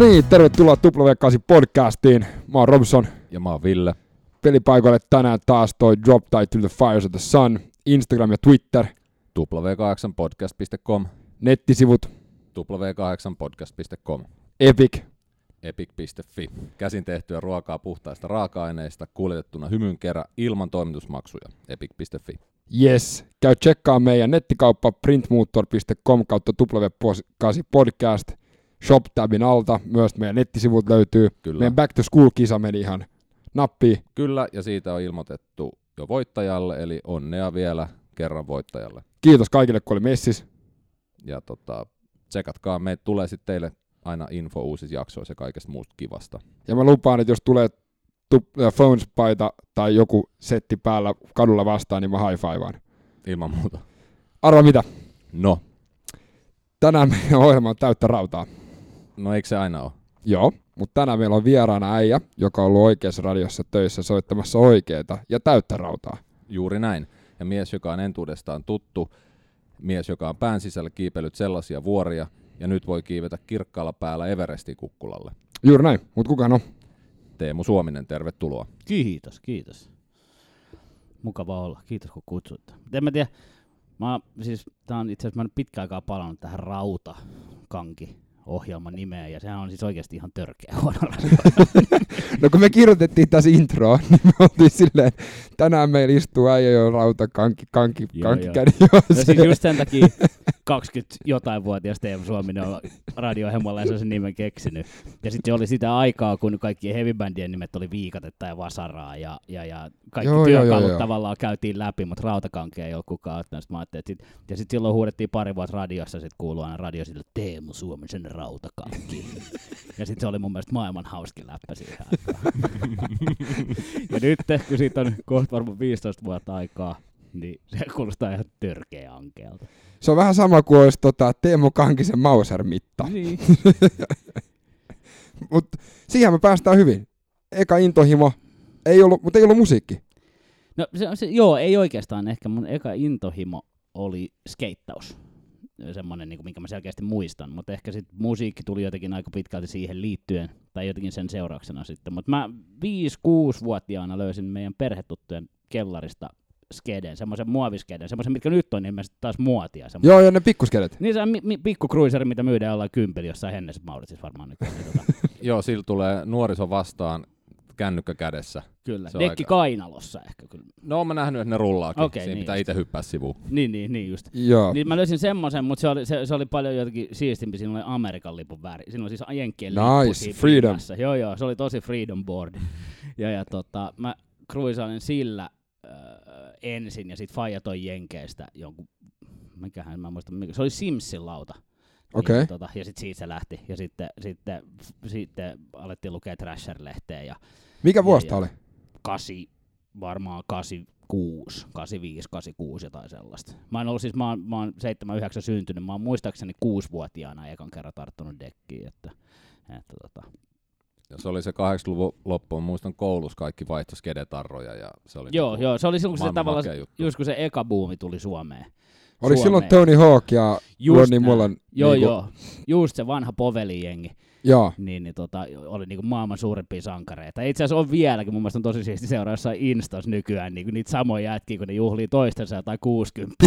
niin, tervetuloa W8 podcastiin. Mä oon Robson. Ja mä oon Ville. Pelipaikoille tänään taas toi Drop to the Fires of the Sun, Instagram ja Twitter, w8podcast.com, nettisivut, w8podcast.com, Epic, epic.fi. Käsin tehtyä ruokaa puhtaista raaka-aineista, kuljetettuna hymyn kerran ilman toimitusmaksuja. epic.fi. yes. Käy tsekkaa meidän nettikauppa printmotor.com kautta W8 podcast. Shop-tabin alta myös meidän nettisivut löytyy. Kyllä. Meidän Back to School-kisa meni ihan nappiin. Kyllä, ja siitä on ilmoitettu jo voittajalle, eli onnea vielä kerran voittajalle. Kiitos kaikille, kun oli messis. Ja tota, tsekatkaa, me tulee sitten teille aina info uusissa jaksoissa ja kaikesta muusta kivasta. Ja mä lupaan, että jos tulee tu- äh, Phones-paita tai joku setti päällä kadulla vastaan, niin mä high fivaan. Ilman muuta. Arva mitä? No, Tänään meidän ohjelma on täyttä rautaa. No eikö se aina ole? Joo, mutta tänään meillä on vieraana äijä, joka on ollut oikeassa radiossa töissä soittamassa oikeita ja täyttä rautaa. Juuri näin. Ja mies, joka on entuudestaan tuttu, mies, joka on pään sisällä kiipelyt sellaisia vuoria, ja nyt voi kiivetä kirkkaalla päällä Everestin kukkulalle. Juuri näin, mutta kukaan on? Teemu Suominen, tervetuloa. Kiitos, kiitos. Mukava olla. Kiitos kun kutsuitte. Mut En mä tiedä, mä, siis, tää on itse asiassa mä pitkään aikaa palannut tähän Rautakanki ohjelman nimeen, ja sehän on siis oikeasti ihan törkeä huono. No kun me kirjoitettiin tässä introa, niin me oltiin silleen, tänään meillä istuu äijä jo rauta, kanki, kanki, Joo, kanki joo. kädi No juossee. siis just sen takia 20 jotain vuotias Teemu Suominen on radiohemmalla sen nimen keksinyt. Ja sitten oli sitä aikaa, kun kaikki heavybändien nimet oli Viikatetta ja Vasaraa ja, ja, ja kaikki Joo, joo, joo, työkalut joo, joo. tavallaan käytiin läpi, mutta Rautakankea ei ole kukaan ottanut. Sit Mä ajattelin, että sit, ja sitten silloin huudettiin pari vuotta radiossa, sitten kuului aina radio sille Teemu Suomisen Rautakanki. ja sitten se oli mun mielestä maailman hauskin läppä siihen aikaan. ja nyt, kun siitä on kohta varmaan 15 vuotta aikaa, niin se kuulostaa ihan törkeä ankealta. Se on vähän sama kuin olisi tota, Teemu Kankisen Mauser-mitta. Niin. Mutta siihen me päästään hyvin. Eka intohimo, ei ollut, mutta ei ollut musiikki. No se, se, joo, ei oikeastaan ehkä. Mun eka intohimo oli skeittaus. Semmoinen, niin minkä mä selkeästi muistan. Mutta ehkä sitten musiikki tuli jotenkin aika pitkälti siihen liittyen. Tai jotenkin sen seurauksena sitten. Mutta mä 5-6-vuotiaana löysin meidän perhetuttujen kellarista skeden, semmoisen muoviskeden, semmoisen, mitkä nyt on ilmeisesti taas muotia. semmoisen- Joo, ja ne pikkuskelet. Niin se on mi- mi- pikku cruiser, mitä myydään jollain kympeli jossain Hennessä Mauritsissa varmaan nykyään. Niin tota, Joo, sillä tulee nuoriso vastaan kännykkä kädessä. kyllä. Dekki aika- kainalossa ehkä kyllä. No, mä nähnyt, että ne rullaakin. Okei, Siinä niin pitää itse hyppää sivuun. Niin, niin, niin just. Joo. Niin mä löysin semmoisen, mutta se oli, se, se oli paljon jotenkin siistimpi. Siinä oli Amerikan lipun väri. Siinä oli siis Jenkkien Nice, lippu siinä freedom. pinnassa. Joo, joo, se oli tosi freedom board. ja, ja tota, mä cruisailin sillä äh, ensin ja sit Faija toi Jenkeistä jonkun, mikähän mä en muista, mikä, se oli Simsin lauta. Okei. Niin, tota, ja sitten siitä se lähti. Ja sitten, sitten, sitten alettiin lukea Thrasher-lehteä ja Mikä vuosi ja- tää oli? kasi, varmaan 86, 85, 86 jotain sellaista. Mä oon ollut siis, mä oon, mä oon 7-9 syntynyt, mä oon muistaakseni kuusivuotiaana ekan kerran tarttunut dekkiin, että, että tota, Ja se oli se 80-luvun loppu. Mä muistan koulussa kaikki vaihto skedetarroja ja se oli joo, niinku joo, se oli silloin, kun se tavallaan, just kun se eka buumi tuli Suomeen. Oli silloin Suomeen. Tony Hawk ja Just Rodney näin. Mullen. Joo, niinku- joo, just se vanha povelijengi, Joo. niin, niin tota, oli niinku maailman suurimpia sankareita. Itse asiassa on vieläkin, mun mielestä on tosi siisti seuraa jossain Instas nykyään niinku niitä samoja jätkiä, kun ne juhlii toistensa tai 60.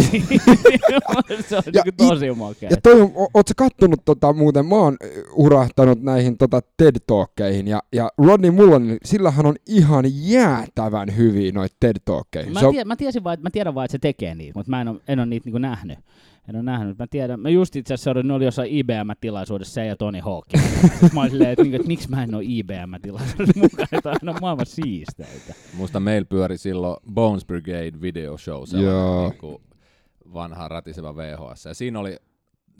se on Ja niinku tosi makea. Ja toi, on- o- oot sä kattonut tota, muuten, mä oon urahtanut näihin tota, TED Talkkeihin, ja, ja Rodney Mullen, sillähän on ihan jäätävän hyviä noita TED Talkkeihin. Mä, on, tie, mä, tiesin vaan, mä tiedän vaan, että se tekee niitä, mutta mä en ole, en ole niitä niinku nähnyt. En ole nähnyt. Mä tiedän, mä just itse asiassa olin, ne oli jossain IBM-tilaisuudessa se ja Tony Hawk. mä olin silleen, että, niinku, että miksi mä en ole IBM-tilaisuudessa mukana, että on aina maailman siisteitä. Muista meillä pyöri silloin Bones Brigade video show, sellainen niinku vanha ratiseva VHS. Ja siinä oli,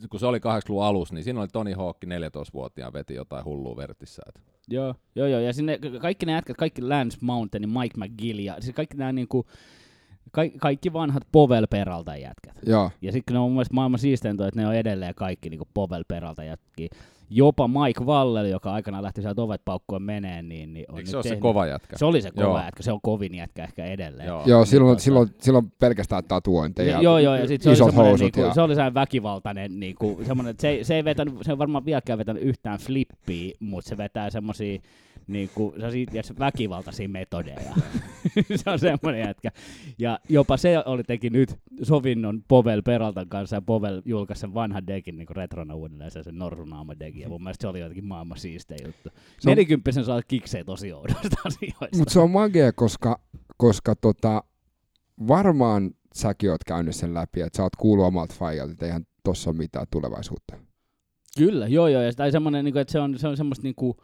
kun se oli 80-luvun alussa, niin siinä oli Tony Hawk 14-vuotiaan veti jotain hullua vertissä. Et Joo, joo, joo. Ja sinne, ka- kaikki ne jätkät, kaikki Lance Mountain, Mike McGill ja siis kaikki nämä niinku, kaikki, kaikki vanhat Povel Peralta jätkät. joo. Ja sitten ne on mun mielestä maailman siisteintä, että ne on edelleen kaikki niinku Povel Peralta jätkiä. jopa Mike Vallel, joka aikanaan lähti sieltä ovet paukkoon meneen, niin, niin on Eikö nyt se ole se tehnyt- kova jätkä? Se oli se kova Joo. jätkä, se on kovin jätkä ehkä edelleen. Joo. Joo, silloin, tota- silloin, silloin pelkästään tatuointeja. Ja, joo, joo, ja sit se oli isot semmoinen, housut niinku, ja- se oli sellainen väkivaltainen, niinku, semmoinen, että se, se ei vetänyt, se ei varmaan vieläkään vetänyt yhtään flippiä, mutta se vetää semmosia niinku, sellaisia tiedätkö, väkivaltaisia metodeja. se on semmoinen jätkä. Ja jopa se oli teki nyt sovinnon Povel Peraltan kanssa, ja Povel julkaisi sen vanhan dekin niinku retrona uudelleen, se sen norsunaama dekin, ja mun mielestä se oli jotenkin maailman siistein juttu. Se on- Nelikymppisen saa kiksejä tosi oudoista asioista. Mutta se on magia, koska, koska tota, varmaan säkin oot käynyt sen läpi, että sä oot kuullut omalta faijalta, että eihän tossa ole mitään tulevaisuutta. Kyllä, joo joo, ja tai semmoinen, niinku, että se on, se on semmoista niinku,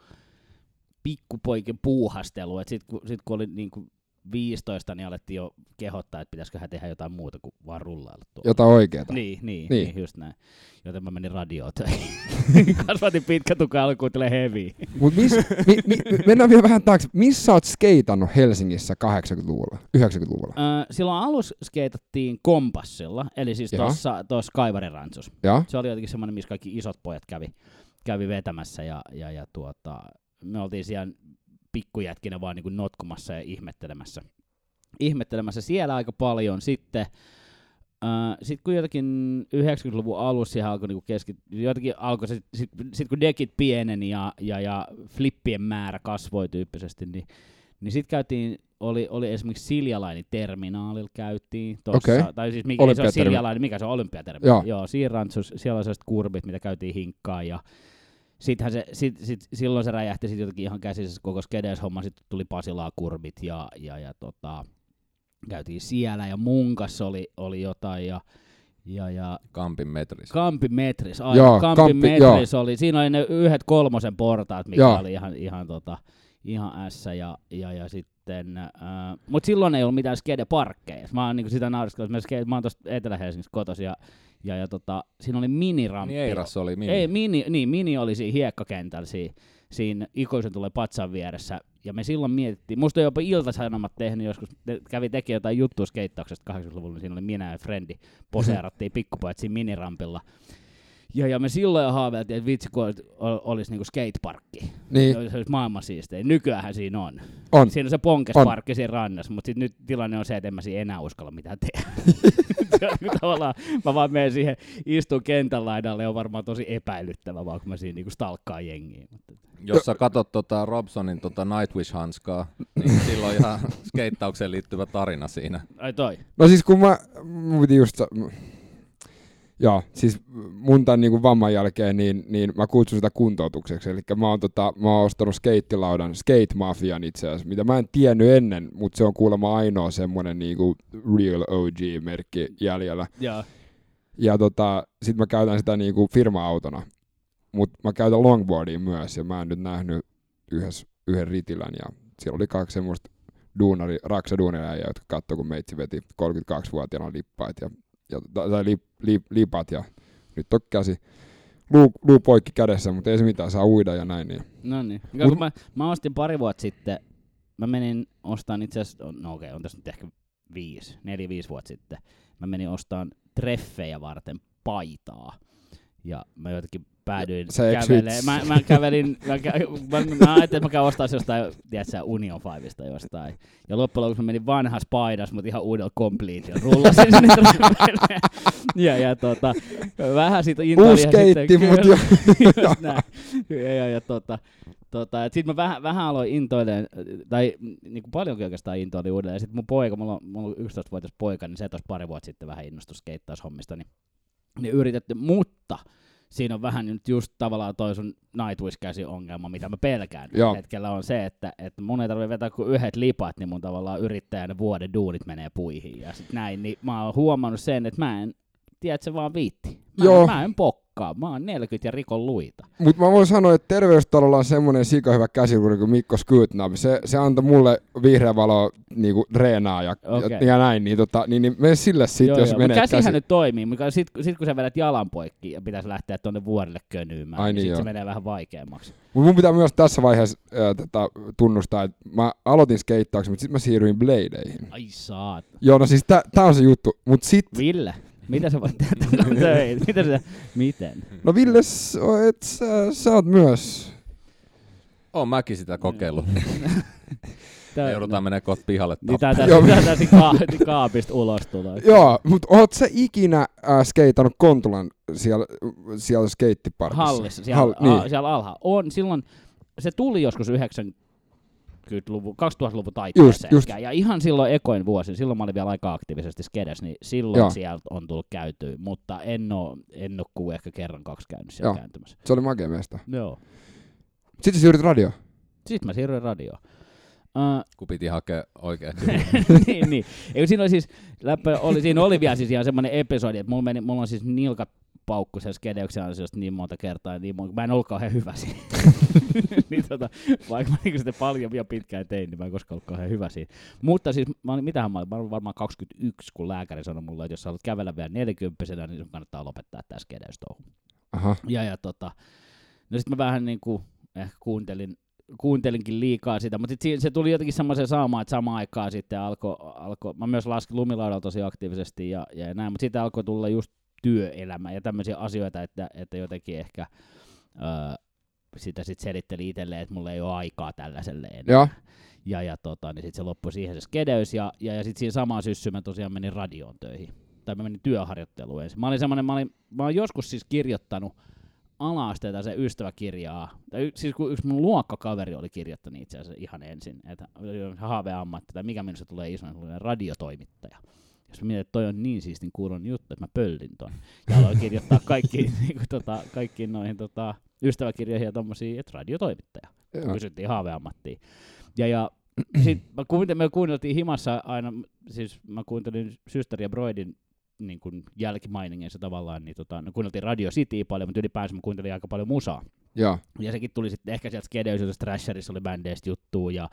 pikkupoikin puuhastelua, että sit, kun, sit kun oli niinku 15, niin alettiin jo kehottaa, että pitäisiköhän tehdä jotain muuta kuin vaan rullailla tuolla. Jotain oikeeta. Niin, niin, Niin. niin. niin, just näin. Joten mä menin radioon töihin. Kasvatin pitkä tukka alkuun tulee heavy. Mut mis, mi, mi, mennään vielä vähän taakse. Missä sä oot skeitannut Helsingissä 80-luvulla, 90-luvulla? Öö, silloin alus skeitattiin kompassilla, eli siis tuossa Kaivariransus. Ja? Se oli jotenkin semmoinen, missä kaikki isot pojat kävi, kävi vetämässä ja, ja, ja tuota, me oltiin siellä pikkujätkinä vaan niin kuin notkumassa ja ihmettelemässä. ihmettelemässä siellä aika paljon. Sitten Uh, sitten kun jotenkin 90-luvun alussa siihen alkoi niinku keskit, jotenkin alkoi se, sit, sit kun dekit pieneni ja, ja, ja flippien määrä kasvoi tyyppisesti, niin, niin sitten käytiin, oli, oli esimerkiksi Siljalainin terminaalilla käytiin tossa, Okei. tai siis mikä se on Siljalainen, mikä se on olympiaterminaali, Joo. joo siellä on sellaiset kurbit, mitä käytiin hinkkaan ja Sittenhän se, sit, sit, silloin se räjähti sit jotenkin ihan käsissä koko skedes-homma, sitten tuli Pasilaa kurbit ja, ja, ja tota, käytiin siellä ja Munkas oli, oli jotain ja, ja, ja Kampin metris. Kampin metris, Joo, aivan, Kampin Kamppi- metris oli, siinä oli ne yhdet kolmosen portaat, mikä Joo. oli ihan, ihan, tota, ihan ässä ja, ja, ja sitten, äh, mutta silloin ei ollut mitään skedeparkkeja. Mä oon niinku sitä nauriskellut, mä, mä oon tosta Etelä-Helsingistä kotoisin ja, ja, ja tota, siinä oli miniramppi. Niin Eirassa oli mini. Ei, mini, niin, mini oli siinä hiekkakentällä siinä, siinä ikuisen tulee patsan vieressä. Ja me silloin mietittiin, musta on jopa Ilta-Sanomat tehnyt joskus, ne kävi tekemään jotain juttua skeittauksesta 80-luvulla, niin siinä oli minä ja Frendi, poseerattiin pikkupojat siinä minirampilla. Ja, ja me silloin jo haaveiltiin, että vitsi kun olisi, niinku skateparkki. Niin, Se olisi maailman siistein. Nykyäänhän siinä on. on. Siinä on se ponkesparkki siinä rannassa, mutta sit nyt tilanne on se, että en mä siinä enää uskalla mitään tehdä. Niinku Tavallaan mä vaan menen siihen, istun kentän laidalle on varmaan tosi epäilyttävä, vaan kun mä siinä niinku stalkkaan jengiä. Mutta Jos sä katot tota Robsonin tota Nightwish-hanskaa, niin sillä on ihan skeittaukseen liittyvä tarina siinä. ai toi. No siis kun mä, just, joo, siis mun tämän niinku vamman jälkeen, niin, niin mä kutsun sitä kuntoutukseksi. Eli mä oon, tota, mä oon ostanut skeittilaudan, Skate Mafian itse asiassa, mitä mä en tiennyt ennen, mutta se on kuulemma ainoa semmonen niinku real OG-merkki jäljellä. Joo. Ja tota, sit mä käytän sitä niinku firma-autona. Mutta mä käytän longboardia myös, ja mä oon nyt nähnyt yhdessä, yhden ritilän, ja siellä oli kaksi semmoista duunari, raksa duunaria, jotka katsoi, kun meitsi veti 32-vuotiaana lippaat ja, ja, tai lip, lip, lipat, ja nyt on käsi luu, luu poikki kädessä, mutta ei se mitään, saa uida ja näin. Niin. No niin. Mut- mä, mä ostin pari vuotta sitten, mä menin ostamaan itse asiassa, no okei, on tässä nyt ehkä viisi, neljä, viisi vuotta sitten. Mä menin ostamaan treffejä varten paitaa. Ja mä jotenkin päädyin Sä kävelemään. Mä, mä, kävelin, mä, kä- mä, mä, ajattelin, että mä käyn ostaa jostain, tiedätkö, Union Fivesta jostain. Ja loppujen lopuksi mä menin vanhassa paidassa, mutta ihan uudella completeilla. Rullasin sinne ja, ja tota, vähän siitä intoili. Uusi skeitti, mut jo. Just näin. Ja, ja, ja tota, tota, et sit mä vähän, vähän aloin intoilemaan, tai niin kuin paljonkin oikeastaan intoili uudelleen. Ja sit mun poika, mulla on, mulla on 11-vuotias poika, niin se tuossa pari vuotta sitten vähän innostui skeittaushommista, niin, niin yritetty, mutta siinä on vähän nyt just tavallaan toi sun Nightwish-käsi ongelma, mitä mä pelkään Joo. hetkellä on se, että, että mun ei tarvitse vetää kuin yhdet lipat, niin mun tavallaan yrittäjän vuoden duunit menee puihin ja sit näin, niin mä oon huomannut sen, että mä en, tiedätkö, vaan viitti. Mä, Joo. en, mä en pokkaa, mä oon 40 ja rikon luita. Mutta mä voin sanoa, että terveystalolla on semmoinen sika hyvä käsiluri kuin Mikko Skutnab. Se, se antoi mulle vihreä valo niinku reenaa ja, Okei. ja, ja, näin, niin, tota, niin, niin mene sille sit, Joo, jos joo. Mut käsihän käsi. nyt toimii, mutta sit, sit kun sä vedät jalan poikki ja pitäisi lähteä tuonne vuorille könyymään, Ai niin, niin, sit se menee vähän vaikeammaksi. Mut mun pitää myös tässä vaiheessa äh, tota, tunnustaa, että mä aloitin skeittauksen, mutta sitten mä siirryin bladeihin. Ai saat. Joo, no siis tää, tää on se juttu. Mut sit, Ville, Mitä sä voit tehdä töitä? Mitä sä, miten? No Ville, et sä, sä oot myös... Oon mäkin sitä kokeillut. Tää, Me joudutaan menemään kohta pihalle Niin tappaa. tää Joo. tästä ka- kaapista ulos tulee. Joo, mutta oot sä ikinä äh, skeitannut Kontulan siellä, siellä skeittiparkissa? Hallissa, siellä, Hall- a, niin. siellä alhaalla. On silloin, se tuli joskus 90-luvun, 2000-luvun taitteeseen. just. Ja ihan silloin ekoin vuosi, silloin mä olin vielä aika aktiivisesti skedes, niin silloin Joo. sieltä on tullut käytyä, mutta en oo, en oo kuin ehkä kerran kaksi käynyt siellä Joo. kääntymässä. Se oli makea meistä. Joo. Sitten sä siirryt radioon. Sitten mä siirryin radioon. Uh, Kun piti hakea oikein. niin, niin. Eikö siinä oli siis, läppä oli, siinä oli vielä siis ihan semmoinen episodi, että mulla, meni, mulla on siis nilkat paukku sen skedeyksen ansiosta niin monta kertaa, niin monta, mä en ollut kauhean hyvä siinä. niin tota, vaikka mä niin sitten paljon ja pitkään tein, niin mä en koskaan ollut kauhean hyvä siinä. Mutta siis, mä olin, mitähän mä olin, mä olin varmaan 21, kun lääkäri sanoi mulle, että jos sä haluat kävellä vielä 40 niin sun kannattaa lopettaa tää skedeystouhu. Aha. Ja, ja tota, no sit mä vähän niinku ehkä kuuntelin, kuuntelinkin liikaa sitä, mutta sit si- se tuli jotenkin semmoiseen saamaan, että samaan aikaan sitten alkoi, alko, mä myös laskin lumilaudalla tosi aktiivisesti ja, ja näin, mutta sitten alkoi tulla just työelämä ja tämmöisiä asioita, että, että jotenkin ehkä öö, sitä sitten selitteli itselleen, että mulla ei ole aikaa tällaiselle enää. Joo. Ja, ja tota, niin sitten se loppui siihen se skedeys, ja, ja, ja sitten siinä samaan syssyyn mä tosiaan menin radioon töihin. Tai mä menin työharjoitteluun ensin. Mä olin semmonen, mä, olin, mä oon joskus siis kirjoittanut ala-asteita se ystäväkirjaa. Tai y, siis kun yksi mun luokkakaveri oli kirjoittanut itse asiassa ihan ensin, että haaveammatti, tai mikä minusta tulee isona, tulee radiotoimittaja. Jos mä mietin, että toi on niin siistin kuulon juttu, että mä pöllin ton. Ja aloin kirjoittaa kaikkiin, niin kuin, tota, kaikkiin noihin tota, ystäväkirjoihin ja tommosia, että radiotoimittaja Joo. kysyttiin haaveammattiin. Ja, ja sit mä kuuntelin, me kuunneltiin himassa aina, siis mä kuuntelin Systeri ja Broidin niin kuin jälkimainingeissa tavallaan, niin tota, no kuunneltiin Radio Cityä paljon, mutta ylipäänsä mä kuuntelin aika paljon musaa. Joo. Ja sekin tuli sitten ehkä sieltä Skedeys, Thrasherissa oli bändeistä juttua, ja,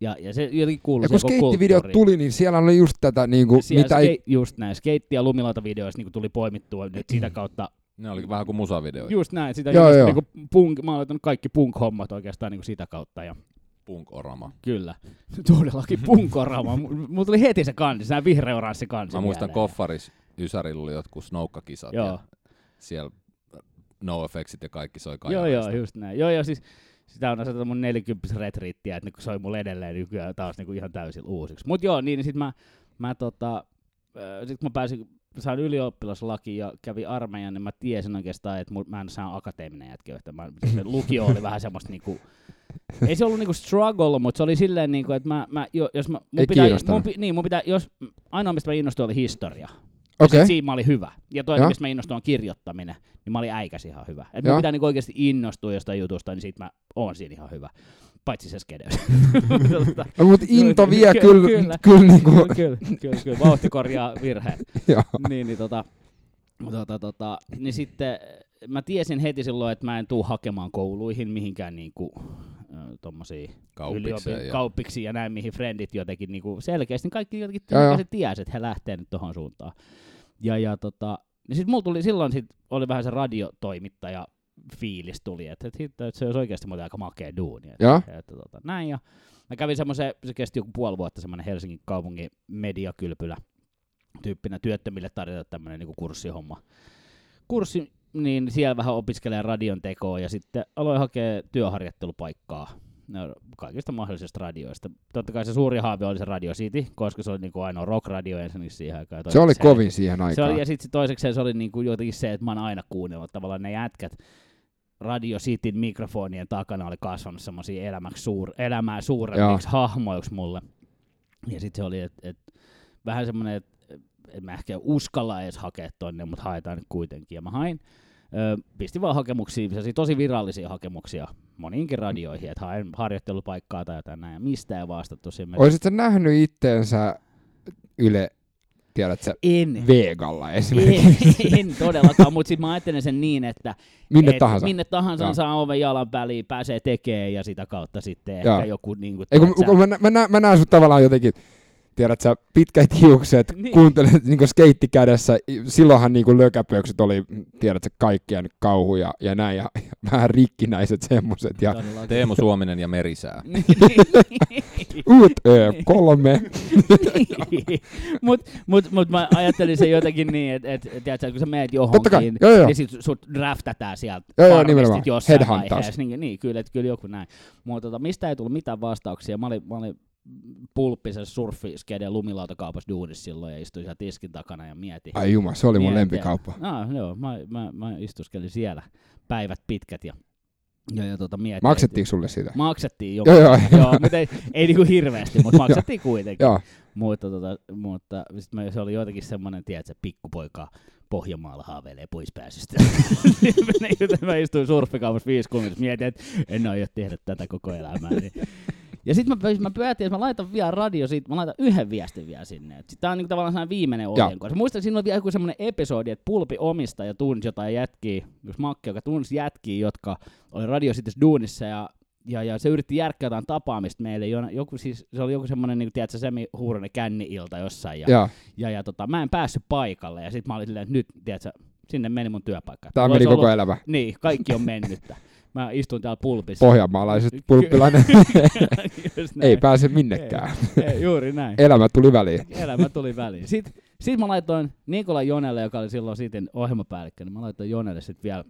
ja, ja se jotenkin kuului Ja kun skeittivideot tuli, niin siellä oli just tätä, niinku, Siellä mitä ei... skate, just näin, skeitti- ja lumilautavideoista niin tuli poimittua nyt sitä kautta Ne oli vähän kuin musavideoita. Just näin, sitä Joo, joo, joo. Niinku punk, mä oon laittanut kaikki punk-hommat oikeastaan niinku sitä kautta. Ja Punk-orama. Kyllä. Todellakin punkorama. Mulla tuli heti se kansi, se vihreä oranssi kansi. Mä muistan mieleen. Koffaris, Ysärillä oli jotkut snoukkakisat. Joo. Ja siellä No Effectsit ja kaikki soi Joo, kajarista. joo, just näin. Joo, joo, siis sitä on asetettu mun 40 retriittiä, että ne soi mulle edelleen nykyään taas niinku ihan täysin uusiksi. Mut joo, niin, niin sit mä, mä tota, sit kun mä pääsin, sain ylioppilaslaki ja kävi armeijan, niin mä tiesin oikeastaan, että mä en saa akateeminen jätkä. Että mä, se lukio oli vähän semmoista niinku, ei se ollut niinku struggle, mutta se oli silleen niinku, että mä, mä jo, jos mä, mun Ei pitää, mun, niin, mun pitää, jos, ainoa mistä mä innostuin oli historia. Okay. Siinä mä olin hyvä. Ja toinen, Joo. mistä mä innostuin, on kirjoittaminen. Niin mä olin äikäs ihan hyvä. Et mun pitää niinku oikeasti innostua jostain jutusta, niin sit mä oon siinä ihan hyvä. Paitsi se skedeys. No, mutta into vie Ky- kyllä, kyllä. kyllä niinku... kyllä, kyllä, kyllä, kyllä. Vauhti korjaa virheet. Joo. niin, niin, tota, tota, tota, niin sitten mä tiesin heti silloin, että mä en tuu hakemaan kouluihin mihinkään niinku, äh, tommosia Kauppikseen yliopi- ja- kauppiksi ja näin, mihin frendit jotenkin niinku selkeästi, niin kaikki jotenkin Joo, joo. se tiesi, että he lähtee nyt tohon suuntaan. Ja, ja tota, niin sit mulla tuli silloin sit oli vähän se radiotoimittaja fiilis tuli, että, että, että se olisi oikeasti muuten aika makea duuni. Että, Joo. että, tota, näin ja mä kävin semmoisen, se kesti joku puoli vuotta, semmoinen Helsingin kaupungin mediakylpylä tyyppinä työttömille tarjota tämmöinen niin kurssihomma. Kurssi, niin siellä vähän opiskelee radion tekoa ja sitten aloin hakea työharjoittelupaikkaa no, kaikista mahdollisista radioista. Totta kai se suuri haave oli se Radio City, koska se oli niin kuin ainoa rock-radio ensinnäkin siihen aikaan. ja Se oli kovin siihen se aikaan. oli, ja sitten toiseksi se oli niinku jotenkin se, että mä oon aina kuunnellut tavallaan ne jätkät Radio Cityn mikrofonien takana oli kasvanut semmoisia elämäksi suur, elämää suuremmiksi hahmoiksi mulle. Ja sitten se oli, että et, vähän semmoinen, että et mä ehkä uskalla edes hakea tonne, mutta haetaan nyt kuitenkin. Ja mä hain, ö, pistin vaan hakemuksia, tosi virallisia hakemuksia moniinkin radioihin, että haen harjoittelupaikkaa tai jotain näin, ja mistä ei vastattu sinne. Oisit sä nähnyt itteensä Yle, tiedätkö, en, Vegalla esimerkiksi? en, en todellakaan, mutta sitten mä ajattelen sen niin, että Minne et tahansa. Minne tahansa Joo. saa oven jalan väliin, pääsee tekemään ja sitä kautta sitten Joo. ehkä joku niin kuin, Ei, kun, kun mä, mä, näen, mä näen sut tavallaan jotenkin, tiedät sä, pitkät hiukset, Niin. niin. kuuntelet niinku skeitti kädessä, silloinhan niinku lökäpöksyt oli, tiedät sä, kaikkien kauhu ja, ja näin, ja, ja vähän rikkinäiset semmoset, ja. Teemu Suominen ja Merisää. Niin. uut ö, kolme, mut, mut, mut mä ajattelin se jotenkin niin, että et, et, tiedätkö, kun sä meet johonkin, joo, joo. niin sit sut draftataan sieltä Joo, joo, nimenomaan. jossain Headhuntaus. vaiheessa. Niin, niin kyllä, että kyllä joku näin. Mutta tota, mistä ei tullut mitään vastauksia. Mä olin, mä olin pulppisessa surfiskeden lumilautakaupassa duunissa silloin ja istuin siellä tiskin takana ja mietin. ai juma, se oli mun Mietin, lempikauppa. Ah, joo, mä, mä, mä istuskelin siellä päivät pitkät ja, ja, ja tota, mietin. Maksettiinko sulle sitä? Maksettiin jo. Joo, joo, joo mutta ei, ei niinku hirveästi, mutta maksettiin kuitenkin. Joo, Mutta, tota, mutta sit mä, se oli jotenkin semmoinen, tiedätkö, pikkupoika Pohjanmaalla haaveilee pois pääsystä. Mä istuin surffikaupassa viisi kunnissa, mietin, että en aio tehdä tätä koko elämää. Niin. Ja sitten mä, mä päätin, että mä laitan vielä radio siitä, mä laitan yhden viestin vielä sinne. Tämä on niinku tavallaan sellainen viimeinen ohjenko. Muistan, että siinä oli vielä joku semmoinen episodi, että Pulpi omistaja tunsi jotain jätkiä, jos Makki, joka tunsi jätkiä, jotka oli Radio Cityssä duunissa ja ja, ja se yritti järkkää jotain tapaamista meille. Jo- Joku, siis, se oli joku semmoinen, niin tiedätkö, Semi Huuronen känni-ilta jossain. Ja, joo. ja, ja tota, mä en päässyt paikalle. Ja sitten mä olin silleen, että nyt, tiedätkö, sinne meni mun työpaikka. Tämä meni koko ollut- elämä. Niin, kaikki on mennyttä. Mä istun täällä pulpissa. Pohjanmaalaiset pulppilainen ei pääse minnekään. Ei, ei, juuri näin. Elämä tuli väliin. Elämä tuli väliin. Sitten sit mä laitoin Nikola Jonelle, joka oli silloin sitten ohjelmapäällikkö, niin mä laitoin Jonelle sitten vielä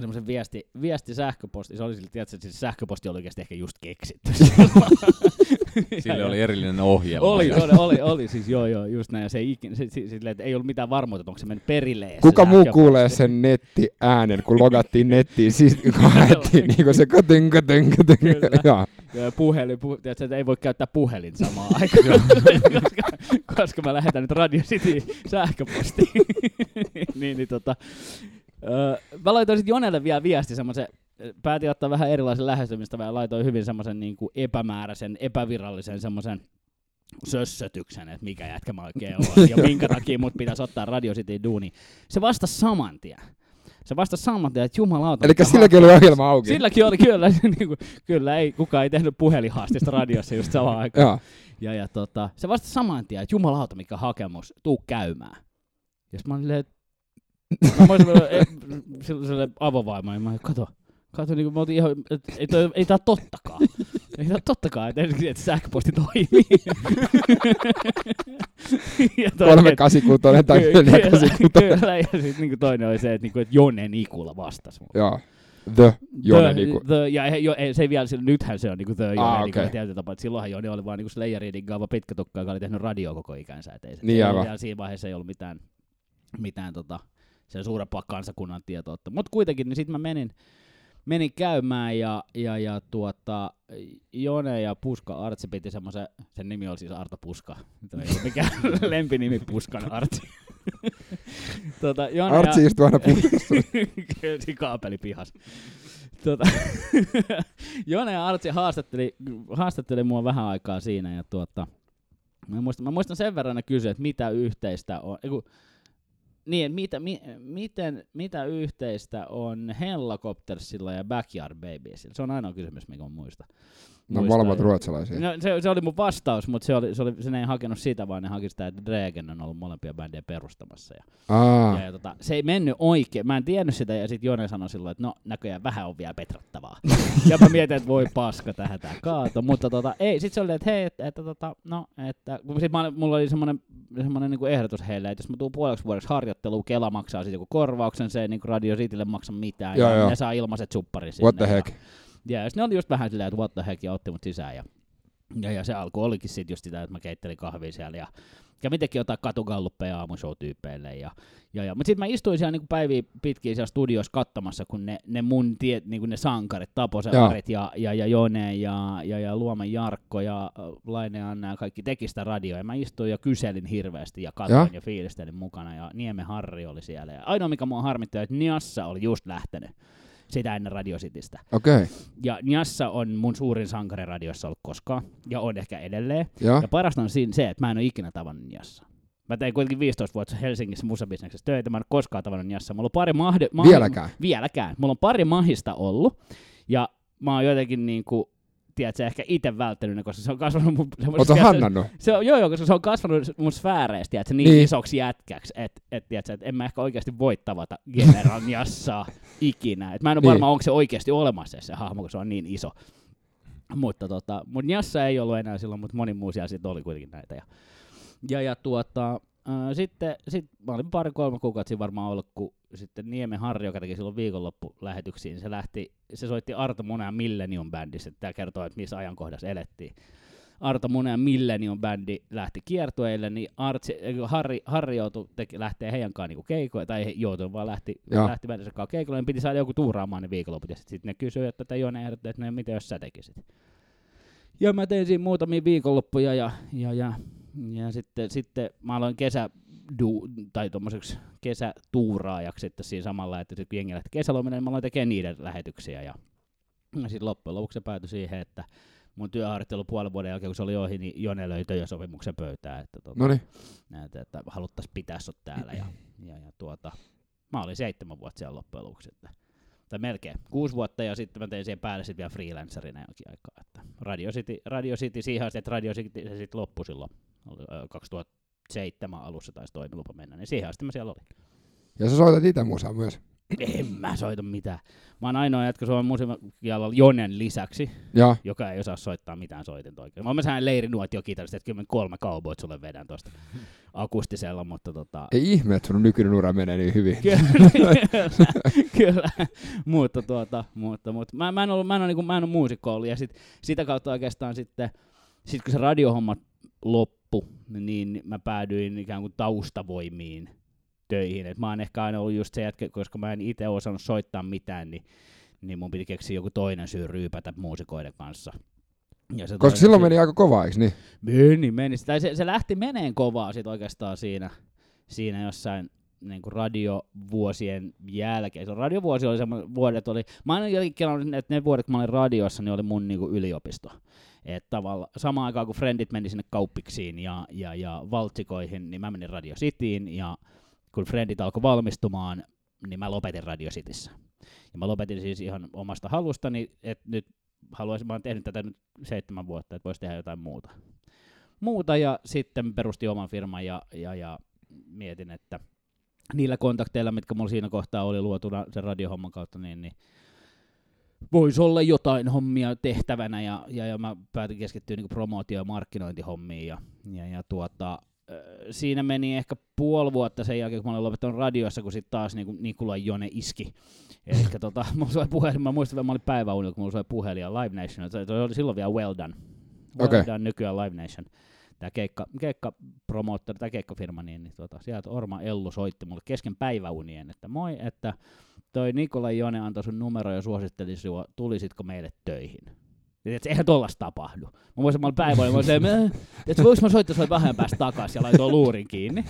semmoisen viesti, viesti sähköposti. Se oli sille, tiedätkö, että se sähköposti oli oikeasti ehkä just keksitty. Sille oli erillinen ohjelma. Oli, oli, oli, oli, siis joo, joo, just näin. Ja se ei, ikin, se, se, sille, että ei ollut mitään varmuutta, että onko se mennyt perille. se Kuka muu kuulee sen nettiäänen, kun logattiin nettiin, siis kun haettiin niinku se katyn, katyn, katyn. Kyllä. Joo. Ja puhelin, pu, tiedätkö, että ei voi käyttää puhelin samaan aikaan, koska, koska mä lähetän nyt Radio City sähköpostiin. niin, niin tota, öö, mä laitoin sitten Jonelle vielä viesti semmoisen, päätin ottaa vähän erilaisen lähestymistä ja laitoin hyvin semmoisen niin kuin epämääräisen, epävirallisen semmoisen sössötyksen, että mikä jätkä mä oikein olen ja minkä takia mut pitäisi ottaa Radio City duuni. Se vastasi saman tien. Se vastasi saman tien, että jumalauta. Eli silläkin oli ohjelma auki. Silläkin oli kyllä, niin kuin, kyllä ei, kukaan ei tehnyt puhelinhaastista radiossa just samaan aikaan. Ja, ja tota, se vastasi saman tien, että jumalauta mikä hakemus, tuu käymään. Ja mä olin että mä olisin vielä, e, sille, ja mä kato, kato, niin kuin mä oltiin ihan, että ei, toi, ei tää tottakaan. Ei tää tottakaan, että, ensinnäkin, että sähköposti toimii. ja toinen, Kolme kasikuutoinen tai neljä kasikuutoinen. Kyllä, ja sitten niinku toinen oli se, että, niinku, että Jone Nikula vastasi mulle. Joo. The Jone niinku. The, ja jo, ei, se ei vielä, sillä, nythän se on niinku The Jone Ah, ah, okei. okay. tietyllä tapaa, silloinhan Jone oli vaan niinku Slayerin gaava pitkä tukka, joka oli tehnyt radio koko ikänsä. Et ei, se, Niin se aivan. vielä siinä vaiheessa ei ollut mitään, mitään tota, sen suurempaa kansakunnan tietoutta. Mutta kuitenkin, niin sitten mä menin, menin käymään ja, ja, ja tuota, Jone ja Puska Artsi piti semmoisen, sen nimi oli siis Arto Puska, Tämä ei ole mikään lempinimi Puskan Artsi. tota, Jone Artsi ja, istuu aina siinä kaapeli pihas. Tota, Jone ja Artsi haastatteli, haastatteli mua vähän aikaa siinä ja tuota, mä muistan, mä muistan sen verran ne kysyä, että mitä yhteistä on, eiku, niin, mitä, mi, miten, mitä yhteistä on Hellacoptersilla ja Backyard Babiesilla? Se on ainoa kysymys, mikä mä muistan. No molemmat ruotsalaisia. No, se, se, oli mun vastaus, mutta se, oli, se, oli, se ei hakenut sitä, vaan ne haki sitä, että Dregen on ollut molempia bändejä perustamassa. Ja Aa, ja, ja tota, se ei mennyt oikein. Mä en tiennyt sitä ja sitten Jone sanoi silloin, että no näköjään vähän on vielä petrattavaa. ja mä mietin, että voi paska tähän tää kaato. Mutta tota, ei, sit se oli, että hei, että, että tota, no, että, sit mä, mulla oli semmoinen, semmoinen niin ehdotus heille, että jos mä tuun puoleksi vuodeksi harjoitteluun, Kela maksaa siitä joku korvauksen, se ei niin Radio Citylle maksa mitään. Joo, ja joo. ne saa ilmaiset supparit sinne. what the heck. Ja, ja sit ne oli just vähän silleen, että what the heck, ja otti mut sisään. Ja, ja, ja se alku olikin sit just sitä, että mä keittelin kahvia siellä ja kävin tekin jotain katugalluppeja aamushow-tyypeille. Ja, ja, ja. Mutta sitten mä istuin siellä niinku päiviä pitkin siellä studioissa katsomassa, kun ne, ne mun tie, niinku ne sankarit, Taposen Joo. Arit ja, ja, ja Jone ja, ja, ja Luoman Jarkko ja Laine Anna ja kaikki teki sitä radioa. Ja mä istuin ja kyselin hirveästi ja katsoin Joo. ja fiilistelin mukana. Ja Nieme Harri oli siellä. Ja ainoa mikä mua harmittaa, että Niassa oli just lähtenyt sitä ennen Radio Citystä. Okay. Ja Njassa on mun suurin sankari radiossa ollut koskaan, ja on ehkä edelleen. joo. Ja parasta on siinä se, että mä en ole ikinä tavannut Njassa. Mä tein kuitenkin 15 vuotta Helsingissä musabisneksessä töitä, mä en ole koskaan tavannut Njassa. Mulla on pari mahde... mahi- Vieläkään. Vieläkään. Mulla on pari mahista ollut, ja mä oon jotenkin niinku tiedätkö, ehkä itse välttänyt ne, koska se on kasvanut mun... Oletko hannannut? Se on, joo, joo, koska se on kasvanut mun sfääreistä, tiedätkö, niin, Niin. isoksi jätkäksi, että et, tiedätkö, et en mä ehkä oikeasti voi tavata General Jassaa ikinä. Et mä en ole Niin. varma, onko se oikeasti olemassa se hahmo, kun se on niin iso. Mutta tota, mut Jassa ei ollut enää silloin, mutta moni muu siellä sitten oli kuitenkin näitä. Ja, ja, ja tuota, sitten sit mä olin pari kolme kuukautta siinä varmaan ollut, kun sitten Niemen Harri, joka teki silloin viikonloppulähetyksiin, se lähti, se soitti Arto Munea Millennium Bandissa, tämä kertoo, että missä ajankohdassa elettiin. Arto Munea Millennium Bändi lähti kiertueille, niin Artsi, Harri, Harri joutui teki, lähtee heidän kanssaan niinku keikoille, tai ei joutunut, vaan lähti, Joo. lähti bändinsä kanssa keikoille, niin piti saada joku tuuraamaan ne viikonloput, ja sitten sit ne kysyi, että tätä Jone ehdotti, että no, mitä jos sä tekisit. Ja mä tein siinä muutamia viikonloppuja, ja, ja, ja, ja sitten, sitten mä aloin kesä, du, tai tommoseksi kesätuuraajaksi sitten siinä samalla, että sitten kun jengi lähti kesälomille, niin mä aloin tekemään niiden lähetyksiä, ja, ja sitten loppujen lopuksi se päätyi siihen, että mun työharjoittelu puolen vuoden jälkeen, kun se oli ohi, niin Jone löi työsopimuksen pöytään, että, niin. näitä, että haluttaisiin pitää sut täällä. Ja, ja, ja tuota, mä olin seitsemän vuotta siellä loppujen lopuksi. Että, tai melkein kuusi vuotta ja sitten mä tein siihen päälle sitten vielä freelancerina jonkin aikaa. Että Radio City, Radio City siihen asti, että Radio City se sitten loppui silloin 2007 alussa taisi toimilupa mennä, niin siihen asti mä siellä olin. Ja sä soitat itse musaa myös. En mä soita mitään. Mä oon ainoa jätkä Suomen musiikkialalla Jonen lisäksi, Ja, joka ei osaa soittaa mitään soitinta oikein. Mä oon sehän leirinuotio kitarista, että kyllä mä kolme cowboyt sulle vedän tosta akustisella, mutta tota... ei ihme, että sun nykyinen ura menee niin hyvin. kyllä, kyllä. mutta, tuota, mutta, mutta mä, mä, en ollut, mä, en ole, niin mä en ole muusikko ollut, ja sit, sitä kautta oikeastaan sitten, sit kun se radiohomma loppu, niin mä päädyin ikään kuin taustavoimiin töihin. Et mä oon ehkä aina ollut just se jätkä, koska mä en itse osannut soittaa mitään, niin, niin mun piti keksiä joku toinen syy ryypätä muusikoiden kanssa. Ja se Koska toinen silloin syy- meni aika kovaa, eikö niin? Meni, meni. Tai se, se lähti meneen kovaa sit oikeastaan siinä, siinä jossain niin kuin radiovuosien jälkeen. Se radiovuosi oli semmoinen, vuodet oli, mä aina jotenkin kelannut, että ne vuodet, kun mä olin radiossa, niin oli mun niin kuin yliopisto. Et tavalla, samaan aikaan kun Friendit meni sinne kauppiksiin ja, ja, ja valtsikoihin, niin mä menin Radio Cityin ja kun Friendit alkoi valmistumaan, niin mä lopetin Radio Cityssä. Ja mä lopetin siis ihan omasta halustani, että nyt haluaisin, mä oon tehnyt tätä nyt seitsemän vuotta, että voisi tehdä jotain muuta. Muuta ja sitten perustin oman firman ja, ja, ja mietin, että niillä kontakteilla, mitkä mulla siinä kohtaa oli luotuna sen radiohomman kautta, niin, niin voisi olla jotain hommia tehtävänä ja, ja, ja mä päätin keskittyä niin promootio- ja markkinointihommiin ja, ja, ja tuota, siinä meni ehkä puoli vuotta sen jälkeen, kun mä olin lopettanut radiossa, kun sitten taas niin Nikula Jone iski. Eli tota, mulla soi puhelin, mä muistan, että mä olin päiväunilla, kun mulla soi puhelin ja Live Nation, se, se oli silloin vielä Well Done. Well Okei. Done, nykyään Live Nation. Tämä keikka, keikka promoottori, tämä keikkafirma, niin, niin tota, sieltä Orma Ellu soitti mulle kesken päiväunien, että moi, että toi Nikola Jone antoi sun numero ja suositteli sinua, tulisitko meille töihin? Ja et, eihän tollasta tapahdu. Mä muistan, mä olin mä olin että voinko mä soittaa sulle vähän päästä takaisin ja laitoin luurin kiinni.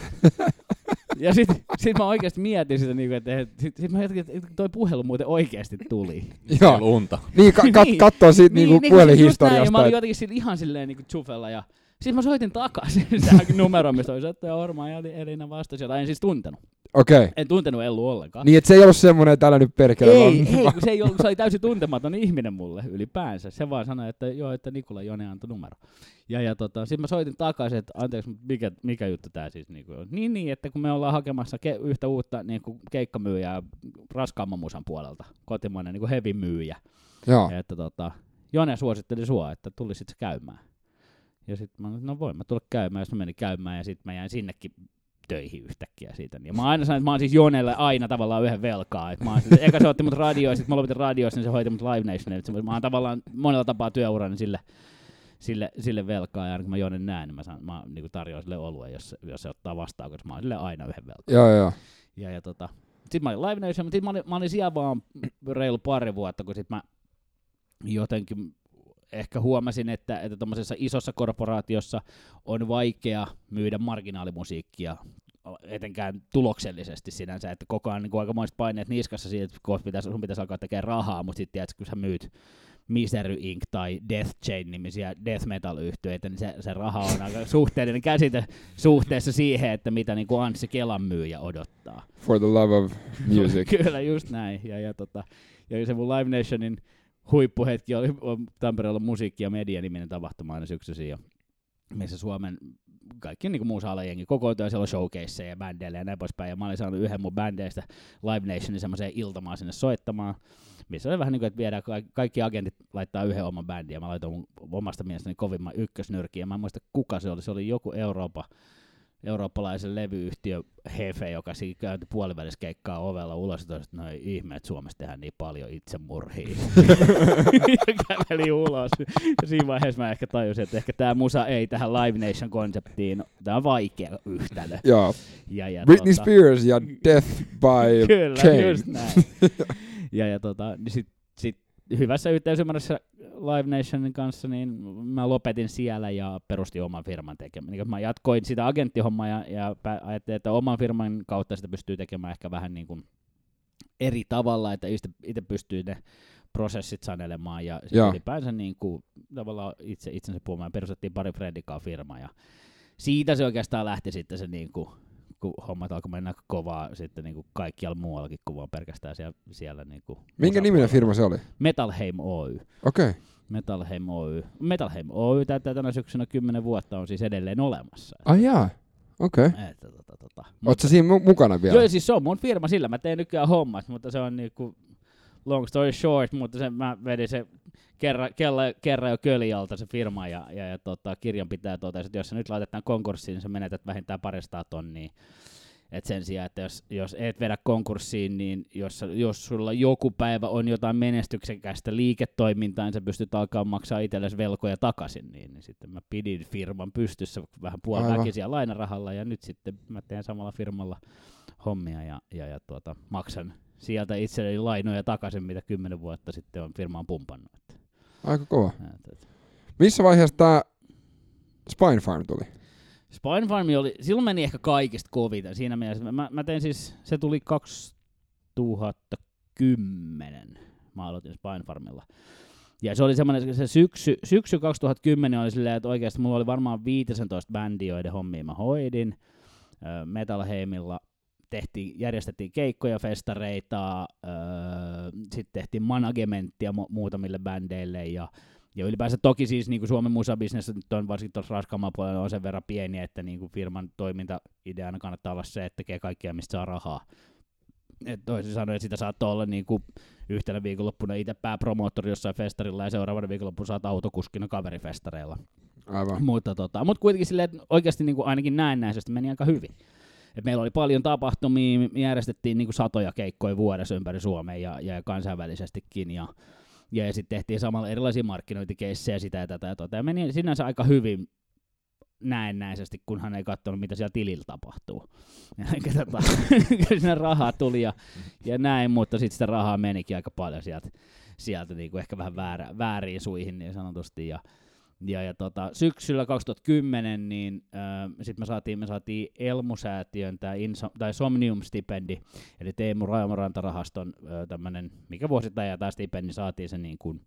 Ja sit, sit mä oikeasti mietin sitä, niinku, että et, sit, sit mä jotenkin, että toi puhelu muuten oikeasti tuli. Joo. unta. Niin, ka- kat- Niin. kattoo siitä niinku just näin, ja mä puhelinhistoriasta. olin jotenkin ihan silleen niinku chufella ja sitten mä soitin takaisin tähän numeroon, mistä oli että Orma ja Elina vastasi, jota en siis tuntenut. Okei. En tuntenut Ellu ollenkaan. Niin, että se ei ollut semmoinen, että älä nyt perkele. Ei, ei, kun se, ei ollut, se oli täysin tuntematon ihminen mulle ylipäänsä. Se vaan sanoi, että joo, että Nikola Jone antoi numero. Ja, ja tota, sitten mä soitin takaisin, että anteeksi, mikä, mikä juttu tää siis niinku on. Niin, niin, että kun me ollaan hakemassa ke- yhtä uutta niinku keikkamyyjää raskaamman musan puolelta, kotimainen niinku heavy myyjä. Joo. Ja että tota, Jone suositteli sua, että tulisit käymään. Ja sitten mä no voin mä tulla käymään, jos mä menin käymään ja sitten mä jäin sinnekin töihin yhtäkkiä siitä. Ja mä aina sanoin, että mä oon siis Jonelle aina tavallaan yhden velkaa. Et mä oon, siis- eka se otti mut radioon, sitten mä lopetin radiossa, niin se hoiti mut Live Nationille. Mä oon tavallaan monella tapaa työurani sille, sille, sille velkaa, ja aina kun mä Jonen näen, niin mä, saan, mä niin tarjoan sille oluen, jos, jos se ottaa vastaan, koska mä oon sille aina yhden velkaa. Joo, joo. Ja, ja tota, sitten mä olin Live Nation, mutta sit mä olin, mä olin siellä vaan reilu pari vuotta, kun sit mä jotenkin ehkä huomasin, että, että tuommoisessa isossa korporaatiossa on vaikea myydä marginaalimusiikkia etenkään tuloksellisesti sinänsä, että koko ajan niin aikamoiset paineet niskassa siitä, että kohta pitäisi, sun pitäisi alkaa tekemään rahaa, mutta sitten tiedätkö, kun sä myyt Misery Inc. tai Death Chain nimisiä death metal yhtyeitä, niin se, se raha on aika suhteellinen käsite suhteessa siihen, että mitä niin kuin Anssi Kelan myyjä odottaa. For the love of music. Kyllä, just näin. Ja, ja, tota, ja se mun Live Nationin huippuhetki oli Tampereella musiikki- ja media-niminen tapahtuma aina syksyisin, ja missä Suomen kaikki niin muu jengi kokoontuu ja siellä on ja bändeillä ja näin poispäin. Ja mä olin saanut yhden mun bändeistä Live Nationin semmoiseen iltamaan sinne soittamaan, missä oli vähän niin kuin, että viedään kaikki, kaikki agentit laittaa yhden oman bändin ja mä laitoin mun omasta mielestäni kovimman ykkösnyrkin ja mä en muista kuka se oli, se oli joku Eurooppa eurooppalaisen levyyhtiö Hefe, joka siinä käynti puolivälissä keikkaa ovella ulos, että no ei ihme, että Suomessa tehdään niin paljon itsemurhia. ja käveli ulos. Ja siinä vaiheessa mä ehkä tajusin, että ehkä tämä musa ei tähän Live Nation-konseptiin, tämä on vaikea yhtälö. Joo. Ja, ja Britney tota, Spears ja Death by Kyllä, Chain. just näin. ja, ja tota, niin sit, sit hyvässä yhteisymmärryksessä Live Nationin kanssa, niin mä lopetin siellä ja perustin oman firman tekemään. Niin mä jatkoin sitä agenttihommaa ja, ja ajattelin, että oman firman kautta sitä pystyy tekemään ehkä vähän niin kuin eri tavalla, että itse pystyy ne prosessit sanelemaan ja ylipäänsä niin kuin, tavallaan itse itsensä puhumaan. Perustettiin pari friendikaa firma ja siitä se oikeastaan lähti sitten se niin kuin, kun hommat alkoi mennä kovaa sitten niin kuin kaikkialla muuallakin kuin vaan pelkästään siellä, siellä niin kuin Minkä niminen firma se oli? Metalheim Oy. Okei. Okay. Metalheim Oy. Metalheim Oy täyttää tänä syksynä 10 vuotta, on siis edelleen olemassa. Ai jaa. Okei. Okay. Että, tota, tota. Oot sä siinä mu- mukana vielä? Joo, siis se on mun firma, sillä mä teen nykyään hommat, mutta se on niinku long story short, mutta se, mä vedin se kerran, kerran, kerran jo kölialta se firma ja, ja, ja tota, kirjanpitäjä totesi, että jos se nyt laitetaan konkurssiin, niin sä menetät vähintään parista tonnia. Et sen sijaan, että jos, jos et vedä konkurssiin, niin jos, jos sulla joku päivä on jotain menestyksekästä liiketoimintaa, niin sä pystyt alkaa maksaa itsellesi velkoja takaisin, niin, niin sitten mä pidin firman pystyssä vähän puoliväkisiä lainarahalla, ja nyt sitten mä teen samalla firmalla hommia ja, ja, ja tuota, maksan sieltä itselleni lainoja takaisin, mitä kymmenen vuotta sitten on firmaan pumpannut. Aika kova. että. Missä vaiheessa tää Spine Farm tuli? Spine Farm oli, silloin meni ehkä kaikista kovita siinä mielessä. Mä, mä tein siis, se tuli 2010, mä aloitin Spine Farmilla. Ja se oli semmoinen, se syksy, syksy 2010 oli silleen, että oikeasti mulla oli varmaan 15 bändiä, joiden hommia mä hoidin. Metalheimilla tehtiin, järjestettiin keikkoja, festareita, öö, sitten tehtiin managementtia mu- muutamille bändeille ja ja ylipäänsä toki siis niin kuin Suomen musabisnes nyt on varsinkin tuossa raskaammalla puolella on sen verran pieni, että niin kuin firman toimintaideana kannattaa olla se, että tekee kaikkea, mistä saa rahaa. Et toisin sanoen, että sitä saattaa olla niin kuin yhtenä viikonloppuna itse pääpromoottori jossain festarilla ja seuraavana viikonloppuna saat autokuskina kaverifestareilla. Aivan. Mutta, tota, mutta kuitenkin silleen, että oikeasti niin kuin ainakin näennäisesti meni aika hyvin. Et meillä oli paljon tapahtumia, me järjestettiin niin kuin satoja keikkoja vuodessa ympäri Suomea ja, ja kansainvälisestikin. Ja, ja sitten tehtiin samalla erilaisia markkinointikeissejä sitä ja tätä ja tota. Ja meni sinänsä aika hyvin näennäisesti, kunhan ei katsonut, mitä siellä tilillä tapahtuu. Eikä tota, siinä rahaa tuli ja, ja näin, mutta sitten sitä rahaa menikin aika paljon sieltä, sieltä niin kuin ehkä vähän väärä, vääriin suihin niin sanotusti. Ja, ja, ja tota, syksyllä 2010 niin äh, sitten me saatiin, me saatiin Elmusäätiön tämä Inso, tai Somnium-stipendi, eli Teemu Raumarantarahaston äh, tämmöinen, mikä vuosittain ja tämä stipendi saatiin se niin kuin,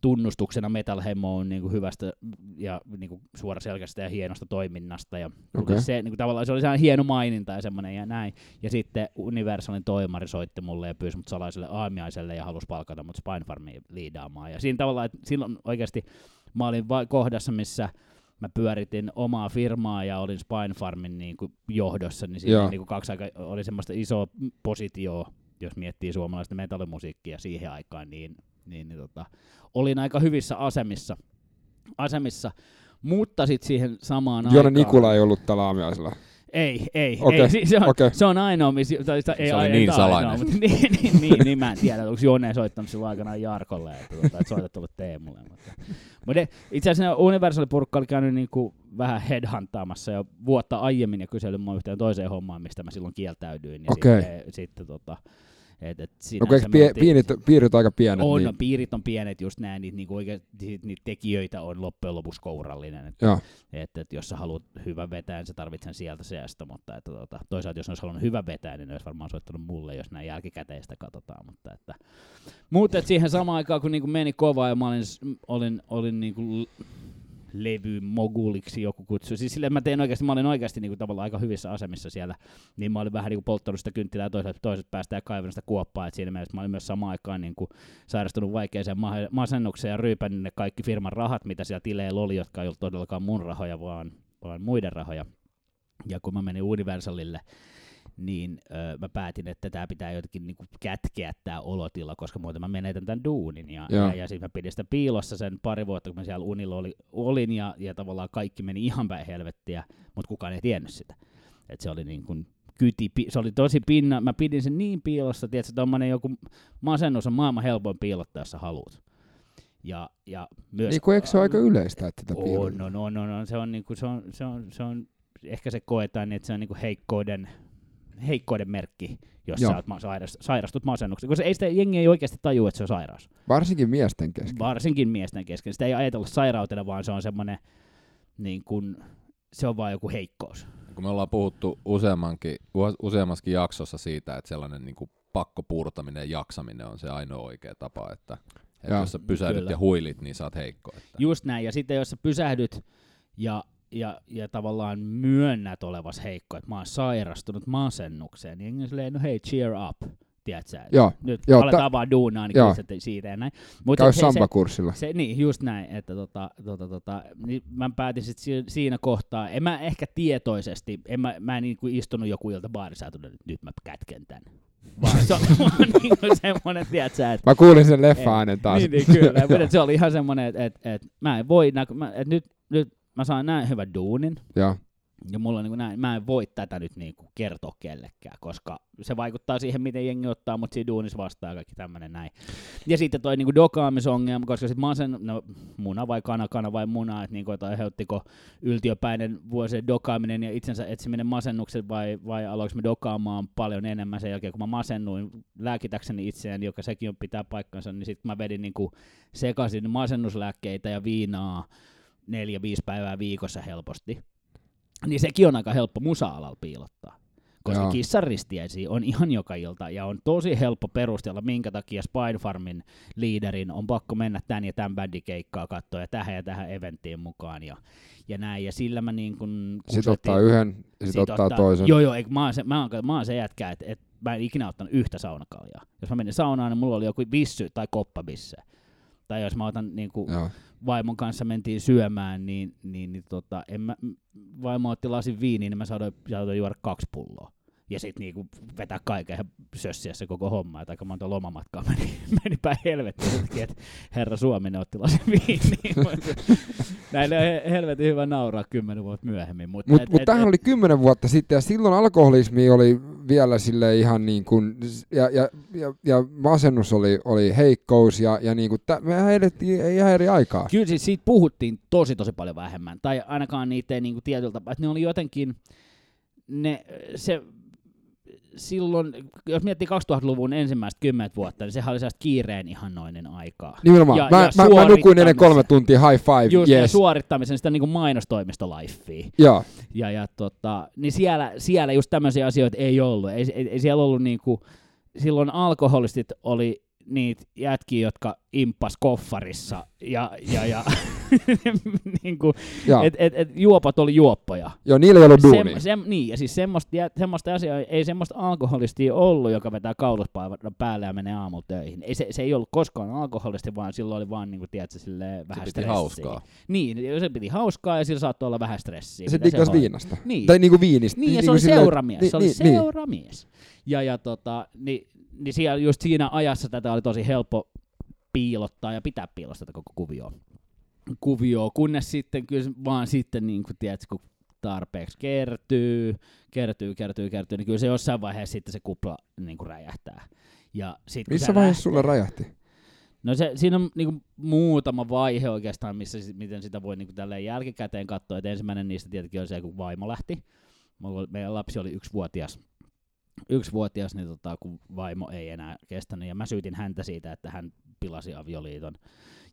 tunnustuksena Metal Hemoon niin kuin hyvästä ja niin kuin suoraselkäisestä ja hienosta toiminnasta. Ja okay. se, niin kuin, tavallaan se oli sellainen hieno maininta ja semmoinen ja näin. Ja sitten Universalin toimari soitti mulle ja pyysi mut salaiselle aamiaiselle ja halusi palkata mut Spine Farmiin liidaamaan. Ja siinä tavallaan, että silloin oikeasti mä olin va- kohdassa, missä mä pyöritin omaa firmaa ja olin Spine Farmin niin kuin johdossa, niin siinä niin kuin kaksi aika, oli semmoista isoa positioa, jos miettii suomalaista metallimusiikkia siihen aikaan, niin, niin, niin tota, olin aika hyvissä asemissa, asemissa mutta sitten siihen samaan Jone aikaan... Nikula ei ollut tällä aamiaisella. Ei, ei, Okei, ei. Se, on, okei. se on ainoa, missä, tai sitä, ei Se oli niin ainoa, salainen. Mutta, niin, niin, niin, niin, mä en tiedä, onko Jone soittanut silloin aikanaan Jarkolle, että, tota, että soitat ollut Teemulle. Mutta, mutta itse asiassa Universal Purkka oli käynyt niin kuin vähän headhuntaamassa jo vuotta aiemmin ja kysellyt mua yhteen toiseen hommaan, mistä mä silloin kieltäydyin. Niin Okei. sitten, sitten tota, et, et No kun eikö pie, pienit, piirit on aika pienet, on, niin niin. piirit on pienet just näin, niitä, niinku oikein, niitä tekijöitä on loppujen lopuksi kourallinen. Että joo. että, että jos sä haluat hyvän vetää, niin sä tarvitset sen sieltä seasta, mutta että, tota, toisaalta jos ne olisi halunnut hyvän vetää, niin ne olisi varmaan soittanut mulle, jos näin jälkikäteistä katsotaan. Mutta, että, mutta että siihen samaan aikaan, kun niinku meni kova ja mä olin, olin, olin niinku levy moguliksi joku kutsui. Siis sille mä tein oikeasti, mä olin oikeasti niin kuin, tavallaan aika hyvissä asemissa siellä, niin mä olin vähän niin kuin polttanut sitä kynttilää toiset, toiset päästä ja kaivannut sitä kuoppaa, että siinä mielessä mä olin myös samaan aikaan niin kuin, sairastunut vaikeaseen ma- masennukseen ja ryypännyt ne kaikki firman rahat, mitä siellä tileillä oli, jotka ei ollut todellakaan mun rahoja, vaan, vaan muiden rahoja. Ja kun mä menin Universalille, niin öö, mä päätin, että tämä pitää jotenkin niinku kätkeä tämä olotila, koska muuten mä menetän tämän duunin. Ja, Joo. ja, ja sitten mä pidin sitä piilossa sen pari vuotta, kun mä siellä unilla oli, olin, ja, ja tavallaan kaikki meni ihan päin helvettiä, mutta kukaan ei tiennyt sitä. Et se oli niin kuin kyti, se oli tosi pinna, mä pidin sen niin piilossa, tiedätkö, tommonen joku masennus on maailman helpoin piilottaa, jos sä haluat. Ja, ja myös, Niin kuin eikö se ole aika yleistä, että tätä on, on, on, on, se on, niinku, se on, se on, se on, ehkä se koetaan, niin, että se on niinku heikkouden, heikkouden merkki, jos Joo. sä oot ma- sairas, sairastut masennukseen. Koska ei sitä, jengi ei oikeasti tajua, että se on sairaus. Varsinkin miesten kesken. Varsinkin miesten kesken. Sitä ei ajatella sairautena, vaan se on semmoinen, niin kun, se on vaan joku heikkous. Kun me ollaan puhuttu useammankin, jaksossa siitä, että sellainen niin kuin pakkopuurtaminen ja jaksaminen on se ainoa oikea tapa, että, että jos sä pysähdyt Kyllä. ja huilit, niin sä oot heikko. Että. Just näin. Ja sitten jos sä pysähdyt ja, ja, ja tavallaan myönnät olevas heikko, että mä oon sairastunut masennukseen, niin jengi on silleen, no hei, cheer up. Tiedätkö? Joo, Nyt Joo, aletaan vaan duunaa, niin joo. kyllä se te- siitä ja näin. Mut käy se, se, samba-kurssilla. se, niin, just näin, että tota, tota, tota, niin mä päätin sit si- siinä kohtaa, en mä ehkä tietoisesti, en mä, mä en niinku istunut joku ilta baarissa että nyt mä kätken tän. Vaan se niinku semmonen, tiedätkö sä, että Mä kuulin sen leffa-äänen taas. niin, niin, kyllä. Mutta se oli ihan semmoinen, että et, et, mä en voi, nä- mä, et nyt, nyt mä saan näin hyvän duunin, Joo. ja mulla on niin näin, mä en voi tätä nyt niin kuin kertoa kellekään, koska se vaikuttaa siihen, miten jengi ottaa mut siinä duunissa vastaan ja kaikki tämmönen näin. Ja sitten toi niin dokaamisongelma, koska sit masen, no muna vai kana, kana vai muna, että niin että aiheuttiko yltiöpäinen vuosien dokaaminen ja itsensä etsiminen masennuksen vai, vai aloinko mä dokaamaan paljon enemmän sen jälkeen, kun mä masennuin lääkitäkseni itseäni, joka sekin on pitää paikkansa, niin sitten mä vedin niin kuin sekaisin masennuslääkkeitä ja viinaa neljä, viisi päivää viikossa helposti. Niin sekin on aika helppo musa-alalla piilottaa. Koska Joo. kissan ristiäisiä on ihan joka ilta ja on tosi helppo perustella, minkä takia Spine Farmin liiderin on pakko mennä tän ja tämän bändin keikkaa katsoa ja tähän ja tähän eventtiin mukaan ja, ja näin. Ja sillä mä niin kun Sitten ottaa yhden ja sitten ottaa toisen. Joo, joo, mä, oon se, mä, oon, mä oon se jätkä, että et, mä en ikinä ottanut yhtä saunakaljaa. Jos mä menin saunaan, niin mulla oli joku vissy tai koppabisse. Tai jos mä otan niin kuin, Joo. Vaimon kanssa mentiin syömään, niin, niin, niin tota, en mä, vaimo otti lasin viiniä, niin mä saatoin, saatoin juoda kaksi pulloa. Ja sitten niinku vetää kaiken ja sössiä se koko homma, että aika monta lomamatkaa meni, meni päin helvettiin, että herra Suominen otti lasin viiniä. Näille on he- helvetin hyvä nauraa kymmenen vuotta myöhemmin. Mutta Mutta mut tämähän oli kymmenen vuotta sitten ja silloin alkoholismi oli vielä sille ihan niin kuin, ja, ja, ja, ja masennus oli, oli heikkous ja, ja niin kuin, tä, mehän elettiin ihan eri aikaa. Kyllä siis siitä puhuttiin tosi tosi paljon vähemmän, tai ainakaan niitä ei niinku tietyllä tapaa, että ne oli jotenkin, ne, se, silloin, jos miettii 2000-luvun ensimmäistä kymmentä vuotta, niin sehän oli sellaista kiireen ihannoinen aikaa. Nimenomaan. Ja- mä, ja mä, mä nukuin ennen kolme tuntia high five, Just yes. suorittamisen sitä niinku mainostoimistolifea. Joo, Ja, ja tota, niin siellä, siellä just tämmöisiä asioita ei ollut. Ei, ei, ei siellä ollut niinku, silloin alkoholistit oli niitä jätkiä, jotka impas koffarissa ja, ja, ja niinku, joo. et, et, et, juopat oli juoppoja. joo, niillä ei ollut duunia. Sem, sem, niin, ja siis semmoista, jä- semmoista asiaa, ei semmoista alkoholistia ollut, joka vetää kauluspaivan päälle ja menee aamulla töihin. Ei, se, se ei ollut koskaan alkoholisti, vaan silloin oli vaan, niin kuin, tiedätkö, silleen, Se vähän piti stressiä. hauskaa. Niin, se piti hauskaa ja sillä saattoi olla vähän stressiä. Se hoiti. viinasta. Niin. Tai niinku viinistä. Niin, ja se niinku oli seuramies. niin, se oli niin, niin. seuramies. Ja, ja tota, niin, niin siellä, just siinä ajassa tätä oli tosi helppo piilottaa ja pitää piilossa tätä koko kuvioa. kuvioa, kunnes sitten kyllä vaan sitten, niin kuin, tiedätkö, kun tarpeeksi kertyy, kertyy, kertyy, kertyy, niin kyllä se jossain vaiheessa sitten se kupla niin kuin räjähtää. Ja sit, kun Missä se vaiheessa sulla räjähti? No se, siinä on niinku muutama vaihe oikeastaan, missä, miten sitä voi niinku tälleen jälkikäteen katsoa. Et ensimmäinen niistä tietenkin on se, kun vaimo lähti. Meidän lapsi oli yksivuotias, yksivuotias niin tota, kun vaimo ei enää kestänyt. Ja mä syytin häntä siitä, että hän pilasi avioliiton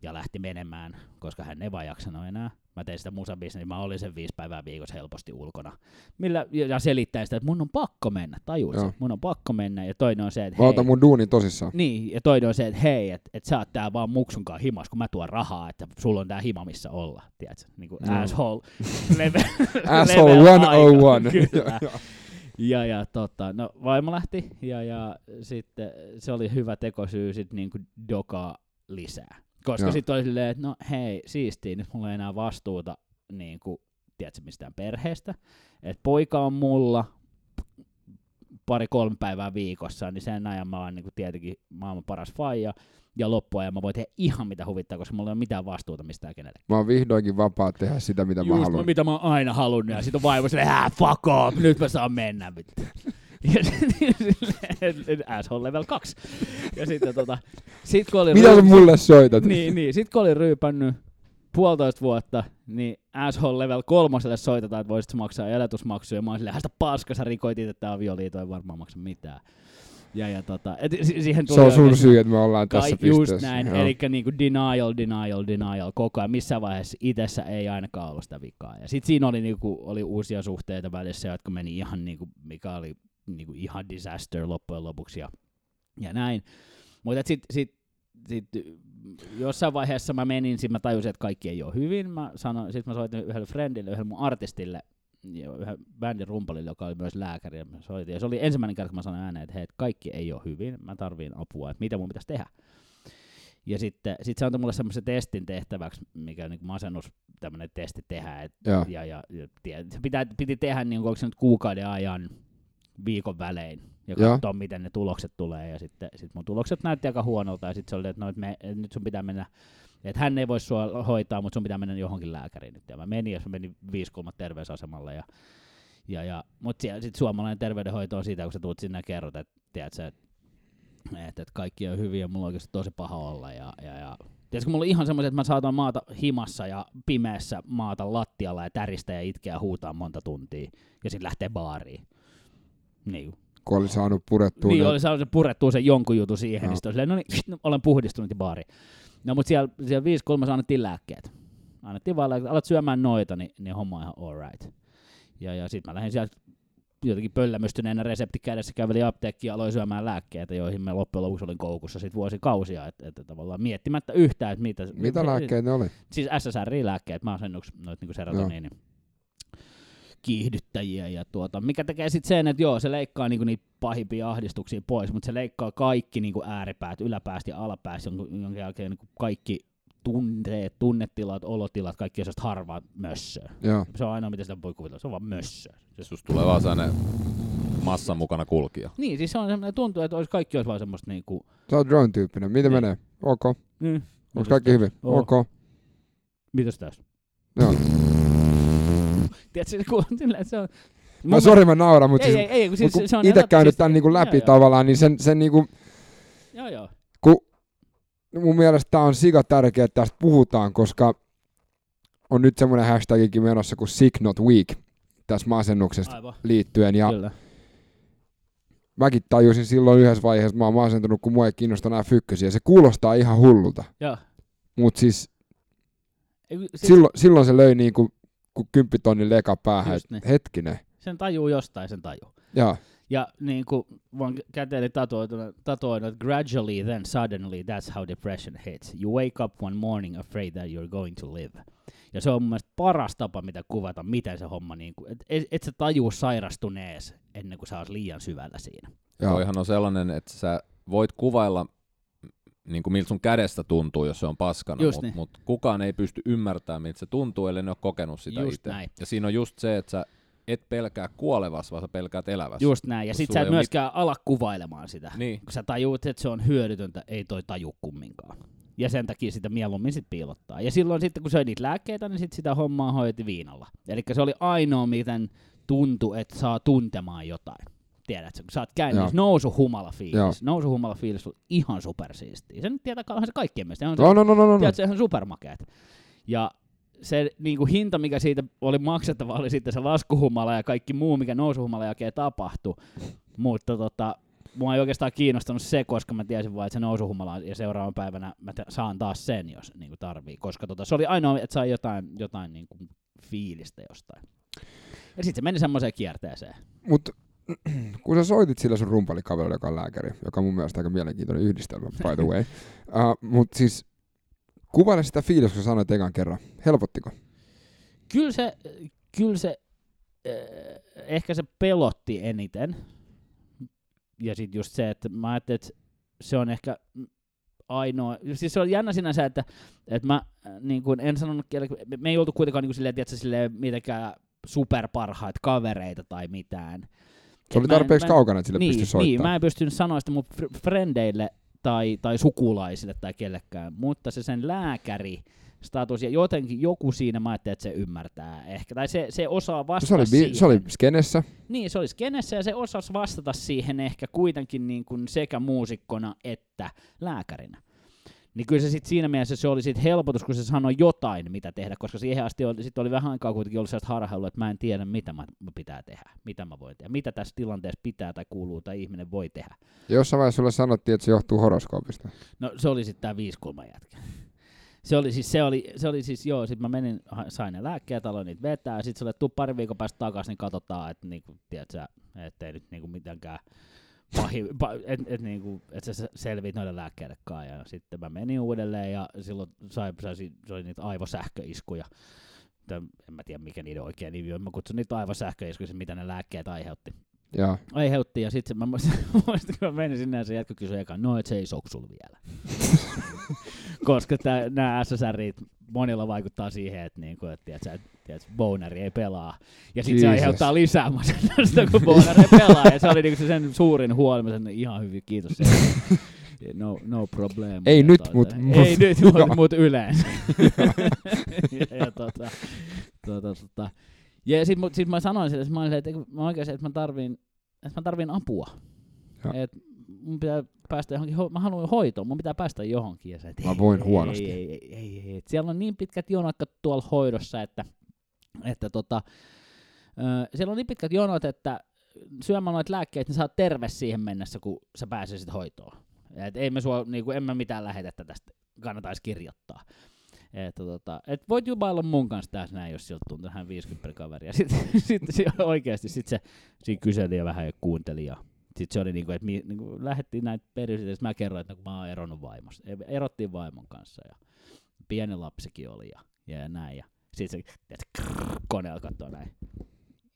ja lähti menemään, koska hän ei vaan jaksanut enää. mä tein sitä musabisnestä, niin mä olin sen viisi päivää viikossa helposti ulkona. Millä, ja selittäin sitä, että mun on pakko mennä, tajuut Joo. Mun on pakko mennä, ja toinen on se, että Mä hei, otan mun duunin tosissaan. niin, ja toinen on se, että hei, että et sä oot tää vaan muksunkaan himas, kun mä tuon rahaa, että sulla on tää hima, missä olla, tiedätkö? Niin kuin Joo. asshole. level, Asshole level 101. aika, Kyllä. Ja, ja tota, no vaimo lähti, ja, ja sitten se oli hyvä tekosyy sit niinku dokaa lisää. Koska sitten oli silleen, että no hei, siistiä, nyt mulla ei enää vastuuta niinku, tiedätkö, mistään perheestä. Että poika on mulla pari-kolme päivää viikossa, niin sen ajan mä oon niinku tietenkin maailman paras faija. Ja loppuajan mä voin tehdä ihan mitä huvittaa, koska mulla ei ole mitään vastuuta mistään kenellekään. Mä oon vihdoinkin vapaa tehdä sitä, mitä mä Just haluan. mitä mä oon aina halunnut, ja sit on vaimo silleen, fuck off, nyt mä saan mennä. vittu." Ja silleen, asshole level 2. Ja sitten tota, sit kun oli Mitä sä ryy- mulle soitat? niin, niin, sit kun oli ryypännyt puolitoista vuotta, niin asshole level kolmoselle soitetaan, että voisit sä maksaa elätusmaksuja. Mä oon silleen, paska, sä rikoit itse tää avioliito, ei varmaan maksa mitään. Ja, ja tota, et, si- siihen tuli Se on sun syy, että me ollaan tässä Kaik, just pisteessä. näin, Joo. eli niinku denial, denial, denial koko ajan. Missään vaiheessa itsessä ei ainakaan ollut sitä vikaa. Ja sitten siinä oli, niinku, oli uusia suhteita välissä, jotka meni ihan, niinku, mikä oli niinku, ihan disaster loppujen lopuksi ja, ja näin. Mutta sitten sit, sit, jossain vaiheessa mä menin, sit mä tajusin, että kaikki ei ole hyvin. Mä sanoin, sit mä soitin yhdelle friendille, yhdelle mun artistille, ja yhden bändin rumpalille, joka oli myös lääkäri, ja soitin. Ja se oli ensimmäinen kerta, kun mä sanoin ääneen, että hei, kaikki ei ole hyvin, mä tarviin apua, että mitä mun pitäisi tehdä. Ja sitten sit se antoi mulle semmoisen testin tehtäväksi, mikä niin masennus tämmöinen testi tehdä. Et, ja, ja, ja tie- se pitää, piti tehdä, niin onko se nyt kuukauden ajan viikon välein ja katsoa, miten ne tulokset tulee. Ja sitten sit mun tulokset näytti aika huonolta ja sitten se oli, että no, et me, et nyt sun pitää mennä, että hän ei voi sua hoitaa, mutta sun pitää mennä johonkin lääkäriin nyt. Ja mä menin ja mä menin viisi kolmat terveysasemalle ja ja, ja, mutta sitten suomalainen terveydenhoito on siitä, kun sä tuut sinne ja kerrot, että tiedätkö, että et, et kaikki on hyviä ja mulla on oikeasti tosi paha olla. Ja, ja, ja. Tiedätkö, mulla oli ihan semmoiset, että mä saatoin maata himassa ja pimeässä maata lattialla ja täristä ja itkeä ja huutaa monta tuntia ja sitten lähtee baariin. Niin, Kun oli saanut purettua niin ne- oli saanut purettua sen jonkun jutun siihen, niin sitten oli silleen, no niin, olen puhdistunut ja baari. No mutta siellä, siellä 5 kolmas annettiin lääkkeet. Annettiin vaan lääkkeet, alat syömään noita, niin, niin homma on ihan alright. Ja, ja sitten mä lähdin sieltä jotenkin pöllämystyneenä resepti kädessä kävelin apteekkiin ja aloin syömään lääkkeitä, joihin me loppujen lopuksi olin koukussa sit vuosikausia, että, että tavallaan miettimättä yhtään, että mitä... Mitä lääkkeitä ne oli? Siis SSRI-lääkkeet, masennuks, noit niinku serotoniini kiihdyttäjiä ja tuota, mikä tekee sitten sen, että joo, se leikkaa niinku niitä pahimpia ahdistuksia pois, mutta se leikkaa kaikki niinku ääripäät, yläpäästä ja alapäästä, jonka, jonka jälkeen niinku kaikki tunteet, tunnetilat, olotilat, kaikki on sellaista harvaa mössöä. Joo. Se on ainoa, mitä sitä voi kuvitella, se on vaan mössöä. Se, Susta tulee vaan sellainen massan mukana kulkija. niin, siis se on semmoinen, tuntuu, että olisi, kaikki olisi vaan semmoista niinku... Sä oot drone-tyyppinen. Miten Niin. menee? Ok. Niin. Onko kaikki hyvin? Ok. Mitäs tässä? Joo. Tiedätkö, sillä, se on... Mä sori mä nauran, mutta ei, siis, ei, ei, kun siis, kun se on itse käynyt siis- tämän niinku läpi joo, tavallaan, niin sen, sen niinku, Joo, joo. kun mun mielestä tää on sika tärkeää, että tästä puhutaan, koska on nyt semmoinen hashtagikin menossa kuin sick not weak tässä masennuksesta Aivan, liittyen. Ja kyllä. mäkin tajusin silloin yhdessä vaiheessa, että mä oon masentunut, kun mua ei kiinnosta nämä fykkösiä. Se kuulostaa ihan hullulta. Joo. Mutta siis Siis, silloin, silloin se löi niinku kuin kymppitonnin leka päähän. Niin. Hetkinen. sen tajuu jostain, sen tajuu. Joo. Ja niin kuin vaan käteeni tatuoituna, tatuoinut, että gradually then suddenly that's how depression hits. You wake up one morning afraid that you're going to live. Ja se on mun mielestä paras tapa, mitä kuvata, miten se homma, niin kuin, et, et, et sä tajuu sairastunees ennen kuin sä oot liian syvällä siinä. Joo. Toihan on sellainen, että sä voit kuvailla, niin kuin miltä sun kädestä tuntuu, jos se on paskana, mutta niin. mut kukaan ei pysty ymmärtämään, miltä se tuntuu, ellei ne ole kokenut sitä Just itse. näin. Ja siinä on just se, että sä et pelkää kuolevas, vaan sä pelkäät elävässä. Just näin. Ja sit sä et myöskään ala kuvailemaan sitä. Niin, kun sä tajuut, että se on hyödytöntä, ei toi taju kumminkaan. Ja sen takia sitä mieluummin sit piilottaa. Ja silloin sitten, kun söi niitä lääkkeitä, niin sit sitä hommaa hoiti viinalla. Eli se oli ainoa, miten tuntui, että saa tuntemaan jotain. Tiedätkö, kun sä oot käynyt Joo. niissä nousuhumala fiilis. Joo. Nousuhumala fiilis on ihan supersiistiä. Se nyt tietää, onhan se kaikkien mielestä. On se, No, no, no, no, no. tiedätkö, ihan supermakeet. Ja se niin kuin hinta, mikä siitä oli maksettava, oli sitten se laskuhumala ja kaikki muu, mikä nousuhumala jälkeen tapahtui. Mutta tota, mua ei oikeastaan kiinnostanut se, koska mä tiesin vaan, että se nousuhumala ja seuraavan päivänä mä te- saan taas sen, jos niin kuin tarvii. Koska tota, se oli ainoa, että sai jotain, jotain niin kuin fiilistä jostain. Ja sitten se meni semmoiseen kierteeseen. Mut kun sä soitit sillä sun rumpalikaverille, joka on lääkäri, joka on mun mielestä aika mielenkiintoinen yhdistelmä, by the way. Uh, mut siis kuvaile sitä fiilistä, kun sä sanoit ekan kerran. Helpottiko? Kyllä se, kyllä se eh, ehkä se pelotti eniten. Ja sitten just se, että mä ajattelin, että se on ehkä ainoa, siis se on jännä sinänsä, että, että mä äh, niin kuin en sanonut, me- me ei oltu kuitenkaan niin kuin silleen, tiedätkö, silleen mitenkään superparhaita kavereita tai mitään. Se oli tarpeeksi en- kaukana, että sille niin, pystyi niin, soittamaan. mä en pystynyt sanoa sitä mun fr- frendeille tai, tai sukulaisille tai kellekään, mutta se sen lääkäri status ja jotenkin joku siinä mä ajattelin, että se ymmärtää ehkä, tai se, se osaa vastata se, oli, siihen. se oli skenessä. Niin, se oli skenessä ja se osasi vastata siihen ehkä kuitenkin niin kuin sekä muusikkona että lääkärinä. Niin kyllä se sit siinä mielessä se oli sit helpotus, kun se sanoi jotain, mitä tehdä, koska siihen asti oli, sit oli vähän aikaa kuitenkin ollut sellaista harhailua, että mä en tiedä, mitä mä, mä pitää tehdä, mitä mä voin tehdä, mitä tässä tilanteessa pitää tai kuuluu tai ihminen voi tehdä. Jossain vaiheessa sulle sanottiin, että se johtuu horoskoopista. No se oli sitten tämä viisikulman jätkä. Se oli siis, se oli, se oli siis joo, sit mä menin, sain ne lääkkeet, aloin niitä vetää, ja sit se oli, että tuu pari viikon päästä takaisin, niin katsotaan, että niinku, tiedätkö, ettei nyt niinku mitenkään pahi, pa, et, et, niinku, et sä selviit noiden lääkkeiden kanssa. Ja sitten mä menin uudelleen, ja silloin sai, sai, sai niitä aivosähköiskuja. Tai en mä tiedä, mikä niiden oikea nimi on. Mä kutsun niitä aivosähköiskuja, mitä ne lääkkeet aiheutti Ja aiheutti, ja sitten mä muistan, kun mä menin sinne, ja se jätkö kysyi ekaan, no et se ei vielä. Koska nämä SSRit monilla vaikuttaa siihen, että niinku, et, tiedät, sä, et, tiedät, boneri ei pelaa. Ja sitten se aiheuttaa lisää masennusta, kun boneri ei pelaa. Ja se oli niinku se sen suurin huoli. Mä sanoin, ihan hyvin, kiitos. No, no problem. Ei Ja nyt, tota, mut- Ei mut- nyt, Joo. mut, mut yleensä. ja, ja tota, tota, tota. Ja sit, sit mä sanoin sille, että mä, olin silleen, että mä oikeasti, että mä tarvin, että mä tarvin apua. Joo. Et mun pitää päästä johonkin, ho- mä haluan hoitoon, mun pitää päästä johonkin. Ja se, että Mä ei, voin ei, huonosti. Ei, ei, ei, ei, et siellä on niin pitkät jonot tuolla hoidossa, että, että tota, ö, siellä on niin pitkät jonot, että syömään noita lääkkeitä, niin sä oot terve siihen mennessä, kun sä pääsisit hoitoon. Et ei me sua, niinku, en mä mitään lähetettä tästä kannattaisi kirjoittaa. Että tota, et voit jubailla mun kanssa tässä näin, jos siltä tuntuu hän 50 kaveri. Ja sitten sit, sit, oikeasti sit se siinä kyseli ja vähän ja kuunteli. Ja sitten se oli niinku, että niinku, lähdettiin näitä sit mä kerroin, että mä oon eronnut vaimosta. E- Erottiin vaimon kanssa ja pieni lapsikin oli ja, ja näin. Ja sitten se krrr, koneella katsoo näin.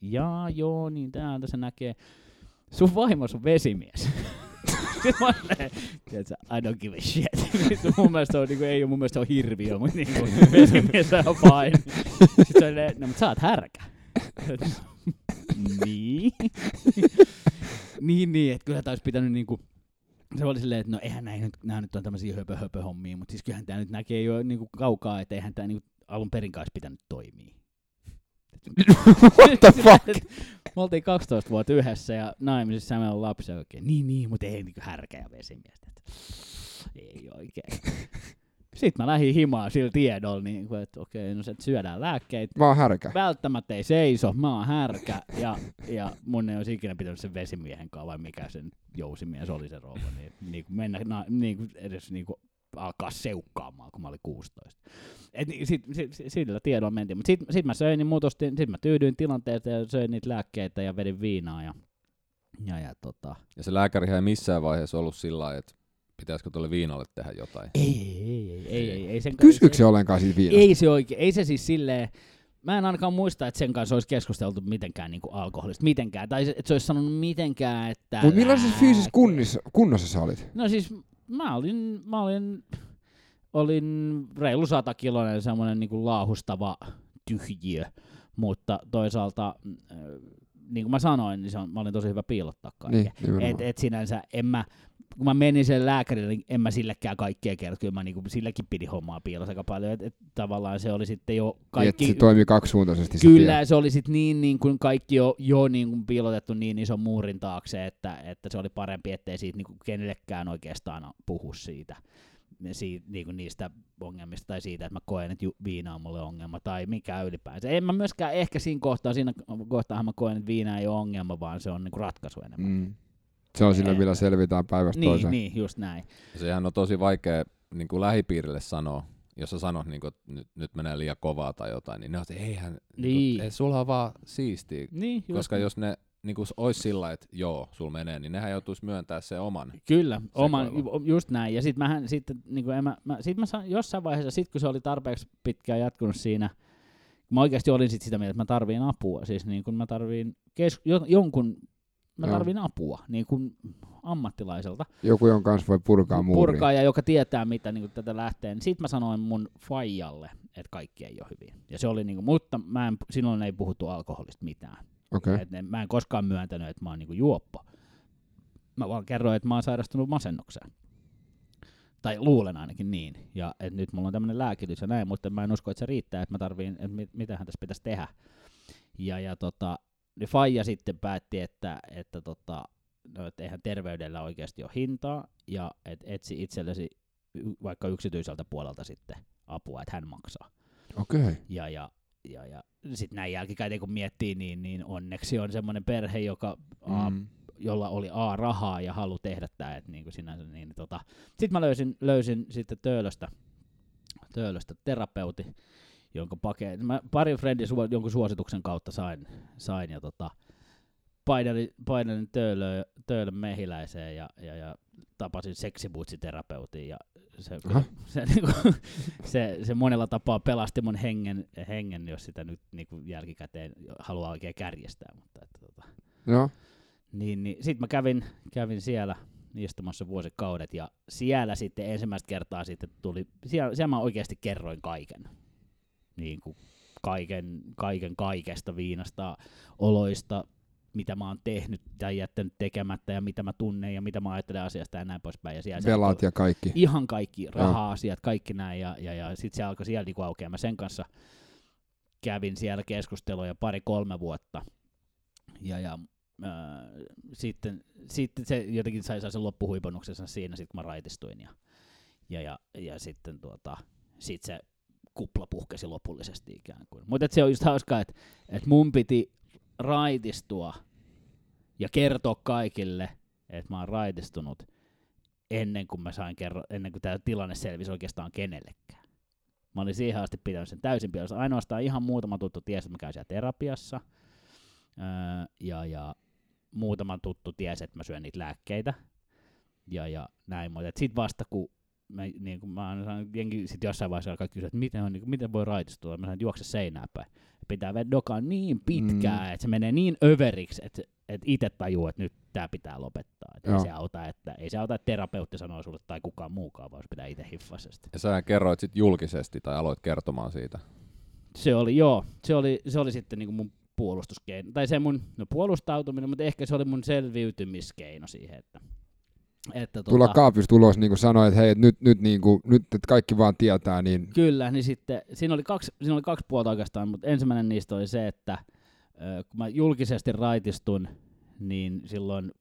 Jaa, joo, niin täältä se näkee. Sun vaimos on vesimies. Olin, tiedätkö, I don't give a shit. Sitten mun mielestä on, niin kuin, ei ole mun mielestä on hirviö, mutta niin kuin, vesimies on fine. Sitten oli, no mutta sä oot härkä. niin. niin, niin, että kyllä tää olisi pitänyt niinku, se oli silleen, että no eihän näin nyt, nämä nyt on tämmöisiä höpö, höpö hommia, mutta siis kyllähän tämä nyt näkee jo niinku kaukaa, että eihän tämä niinku alun perin pitänyt toimia. What the fuck? Me oltiin 12 vuotta yhdessä ja naimisissa meillä on lapsia oikein. Niin, niin, mutta ei niinku härkä ja vesimiestä. Ei oikein. Sitten mä lähdin himaan sillä tiedolla, niin kuin, että okei, no se syödään lääkkeitä. Mä oon härkä. Välttämättä ei seiso, mä oon härkä ja, ja mun ei olisi ikinä pitänyt sen vesimiehen kanssa, vai mikä sen jousimies oli se rouva, niin, niin kuin mennä na, niin kuin edes niin kuin alkaa seukkaamaan, kun mä olin 16. Et niin, sit, sit, sit, sillä tiedolla mentiin, mutta sitten sit mä söin, niin muutostin, sit mä tyydyin tilanteeseen ja söin niitä lääkkeitä ja vedin viinaa ja, ja, ja tota, Ja se lääkärihän ei missään vaiheessa ollut sillä lailla, että pitäisikö tuolle viinalle tehdä jotain. ei, ei, ei, ei, ei, ei sen Kysyykö se ollenkaan siitä viinasta? Ei se oikein, ei se siis silleen, mä en ainakaan muista, että sen kanssa olisi keskusteltu mitenkään niin kuin alkoholista, mitenkään, tai se- että se olisi sanonut mitenkään, että... Mutta millaisessa fyysisessä kunnossa, kunnossa sä olit? No siis mä olin, mä olin, olin reilu sata kiloinen semmoinen niin kuin laahustava tyhjiö, mutta toisaalta, äh, niin kuin mä sanoin, niin se on, mä olin tosi hyvä piilottaa kaiken. Niin. Et, et sinänsä en mä, kun mä menin sen lääkärille, niin en mä sillekään kaikkea kertoa, kyllä mä niinku, silläkin pidi hommaa piilossa aika paljon, että et, tavallaan se oli sitten jo Kaikki... Niin, se toimii kaksisuuntaisesti se kyllä tie. se oli sitten niin, niin kuin kaikki jo, jo niin kuin piilotettu niin ison muurin taakse, että, että se oli parempi, ettei siitä niin kuin kenellekään oikeastaan puhu siitä, siitä niin kuin niistä ongelmista tai siitä, että mä koen, että ju- viina on mulle ongelma tai mikä ylipäänsä. En mä myöskään ehkä siinä kohtaa, siinä kohtaa mä koen, että viina ei ole ongelma, vaan se on niin kuin ratkaisu enemmän. Mm. Se on sillä, Eh, millä selvitään päivästä Niin, toiseen. niin, just näin. Sehän on tosi vaikea niin kuin lähipiirille sanoa, jos sä sanot, niin kuin, että nyt, nyt menee liian kovaa tai jotain, niin ne on, että eihän, niin. Niin. Kuin, ei, sulla on vaan siistiä. Niin, just Koska jos ne niin kuin olisi sillä, että joo, sul menee, niin nehän joutuisi myöntämään se oman. Kyllä, oman, sekoilu. just näin. Ja sitten mähän sitten, niin kuin en mä, mä, sit mä saan, jossain vaiheessa, sit kun se oli tarpeeksi pitkään jatkunut siinä, mä oikeasti olin sit sitä mieltä, että mä tarviin apua. Siis niin kun mä tarviin kes, jo, jonkun, mä Joo. tarviin apua niin kuin ammattilaiselta. Joku, jonka kanssa voi purkaa muuria. Purkaa ja joka tietää, mitä niin tätä lähtee. Niin sit mä sanoin mun faijalle, että kaikki ei ole hyvin. Ja se oli niin kuin, mutta mä en, silloin ei puhuttu alkoholista mitään. Okei. Et ne, mä en koskaan myöntänyt, että mä oon niinku juoppo. Mä vaan kerroin, että mä oon sairastunut masennukseen. Tai luulen ainakin niin. Ja et nyt mulla on tämmöinen lääkitys ja näin, mutta mä en usko, että se riittää, että mä tarviin, että mit, mitähän tässä pitäisi tehdä. Ja, ja tota, niin Faija sitten päätti, että, että tota, no, et eihän terveydellä oikeasti ole hintaa, ja et etsi itsellesi vaikka yksityiseltä puolelta sitten apua, että hän maksaa. Okei. Ja, ja, ja, ja sitten näin jälkikäteen kun miettii, niin, niin onneksi on semmoinen perhe, joka a, Mm. jolla oli A rahaa ja halu tehdä tämä, että niin sinänsä niin tota. Sitten mä löysin, löysin sitten Töölöstä, Töölöstä terapeuti, jonka pake, mä parin friendin su, jonkun suosituksen kautta sain, sain ja tota, painelin, painelin Töölö, Töölön mehiläiseen ja, ja, ja tapasin seksibutsiterapeutin ja se, Aha. se, niinku, se, se, monella tapaa pelasti mun hengen, hengen jos sitä nyt niinku jälkikäteen haluaa oikein kärjestää. Mutta, että, tota, Joo. niin, niin sitten mä kävin, kävin siellä istumassa vuosikaudet ja siellä sitten ensimmäistä kertaa sitten tuli, siellä, siellä mä oikeasti kerroin kaiken. Niin kuin kaiken, kaiken kaikesta viinasta, oloista, mitä mä oon tehnyt tai jättänyt tekemättä ja mitä mä tunnen ja mitä mä ajattelen asiasta ja näin poispäin. Ja siellä Velat ja kaikki. ihan kaikki raha-asiat, kaikki näin, ja, ja, ja sitten se alkoi siellä niinku aukeaa. Mä sen kanssa kävin siellä keskusteluja pari-kolme vuotta, ja, ja äh, sitten, sitten se jotenkin sai, sen loppuhuipennuksensa siinä, sit kun mä raitistuin, ja, ja, ja, ja sitten tuota, sit se kupla puhkesi lopullisesti ikään kuin. Mutta se on just hauskaa, että et mun piti raitistua ja kertoa kaikille, että mä oon raitistunut, ennen kuin mä sain kerro, ennen kuin tämä tilanne selvisi oikeastaan kenellekään. Mä olin siihen asti pitänyt sen täysin pienossa. Ainoastaan ihan muutama tuttu tiesi, että mä käyn siellä terapiassa. Öö, ja, ja muutama tuttu tiesi, että mä syön niitä lääkkeitä. Ja, ja näin, mutta sitten vasta kun mä, niin kun mä aina sanon, jengi sit jossain vaiheessa kaikki kysyä, että miten, on, niin kuin, miten voi raitistua. Mä sanon, että juokse seinää päin. Pitää vetää dokaa niin pitkään, mm. että se menee niin överiksi, että, että itse tajuu, että nyt tämä pitää lopettaa. Että ei se, auta, että, ei se auta, että terapeutti sanoo sulle tai kukaan muukaan, vaan se pitää itse hiffassa sitä. Ja sä kerroit sit julkisesti tai aloit kertomaan siitä. Se oli, joo, se oli, se oli sitten niinku mun puolustuskeino, tai se mun no puolustautuminen, mutta ehkä se oli mun selviytymiskeino siihen, että, että Tulla tota, kaapista ulos, niin kuin sanoit, että hei, nyt, nyt, niin kuin, nyt että kaikki vaan tietää, niin Kyllä, niin sitten siinä oli kaksi, siinä oli kaksi puolta oikeastaan, mutta ensimmäinen niistä oli se, että kun mä julkisesti raitistun, niin silloin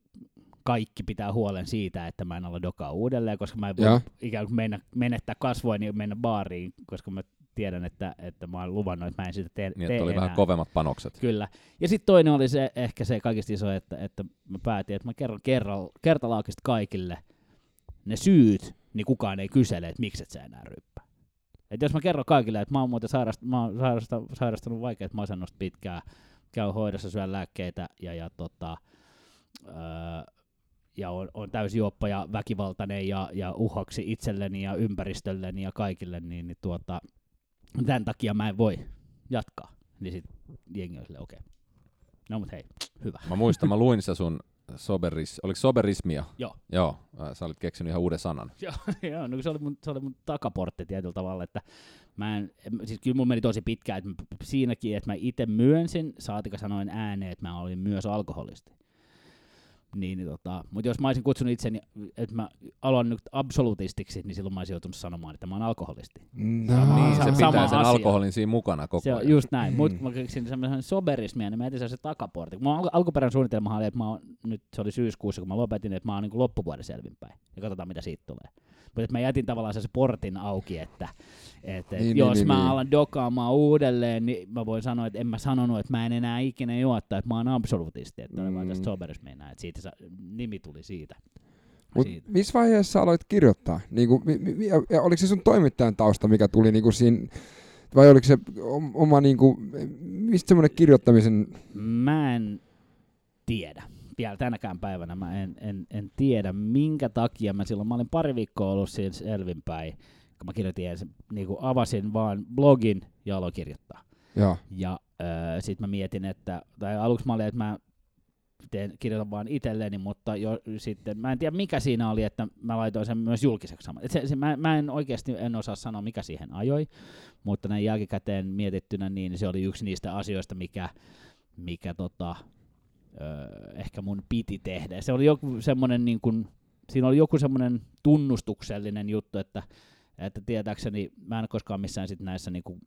kaikki pitää huolen siitä, että mä en ala dokaa uudelleen, koska mä en voi Joo. ikään kuin mennä, menettää kasvoini ja mennä baariin, koska mä tiedän, että, että mä oon luvannut, että mä en sitä tee, Niin, tee että oli enää. vähän kovemmat panokset. Kyllä. Ja sitten toinen oli se, ehkä se kaikista iso, että, että mä päätin, että mä kerron kerran, kertalaakista kaikille ne syyt, niin kukaan ei kysele, että miksi et sä enää ryppää. Et jos mä kerron kaikille, että mä oon muuten sairast, mä oon sairasta, sairastanut vaikeat masennusta pitkään, käyn hoidossa, syön lääkkeitä ja, ja, tota, öö, ja on, on täysin juoppa ja väkivaltainen ja, ja uhaksi itselleni ja ympäristölleni ja kaikille, niin, niin tuota, tämän takia mä en voi jatkaa. Niin sit jengi on silleen, okei. Okay. No mut hei, hyvä. Mä muistan, mä luin se sun soberis, oliko soberismia? Joo. Joo, sä olit keksinyt ihan uuden sanan. Joo, joo no, se, oli mun, se oli mun takaportti tietyllä tavalla, että mä en, siis kyllä mun meni tosi pitkään, että mä- siinäkin, että mä itse myönsin, saatika sanoin ääneen, että mä olin myös alkoholisti. Niin, niin tota, mutta jos mä olisin kutsunut itseni, että mä aloin nyt absolutistiksi, niin silloin mä olisin joutunut sanomaan, että mä oon alkoholisti. no, niin, sa- se sama pitää sen asia. alkoholin siinä mukana koko Se ajan. just näin, Mm. mutta mä keksin semmoisen soberismia, niin mä etin se takaportti. Mun al- alkuperäinen suunnitelma oli, että mä oon, nyt se oli syyskuussa, kun mä lopetin, että mä oon niin loppuvuoden selvinpäin. Ja katsotaan, mitä siitä tulee. Mutta mä jätin tavallaan se portin auki, että et, et Niin, niin, jos niin, mä niin. alan dokaamaan uudelleen, niin mä voin sanoa, että en mä sanonut, että mä en enää ikinä juottaa, että mä oon absolutisti, että mm. vaan tästä soberissa mennään, että siitä sa- nimi tuli siitä. Mut siitä. missä vaiheessa aloit kirjoittaa? Niinku, mi, mi, ja, ja oliko se sun toimittajan tausta, mikä tuli niinku siinä, vai oliko se om- oma, niinku, mistä semmoinen kirjoittamisen, Mä en tiedä. Vielä tänäkään päivänä mä en, en, en tiedä, minkä takia mä silloin, mä olin pari viikkoa ollut siinä Selvinpäin, kun mä kirjoitin ensin, niin kuin avasin vaan blogin ja aloin kirjoittaa. joo, Ja äh, sitten mä mietin, että, tai aluksi mä olin, että mä teen, kirjoitan vaan itselleni, mutta jo sitten, mä en tiedä mikä siinä oli, että mä laitoin sen myös julkiseksi sama. Et se, se, mä, mä, en oikeasti en osaa sanoa, mikä siihen ajoi, mutta näin jälkikäteen mietittynä, niin se oli yksi niistä asioista, mikä, mikä tota, ehkä mun piti tehdä. Se oli joku semmoinen, niin kuin, siinä oli joku semmoinen tunnustuksellinen juttu, että, että tietääkseni mä en koskaan missään sit näissä niin kuin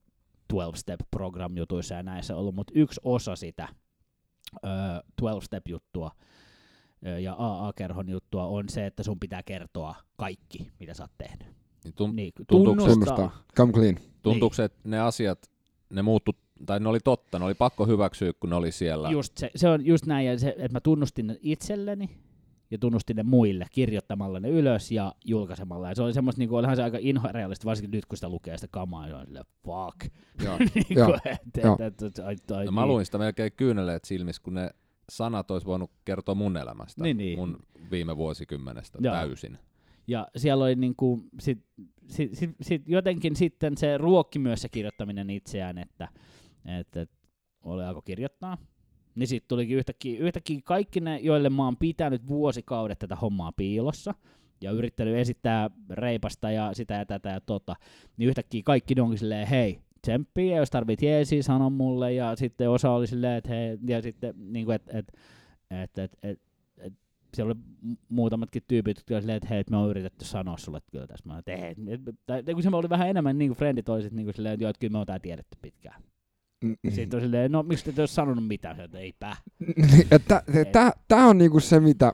12-step-program-jutuissa ja näissä ollut, mutta yksi osa sitä ö, 12-step-juttua ö, ja AA-kerhon juttua on se, että sun pitää kertoa kaikki, mitä sä oot tehnyt. Niin tun, Niin, se- tunnustaa, come clean. tuntuuko se, että ne asiat, ne muuttu, tai ne oli totta, ne oli pakko hyväksyä, kun ne oli siellä. Just se, se on just näin, ja se, että mä tunnustin ne itselleni ja tunnustin ne muille kirjoittamalla ne ylös ja julkaisemalla. Ja se oli semmoista, niinku, olihan se aika inhorealista, varsinkin nyt kun sitä lukee sitä kamaa, ja on silleen, fuck. Joo. Joo. et- Joo. et- et- ai- ai- Ja mä niin. luin sitä melkein kyyneleet silmissä, kun ne sanat olisi voinut kertoa mun elämästä, Niin, niin. mun viime vuosikymmenestä Joo. täysin. Ja siellä oli niinku, sit, sit, sit, sit jotenkin sitten se ruokki myös se kirjoittaminen itseään, että, että, että oli alkoi kirjoittaa. Niin sitten tulikin yhtäkkiä, yhtäkkiä kaikki ne, joille mä oon pitänyt vuosikaudet tätä hommaa piilossa, ja yrittänyt esittää reipasta ja sitä ja tätä ja tota, niin yhtäkkiä kaikki ne onkin silleen, hei, tsemppiä, jos tarvit jeesiä, sano mulle, ja sitten osa oli silleen, että hei, ja sitten niinku, että et, et, et, et, et, siellä oli mu- muutamatkin tyypit, jotka oli silleen, että hei, me on yritetty sanoa sulle että kyllä tässä. Mä että hei, tai kun se oli vähän enemmän niin kuin frendit oli sit, niin kuin silleen, että joo, että kyllä me on tää tiedetty pitkään. Mm. Sitten on silleen, no miksi te ole sanonut mitään? Että eipä. Tämä on niinku se, mitä...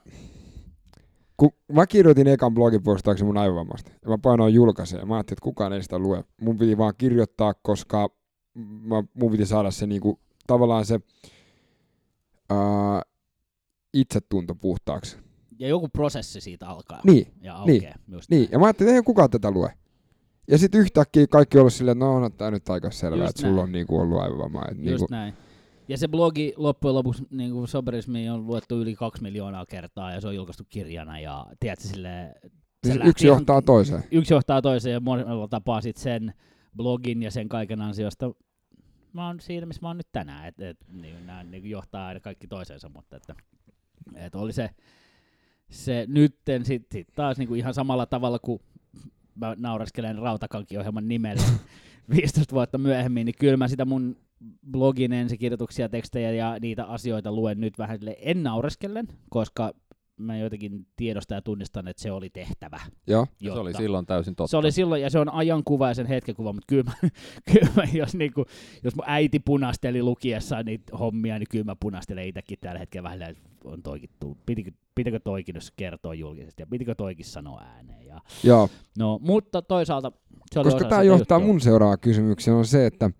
Kun mä kirjoitin ekan blogipostauksen mun aivovammasta, ja mä painoin julkaiseen, ja mä ajattelin, että kukaan ei sitä lue. Mun piti vaan kirjoittaa, koska mä, mun piti saada se niinku, tavallaan se ää, itsetunto puhtaaksi. Ja joku prosessi siitä alkaa. Niin, Ja aukeaa. Just niin. näin. Ja mä ajattelin, että ei kukaan tätä lue. Ja sitten yhtäkkiä kaikki on ollut silleen, no on tää nyt aika selvää, Just että sulla näin. on niinku ollut aivovamma. Et Just niinku, näin. Ja se blogi loppujen lopuksi niin kuin Soberismi on luettu yli kaksi miljoonaa kertaa ja se on julkaistu kirjana ja tiedätkö silleen, se siis yksi johtaa toiseen. yksi johtaa toiseen ja monella tapaa sit sen blogin ja sen kaiken ansiosta mä oon siinä, missä mä oon nyt tänään, että et, niin, nämä niin johtaa aina kaikki toiseensa, mutta että, et oli se, se nytten sit, sit taas niin kuin ihan samalla tavalla kuin mä nauraskelen Rautakanki-ohjelman nimelle 15 vuotta myöhemmin, niin kyllä mä sitä mun blogin ensikirjoituksia, tekstejä ja niitä asioita luen nyt vähän silleen en naureskellen, koska mä jotenkin tiedostan ja tunnistan, että se oli tehtävä. Joo. Ja se oli jotta- silloin täysin totta. se oli silloin, ja se on ajankuva ja sen hetkenkuva, mutta kyllä mä, kyllä mä jos, niinku, jos mun äiti punasteli lukiessaan niitä hommia, niin kyllä mä punastelen itsekin tällä hetkellä vähän, on toikin tullut. Pitikö, pitikö toikin jos kertoa julkisesti, ja pitikö toikin sanoa ääneen. Ja, Joo. no, mutta toisaalta se oli Koska tämä johtaa juttua. mun seuraavaan kysymykseen on se, että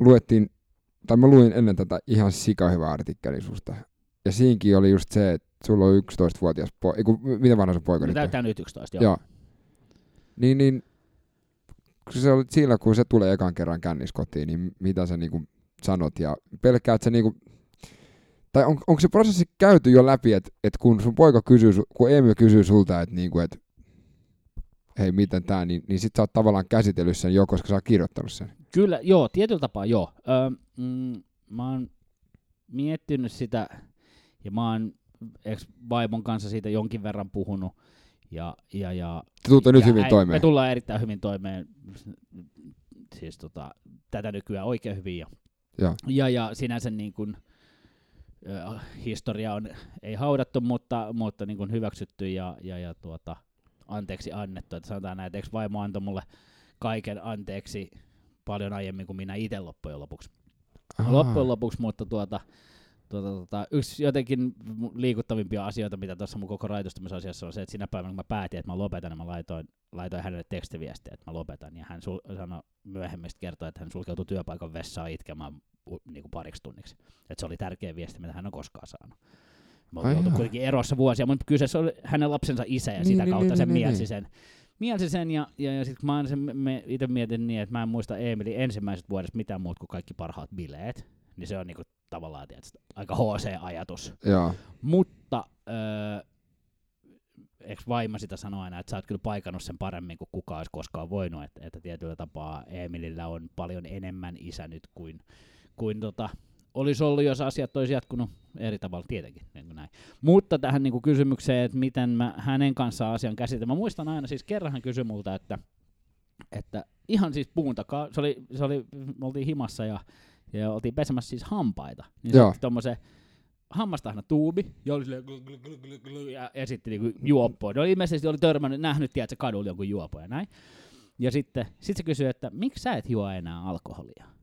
luettiin, tai mä luin ennen tätä ihan sikahyvä artikkeli susta. Ja siinkin oli just se, että sulla on 11-vuotias poika, miten vanha sun poika Ne nyt on? täyttää nyt 11, joo. Joo. Niin, niin kun se oli siinä, kun se tulee ekan kerran kännis kotiin, niin mitä sä niinku sanot ja pelkkäät sä niinku, tai on, onko se prosessi käyty jo läpi, että et kun sun poika kysyy, kun Emil kysyy sulta, että niinku, et, hei miten tää, niin, niin sit sä oot tavallaan käsitellyt sen jo, koska sä oot kirjoittanut sen. Kyllä, joo, tietyllä tapaa joo. Öö, mm, mä oon miettinyt sitä, ja mä oon ex-vaimon kanssa siitä jonkin verran puhunut, ja, ja, ja Te tuutte nyt ja hyvin äi- toimeen. Me tullaan erittäin hyvin toimeen, siis tota, tätä nykyään oikein hyvin. Ja, Joo. ja, ja sinänsä niin kuin, ö, historia on, ei haudattu, mutta, mutta niin kuin hyväksytty ja, ja, ja tuota, anteeksi annettu. Että sanotaan näin, että eikö vaimo antoi mulle kaiken anteeksi paljon aiemmin kuin minä itse loppujen lopuksi. Ahaa. Loppujen lopuksi, mutta tuota, Tuota, tuota, yksi jotenkin liikuttavimpia asioita, mitä tuossa mun koko raitostamisasiassa on se, että sinä päivänä kun mä päätin, että mä lopetan, niin mä laitoin, laitoin hänelle tekstiviestiä, että mä lopetan. Ja hän sul- sanoi myöhemmin kertoi, että hän sulkeutui työpaikan vessaan itkemään niin kuin pariksi tunniksi. Että se oli tärkeä viesti, mitä hän on koskaan saanut. Olin ollut jaa. kuitenkin erossa vuosia, mutta kyseessä oli hänen lapsensa isä ja Niin, sitä niin, kautta niin, se niin, mielsi niin. sen. Mielsi sen ja, ja, ja sitten mä sen, me itse mietin niin, että mä en muista Emilin ensimmäisestä vuodesta mitään muuta kuin kaikki parhaat bileet. Niin se on niinku tavallaan tietysti, aika HC-ajatus. Joo. Mutta öö, eikö vaima sitä sanoa aina, että sä oot kyllä paikannut sen paremmin kuin kukaan olisi koskaan voinut, että, että tietyllä tapaa Emilillä on paljon enemmän isä nyt kuin, kuin tota, olisi ollut, jos asiat olisi jatkunut eri tavalla tietenkin. Niin kuin näin. Mutta tähän niin kuin kysymykseen, että miten mä hänen kanssaan asian käsitän. Mä muistan aina, siis kerran hän kysyi multa, että, että ihan siis puun takaa, se oli, se oli, me oltiin himassa ja, ja oltiin pesemässä siis hampaita. Niin Joo. se tommosen hammastahna tuubi, ja oli silleen glu, glu, glu, glu, ja esitti niinku juoppoa. Oli ilmeisesti oli törmännyt, nähnyt, tiedätkö, kadulla jonkun juopon ja näin. Ja sitten sit se kysyi, että miksi sä et juo enää alkoholia?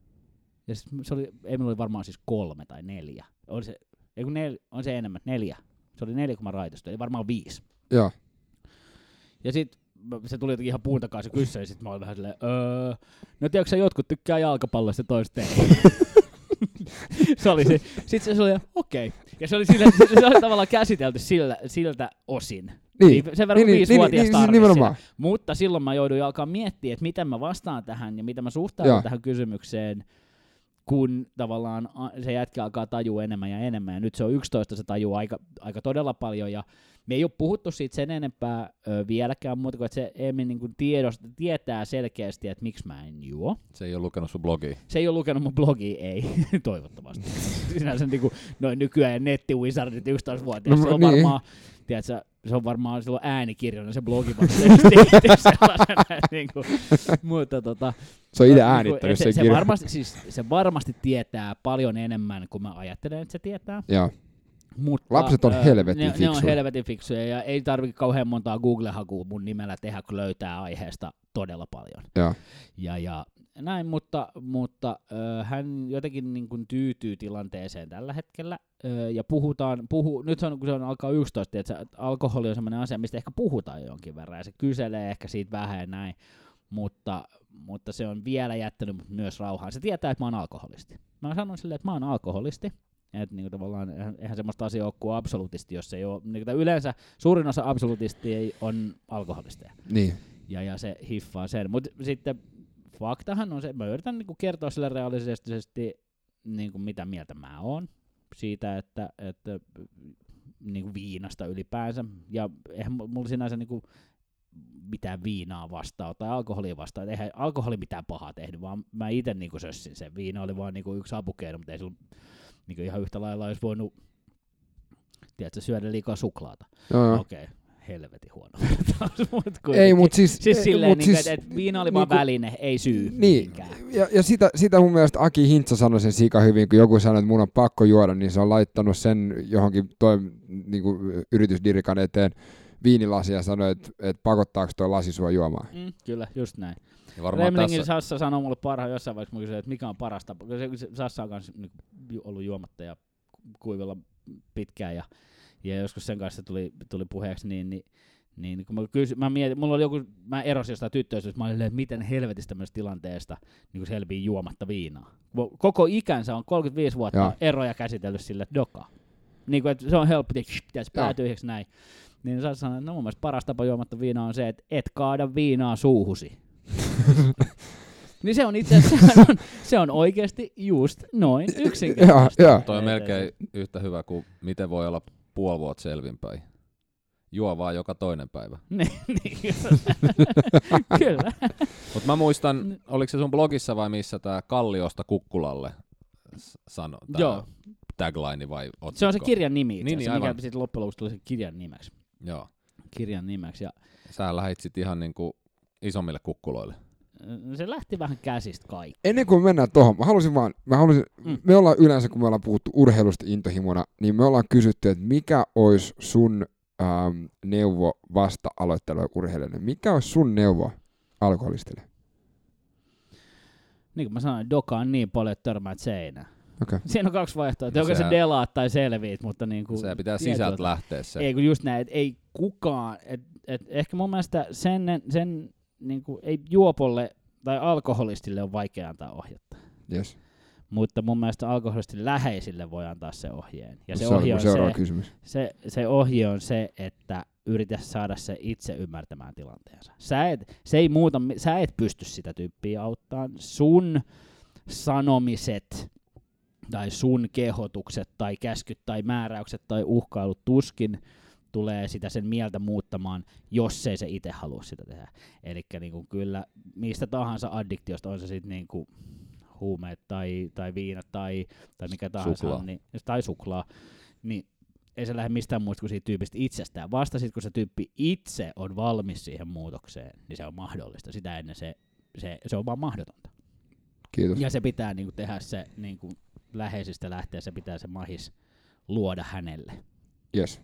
Ja se oli, ei minulla oli varmaan siis kolme tai neljä. Oli se, ei kun nel, on se enemmän, neljä. Se oli neljä, kun mä raitostuin, eli varmaan viisi. Joo. Ja sit se tuli jotenkin ihan puun takaa se kyssä, ja sit mä olin vähän silleen, öö, no tiedätkö sä, jotkut tykkää jalkapallosta ja toiset ei. se oli se, sit se oli, okei. Okay. Ja se oli, sillä, se, se oli tavallaan käsitelty sillä, siltä osin. Niin. Sen verran Niin, niin, niin, viisivuotias niin, niin, sitä. Mutta silloin mä jouduin alkaa miettiä, että miten mä vastaan tähän ja miten mä suhtaudun Joo. tähän kysymykseen, kun tavallaan se jätkä alkaa tajua enemmän ja enemmän. Ja nyt se on 11, se tajuu aika, aika todella paljon. Ja me ei ole puhuttu siitä sen enempää ö, vieläkään, muuta kuin että se Emmi niin kuin tiedost, tietää selkeästi, että miksi mä en juo. Se ei ole lukenut sun blogia. Se ei ole lukenut mun blogia, ei, toivottavasti. Sinänsä niin kuin, noin nykyään nettiwizardit 11-vuotias, No, se on niin. varmaan, tiedätkö, se on varmaan silloin äänikirjana se blogi vasta tehty sellaisena, niin kuin, mutta tota, Se on itse niin kuin, äänittänyt se, sen se, kirjan. varmasti, siis, se varmasti tietää paljon enemmän kuin mä ajattelen, että se tietää. Joo. Mutta, Lapset on helvetin ne, ne on fiksuja. helvetin fiksuja ja ei tarvitse kauhean montaa Google-hakua mun nimellä tehdä, kun löytää aiheesta todella paljon. Joo. Ja, ja näin, mutta, mutta ö, hän jotenkin niin kuin tyytyy tilanteeseen tällä hetkellä. Ö, ja puhutaan, puhu, nyt on, kun se on alkaa 11, että, alkoholi on sellainen asia, mistä ehkä puhutaan jonkin verran. Ja se kyselee ehkä siitä vähän ja näin. Mutta, mutta se on vielä jättänyt myös rauhaan. Se tietää, että mä oon alkoholisti. Mä sanon silleen, että mä oon alkoholisti. Että niinku tavallaan eihän, semmoista asiaa ole kuin absolutisti, jos ei ole, niinku, yleensä suurin osa absolutisti ei on alkoholisteja Niin. ja, ja se hiffaa sen. Mutta sitten faktahan on se, mä yritän niinku kertoa sille realistisesti, niinku mitä mieltä mä oon siitä, että, että niinku viinasta ylipäänsä. Ja eihän mu- mulla sinänsä niinku mitään viinaa vastaan tai alkoholia vastaan. Et Eihän alkoholi mitään pahaa tehnyt, vaan mä itse niinku sössin sen. Viina oli vaan niinku yksi apukeino, mutta ei sillä niinku ihan yhtä lailla olisi voinut tiedätkö, syödä liikaa suklaata. Okei, okay, helvetin huono vertaus, mut. Ei, mutta siis... Siis ei, silleen, mut niin siis, että et viina oli vaan niinku- väline, ei syy Niin, mihinkään. ja, ja sitä, sitä mun mielestä Aki Hintsa sanoi sen sika hyvin, kun joku sanoi, että mun on pakko juoda, niin se on laittanut sen johonkin toi, niin kuin yritysdirikan eteen viinilasia ja sanoi, että, että pakottaako toi lasi sua juomaan. Mm, kyllä, just näin. Ja varmaan Remlingin tässä, Sassa sanoi mulle parhaan jossain vaiheessa, kun kysyin, että mikä on paras tapa. kun Se, se Sassa on kanssa niin, ju- ollut juomatta ja kuivilla pitkään ja, ja joskus sen kanssa tuli, tuli puheeksi, niin, niin niin kun mä, kysyin, mä mietin, mulla oli joku, mä erosin jostain tyttöystävästä, mä olin että miten helvetistä tämmöisestä tilanteesta niin selviää juomatta viinaa. Ko- Koko ikänsä on 35 vuotta Joo. eroja käsitellyt sille dokaa. Niin kuin, että se on helppo, että pitäisi yhdeksi näin. Niin sä sanoit, että no mun mielestä paras tapa juomatta viinaa on se, että et kaada viinaa suuhusi. niin se on itse asiassa, se on, se on oikeasti just noin yksinkertaista. Toi on melkein yhtä hyvä kuin miten voi olla puoli vuotta selvinpäin. Juo vaan joka toinen päivä. Niin, niin, kyllä. Mutta mä muistan, oliko se sun blogissa vai missä tämä Kalliosta Kukkulalle sano, tää Joo. tagline vai otsikko? Se on se kirjan nimi itse Niin, niin, mikä sitten loppujen lopuksi tuli se kirjan nimeksi. Joo. Kirjan nimeksi. Ja Sä lähit sit ihan niinku isommille kukkuloille. Se lähti vähän käsistä kaikki. Ennen kuin me mennään tohon, mä halusin vaan, mä halusin, Mm. me ollaan yleensä, kun me ollaan puhuttu urheilusta intohimona, niin me ollaan kysytty, että mikä olisi sun ähm, neuvo vasta aloittelevalle urheilijalle? Mikä olisi sun neuvo alkoholistille? Niin kuin mä sanoin, dokaan niin paljon, että törmäät seinään. Okei. Siinä on kaksi vaihtoehtoa, No joko se- delaat tai selviit, mutta niin kuin Se pitää sisältä lähteä se. Ei kun just näin, että ei kukaan, et, et ehkä mun mielestä sen, sen niin kuin, ei juopolle tai alkoholistille on vaikea antaa ohjetta. Yes. Mutta mun mielestä alkoholistin läheisille voi antaa se ohjeen. Ja se, se ohje mun on se, kysymys. se, se ohje on se, että yritä saada se itse ymmärtämään tilanteensa. Sä et, se ei muuta, sä et pysty sitä tyyppiä auttaa. Sun sanomiset tai sun kehotukset tai käskyt tai määräykset tai uhkailut tuskin tulee sitä sen mieltä muuttamaan, jos ei se itse halua sitä tehdä. Eli niinku kyllä mistä tahansa addiktiosta, on se sitten niinku huumeet tai, tai viinat tai, tai mikä tahansa, Suklaa. Niin, tai suklaa, niin ei se lähde mistään muusta kuin siitä tyypistä itsestään. Vasta sitten, kun se tyyppi itse on valmis siihen muutokseen, niin se on mahdollista. Sitä ennen se, se, se on vaan mahdotonta. Kiitos. Ja se pitää niinku tehdä se niinku läheisistä lähteä, se pitää se mahis luoda hänelle. Yes.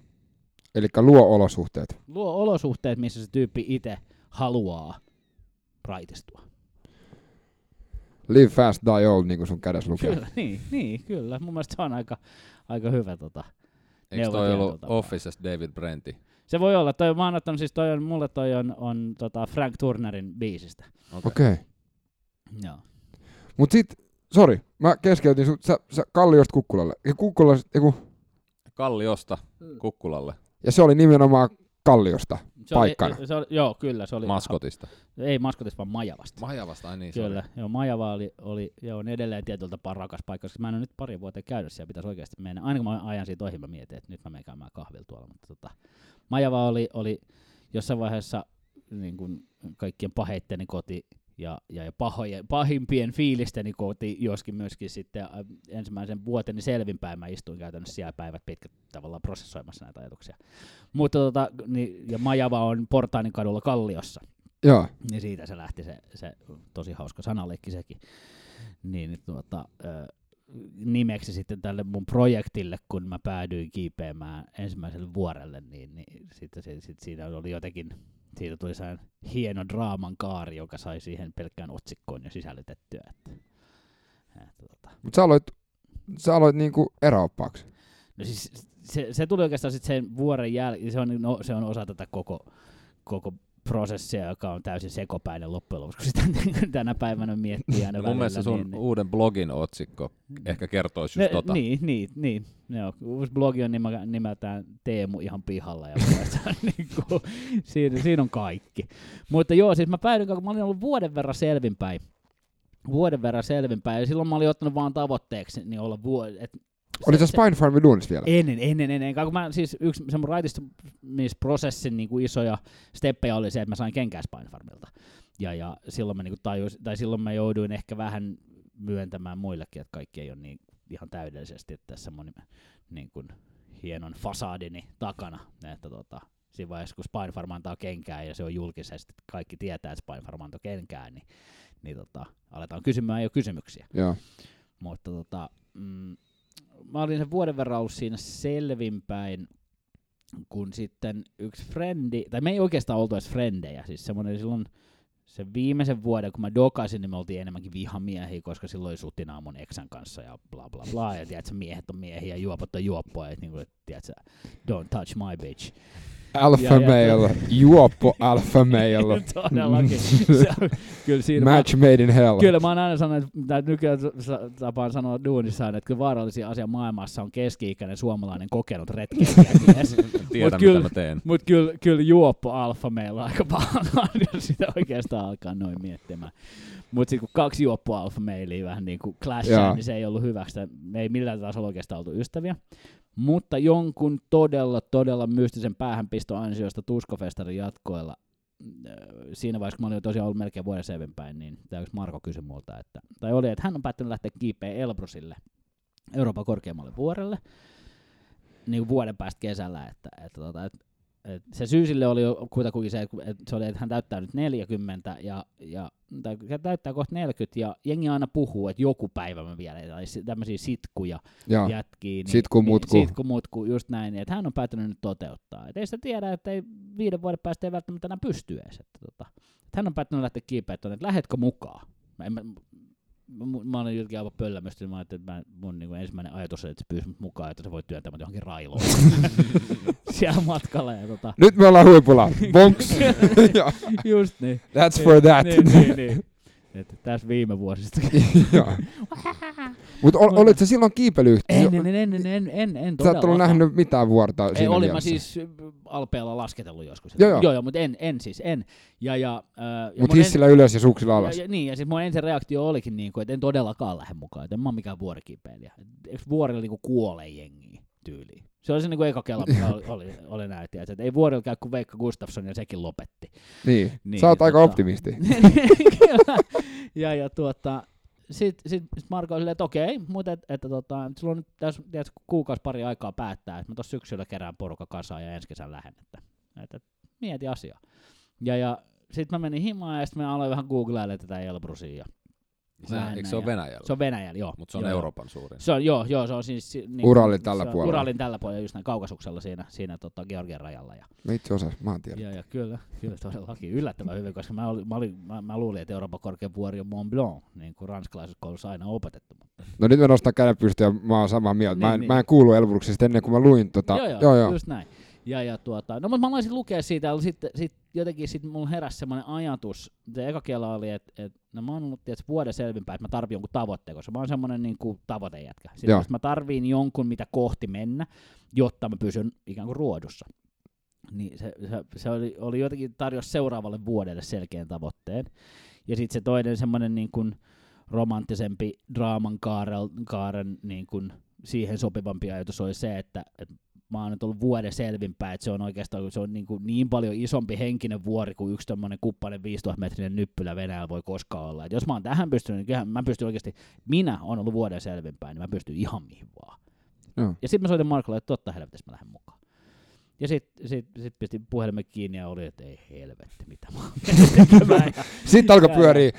Eli luo olosuhteet. Luo olosuhteet, missä se tyyppi itse haluaa raitistua. Live fast, die old, niin kuin sun kädessä lukee. Kyllä, niin, niin, kyllä. Mun mielestä se on aika, aika hyvä tota. Eikö toi ollut tapaa. Officesta David Brenti? Se voi olla, toi, mä oon ottanut, siis toi on, mulle toi on, on tota Frank Turnerin biisistä. Okei. Okay. Joo. Mut sit, sori, mä keskeytin sut, sä, sä Kalliosta Kukkulalle. Ja, Kukkula, eiku, Kalliosta Kukkulalle, ja se oli nimenomaan Kalliosta. Se Paikkana. Oli, se oli, joo, kyllä, se oli. maskotista. Ei maskotista, vaan Majavasta. Majavasta, ai niin Kyllä, joo, Majava oli, oli joo, on edelleen tietyllä tapaa rakas paikka, koska mä en ole nyt pari vuotta käynyt siellä, pitäisi oikeasti mennä. Aina kun mä ajan siitä ohi, mä mietin, että nyt mä menen käymään kahvilla tuolla, mutta tota, Majava oli, oli jossain vaiheessa niin kuin kaikkien paheitteni koti ja, ja, ja pahojen, pahimpien fiilisteni koti, joskin myöskin sitten ä, ensimmäisen vuoteni selvinpäin mä istuin käytännössä siellä päivät pitkät tavallaan prosessoimassa näitä ajatuksia. Mutta tota, niin, ja Majava on Portaanin kadulla Kalliossa, Joo. niin siitä se lähti se, se tosi hauska sanaleikki sekin. Niin niin tuota, ö, nimeksi sitten tälle mun projektille, kun mä päädyin kiipeämään ensimmäiselle vuorelle, niin, niin sitten se, sit siinä oli jotenkin, siitä tuli sellainen hieno draaman kaari, joka sai siihen pelkkään otsikkoon jo sisällytettyä. Että, että, tota. Mut sä aloit, sä aloit niinku eräoppaaksi. No siis se, se tuli oikeastaan sitten sen vuoren jälkeen, se on, no, se on osa tätä koko, koko prosessia, joka on täysin sekopäinen loppujen lopuksi, kun sitä tänä päivänä miettii aina No mun mielestä sun niin, uuden blogin otsikko ehkä kertoisi just ne, tota. Niin, niin, niin. Joo. Uusi blogi on nimä, nimeltään Teemu ihan pihalla. Ja on niinku, siinä, siinä, on kaikki. Mutta joo, siis mä päädyin, kun mä olin ollut vuoden verran selvinpäin. Vuoden verran selvinpäin. Ja silloin mä olin ottanut vaan tavoitteeksi niin olla vuoden. Et Oli se Spine Farmin duunissa vielä? Ennen, ennen, ennen. Kun mä, siis yksi se mun raitistumisprosessin niin kuin isoja steppejä oli se, että mä sain kenkää Spine Farmilta. Ja, ja silloin, mä, niin kuin tajus, tai silloin mä jouduin ehkä vähän myöntämään muillekin, että kaikki ei ole niin ihan täydellisesti että tässä mun niin kuin, hienon fasaadini takana. Että tota, siinä vaiheessa, kun Spine Farm antaa kenkää ja se on julkisesti, kaikki tietää, että Spine Farm antoi kenkää, niin, niin tota, aletaan kysymään jo kysymyksiä. Joo. Mutta tota, mm, mä olin sen vuoden verran ollut siinä selvinpäin, kun sitten yksi frendi, tai me ei oikeastaan oltu edes frendejä, siis semmoinen silloin sen viimeisen vuoden, kun mä dokasin, niin me oltiin enemmänkin vihamiehiä, koska silloin sutinaa mun eksän kanssa ja bla bla bla, ja tiedätkö, miehet on miehiä, juopot on juoppoja, että niinku, et, tiedätkö, don't touch my bitch. Alpha Ja- ja- male, juoppo alpha male. Todellakin. Se on, kyllä siinä mä- Match made in hell. Kyllä mä oon aina sanonut, että nykyään tapaan sanoa duunissaan, että kyllä vaarallisia asia maailmassa on keski-ikäinen suomalainen kokenut retkeilijämies. Tiedän, Mut kyllä- mitä mä teen. Mutta kyllä, kyllä juoppo alfa meillä on aika paljon, jos sitä oikeastaan alkaa noin miettimään. Mutta sitten kun kaksi juoppo alfa meiliä vähän niin kuin clashaa, niin se ei ollut hyvästä. Me ei millään tasolla oikeastaan oltu ystäviä. Mutta jonkun todella, todella mystisen päähänpisto ansiosta Tuskofestarin jatkoilla äh, siinä vaiheessa, kun mä olin tosiaan ollut melkein vuoden selvinpäin, niin tämä yksi Marko kysyi multa, että, tai oli, että hän on päättänyt lähteä kiipeä Elbrusille, Euroopan korkeammalle vuorelle, niin vuoden päästä kesällä, että, että, tota, että et se syy sille oli kuitenkin se, että se oli, että hän täyttää nyt 40 ja, ja tai täyttää kohta 40 ja jengi aina puhuu, että joku päivä mä vielä, tai si- tämmöisiä sitkuja Joo. jätkii. Niin, Sitku, mutku. Niin, sitku, mutku, just näin, niin, että hän on päättänyt nyt toteuttaa. Et ei sitä tiedä, että ei viiden vuoden päästä ei välttämättä enää pysty edes. Että, tota, että hän on päättänyt lähteä kiipeä tuonne, että lähetkö mukaan? Mä, en, mä, olin jotenkin aivan pöllämöstä, mä ajattelin, että mä, mun niin ensimmäinen ajatus oli, että se pyysi mut mukaan, että se voi työntää mut johonkin railoon siellä matkalla. Ja tota, Nyt me ollaan huipulla. Bonks. Joo. just niin. That's for that. Niin, niin, niin. Et tässä viime vuosista. Mutta ol, olit sä silloin kiipeilyyhtiö? en, en, en, en, en, en, en Sä et ollut nähnyt mitään vuorta Ei, siinä olin mä siis äh, alpeella lasketellut joskus. Joo, joo. joo, joo mutta en, en siis, en. Ja, ja, äh, ja Mut mun en- hissillä ylös ja suksilla alas. Ja, ja, niin, ja siis mun ensin reaktio olikin, niin kuin, että en todellakaan lähde mukaan, että en mä ole mikään vuorikipeilijä. Eikö vuorilla niin kuolee jengiä tyyliin? Se oli se niin kuin eka kela, mikä oli, oli, oli näytti, että ei vuorilla käy kuin Veikka Gustafsson ja sekin lopetti. Niin. Niin, Sä oot aika tota- optimisti. Kyllä. ja, ja tuota, sitten sit, sit Marko oli silleen, että okei, mutta et, että tota, sulla on nyt tässä tiedätkö, kuukausi pari aikaa päättää, että mä tuossa syksyllä kerään porukka kasaan ja ensi kesän lähden, että, että, että mieti asiaa. Ja, ja sitten mä menin himaan ja sitten mä aloin vähän googlailemaan tätä Elbrusia. Ja Se, eikö se ole Venäjällä? se on Venäjällä, joo. Mutta se on joo, Euroopan suurin. Se on, joo, joo, se on siis... si- Niin, Uralin tällä puolella. Uralin tällä puolella, just näin kaukasuksella siinä, siinä tota Georgian rajalla. Ja, Mä itse osas, mä tiedä. ja, ja kyllä, kyllä todellakin yllättävän hyvin, koska mä, olin, mä, olin, mä, mä luulin, että Euroopan korkein vuori on Mont Blanc, niin kuin ranskalaisessa koulussa aina opetettu. Mutta No nyt mä nostan käden pystyyn ja mä oon samaa mieltä. Mä en, Niin, niin. mä en kuulu Elbruksesta ennen kuin mä luin tota. joo, joo, joo, joo. just näin. Ja, ja tuota, no mutta mä aloin sit lukea siitä, ja sitten sit jotenkin sit mulla heräsi semmoinen ajatus, se eka kela oli, että et, no mä oon ollut tietysti vuoden selvinpäin, että mä tarvin jonkun tavoitteen, koska mä oon semmoinen niin kuin tavoitejätkä. Sitten jos mä tarviin jonkun, mitä kohti mennä, jotta mä pysyn ikään kuin ruodussa. Niin se, se, se oli, oli jotenkin tarjosi seuraavalle vuodelle selkeän tavoitteen. Ja sitten se toinen semmoinen niin kuin romanttisempi draaman kaaren, kaaren niin kuin siihen sopivampi ajatus oli se, että, että mä oon nyt ollut vuoden selvinpäin, että se on oikeastaan se on niin, kuin niin paljon isompi henkinen vuori kuin yksi tämmöinen kuppainen 5000 metrinen nyppylä Venäjällä voi koskaan olla. Et jos mä oon tähän pystynyt, niin kyllähän mä pystyn oikeasti, minä on ollut vuoden selvinpäin, niin mä pystyn ihan mihin vaan. Joo. Ja sitten mä soitin Markolle, että totta helvetissä mä lähden mukaan. Ja sitten sit, sit pistin puhelimen kiinni ja oli, että ei helvetti, mitä mä oon Sitten alkoi pyörii,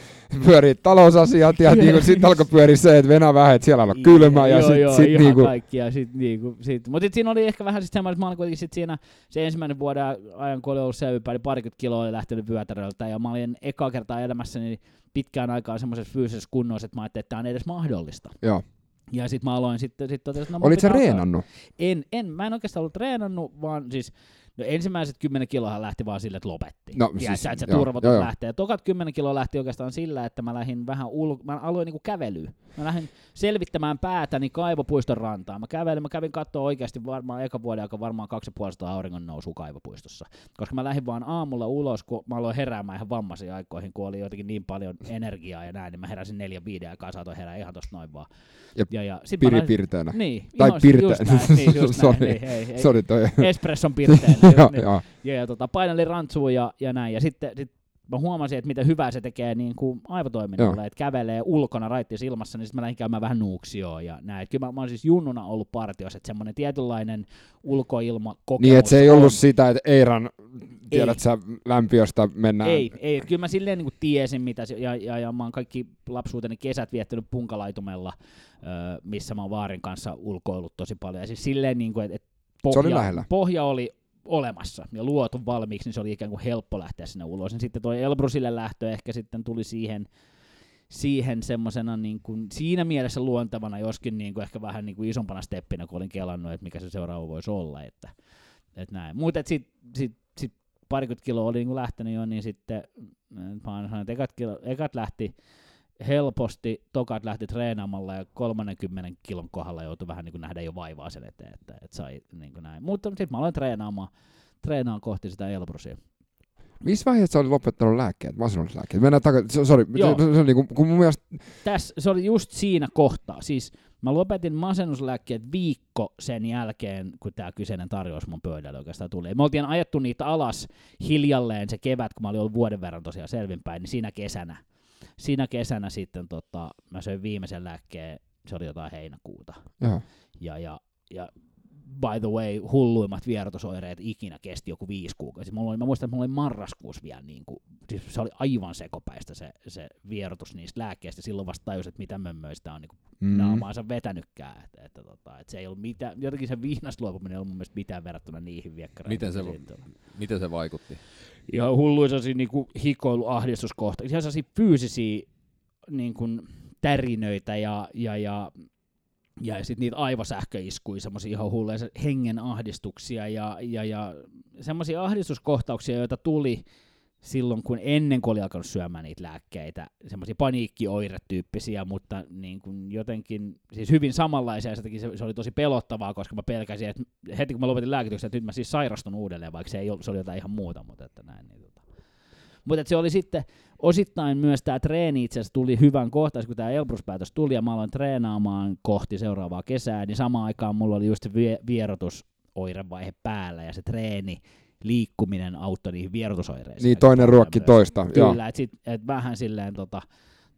pyörii talousasiat ja niinku, sitten alkoi pyörii se, että Venä vähän, että siellä on kylmä ja sitten joo, sit ihan niinku, kaikki. Ja sit, niinku, sit. Mutta siinä oli ehkä vähän siis semmoinen, että mä olin kuitenkin sit siinä se ensimmäinen vuoden ajan, kun oli ollut selvinpäin, niin parikymmentä kiloa oli lähtenyt vyötäröltä. Ja mä olin eka kertaa elämässäni pitkään aikaan semmoisessa fyysisessä kunnossa, että mä ajattelin, että tämä on edes mahdollista. joo. Ja sitten mä aloin sitten, sit totesin, no Olit sä reenannut? En, en, mä en oikeastaan ollut treenannut, vaan siis no ensimmäiset 10 kiloa lähti vaan sille, että lopetti. No, ja siis- että se joo. lähtee. Tokat 10 kiloa lähti oikeastaan sillä, että mä lähdin vähän ul... mä aloin niinku kävelyä. Mä lähdin selvittämään päätäni Kaivopuiston rantaan. Mä kävelin, mä kävin katsoa oikeasti varmaan eka vuoden aika varmaan 2,5 auringon nousu Kaivopuistossa. Koska mä lähdin vaan aamulla ulos, kun mä aloin heräämään ihan vammaisiin aikoihin, kun oli jotenkin niin paljon energiaa ja näin, niin mä heräsin neljän viiden aikaa, saatoin herää ihan tosta noin vaan. Ja ja, ja sit Piri lähdin- pirteänä. Niin, Tai ihan pirte- just näin, niin, just näin, Sorry. niin, hei, hei. Sori toi. Espresson pirteenä. Joo, niin. joo. Ja, ja tota, painelin rantsuun ja, ja näin. Ja sitten sit mä huomasin, että miten hyvää se tekee niin kuin aivotoiminnalle, että kävelee ulkona raittis ilmassa, niin sitten mä lähdin käymään vähän nuuksioon ja näin. Et Kyllä mä, mä oon siis junnuna ollut partiossa, että semmoinen tietynlainen ulkoilma kokemus. Niin, että se ei on. ollut sitä, että Eiran, tiedät sä, lämpiöstä mennään. Ei, ei, kyllä mä silleen niin kuin tiesin, mitä se, ja, ja, ja mä oon kaikki lapsuuteni kesät viettänyt punkalaitumella, ö, missä mä oon Vaarin kanssa ulkoillut tosi paljon. Ja siis silleen, niin kuin, että et pohja, Se oli lähellä. pohja oli olemassa ja luotu valmiiksi, niin se oli ikään kuin helppo lähteä sinne ulos. Ja sitten tuo Elbrusille lähtö ehkä sitten tuli siihen, siihen semmoisena niin kuin, siinä mielessä luontevana, joskin niin kuin ehkä vähän niin kuin isompana steppinä, kun olin kelannut, että mikä se seuraava voisi olla. Että, että näin. Mutta sitten sit, sit parikymmentä kiloa oli niin kuin lähtenyt jo, niin sitten äh, mä sanonut, että ekat, kilo, ekat lähti helposti, tokat lähti treenaamalla ja 30 kilon kohdalla joutui vähän niin kuin nähdä jo vaivaa sen eteen, että, että sai niin kuin näin. Mutta sitten mä aloin treenaamaan, treenaamaan kohti sitä Elbrusia. Missä vaiheessa sä olit lopettanut lääkkeet, masennuslääkkeet? Mennään takaisin, so- sori, se, se, on niinku, kun mun mielestä, Tässä, se oli just siinä kohtaa. Siis mä lopetin masennuslääkkeet viikko sen jälkeen, kun tämä kyseinen tarjous mun pöydälle oikeastaan tuli. Me oltiin ajettu niitä alas hiljalleen se kevät, kun mä olin ollut vuoden verran tosiaan selvinpäin, niin siinä kesänä. Siinä kesänä sitten tota, mä söin viimeisen lääkkeen, se oli jotain heinäkuuta. joo. Ja, ja, ja by the way, hulluimmat vierotusoireet ikinä kesti joku viisi kuukautta. Siis mulla oli, mä muistan, että mulla oli marraskuussa vielä, niin kuin, siis se oli aivan sekopäistä se, se vierotus niistä lääkkeistä. Silloin vasta tajusin, että mitä mömmöistä on niin kuin Mm. naamaansa vetänytkään. Että, että, tota, että se ei ollut mitään, jotenkin se viinasta luopuminen ei ollut mun mielestä mitään verrattuna niihin viekkareihin. Miten se- siitä. Miten se vaikutti? Ihan hulluja sellaisia niin kuin hikoiluahdistuskohtia. Ihan sellaisia fyysisiä niin kuin, tärinöitä ja, ja, ja ja sitten niitä aivosähköiskuja, semmoisia ihan hulleja hengen ahdistuksia ja, ja, ja semmoisia ahdistuskohtauksia, joita tuli silloin, kun ennen kuin oli alkanut syömään niitä lääkkeitä, semmoisia paniikkioiretyyppisiä, mutta niin kuin jotenkin, siis hyvin samanlaisia, ja se, se, oli tosi pelottavaa, koska mä pelkäsin, että heti kun mä lopetin lääkityksen, että nyt mä siis sairastun uudelleen, vaikka se, ei ollut, se oli jotain ihan muuta, mutta että näin. Niin, tota. Mutta se oli sitten osittain myös tämä treeni itse asiassa tuli hyvän kohtaisesti, kun tämä Elbrus-päätös tuli, ja mä aloin treenaamaan kohti seuraavaa kesää, niin samaan aikaan mulla oli just se vie- vierotusoirevaihe päällä, ja se treeni, liikkuminen auttoi niihin vierotusoireisiin. Niin toinen ruokki myös. toista. Joo. Kyllä, että et vähän silleen tota,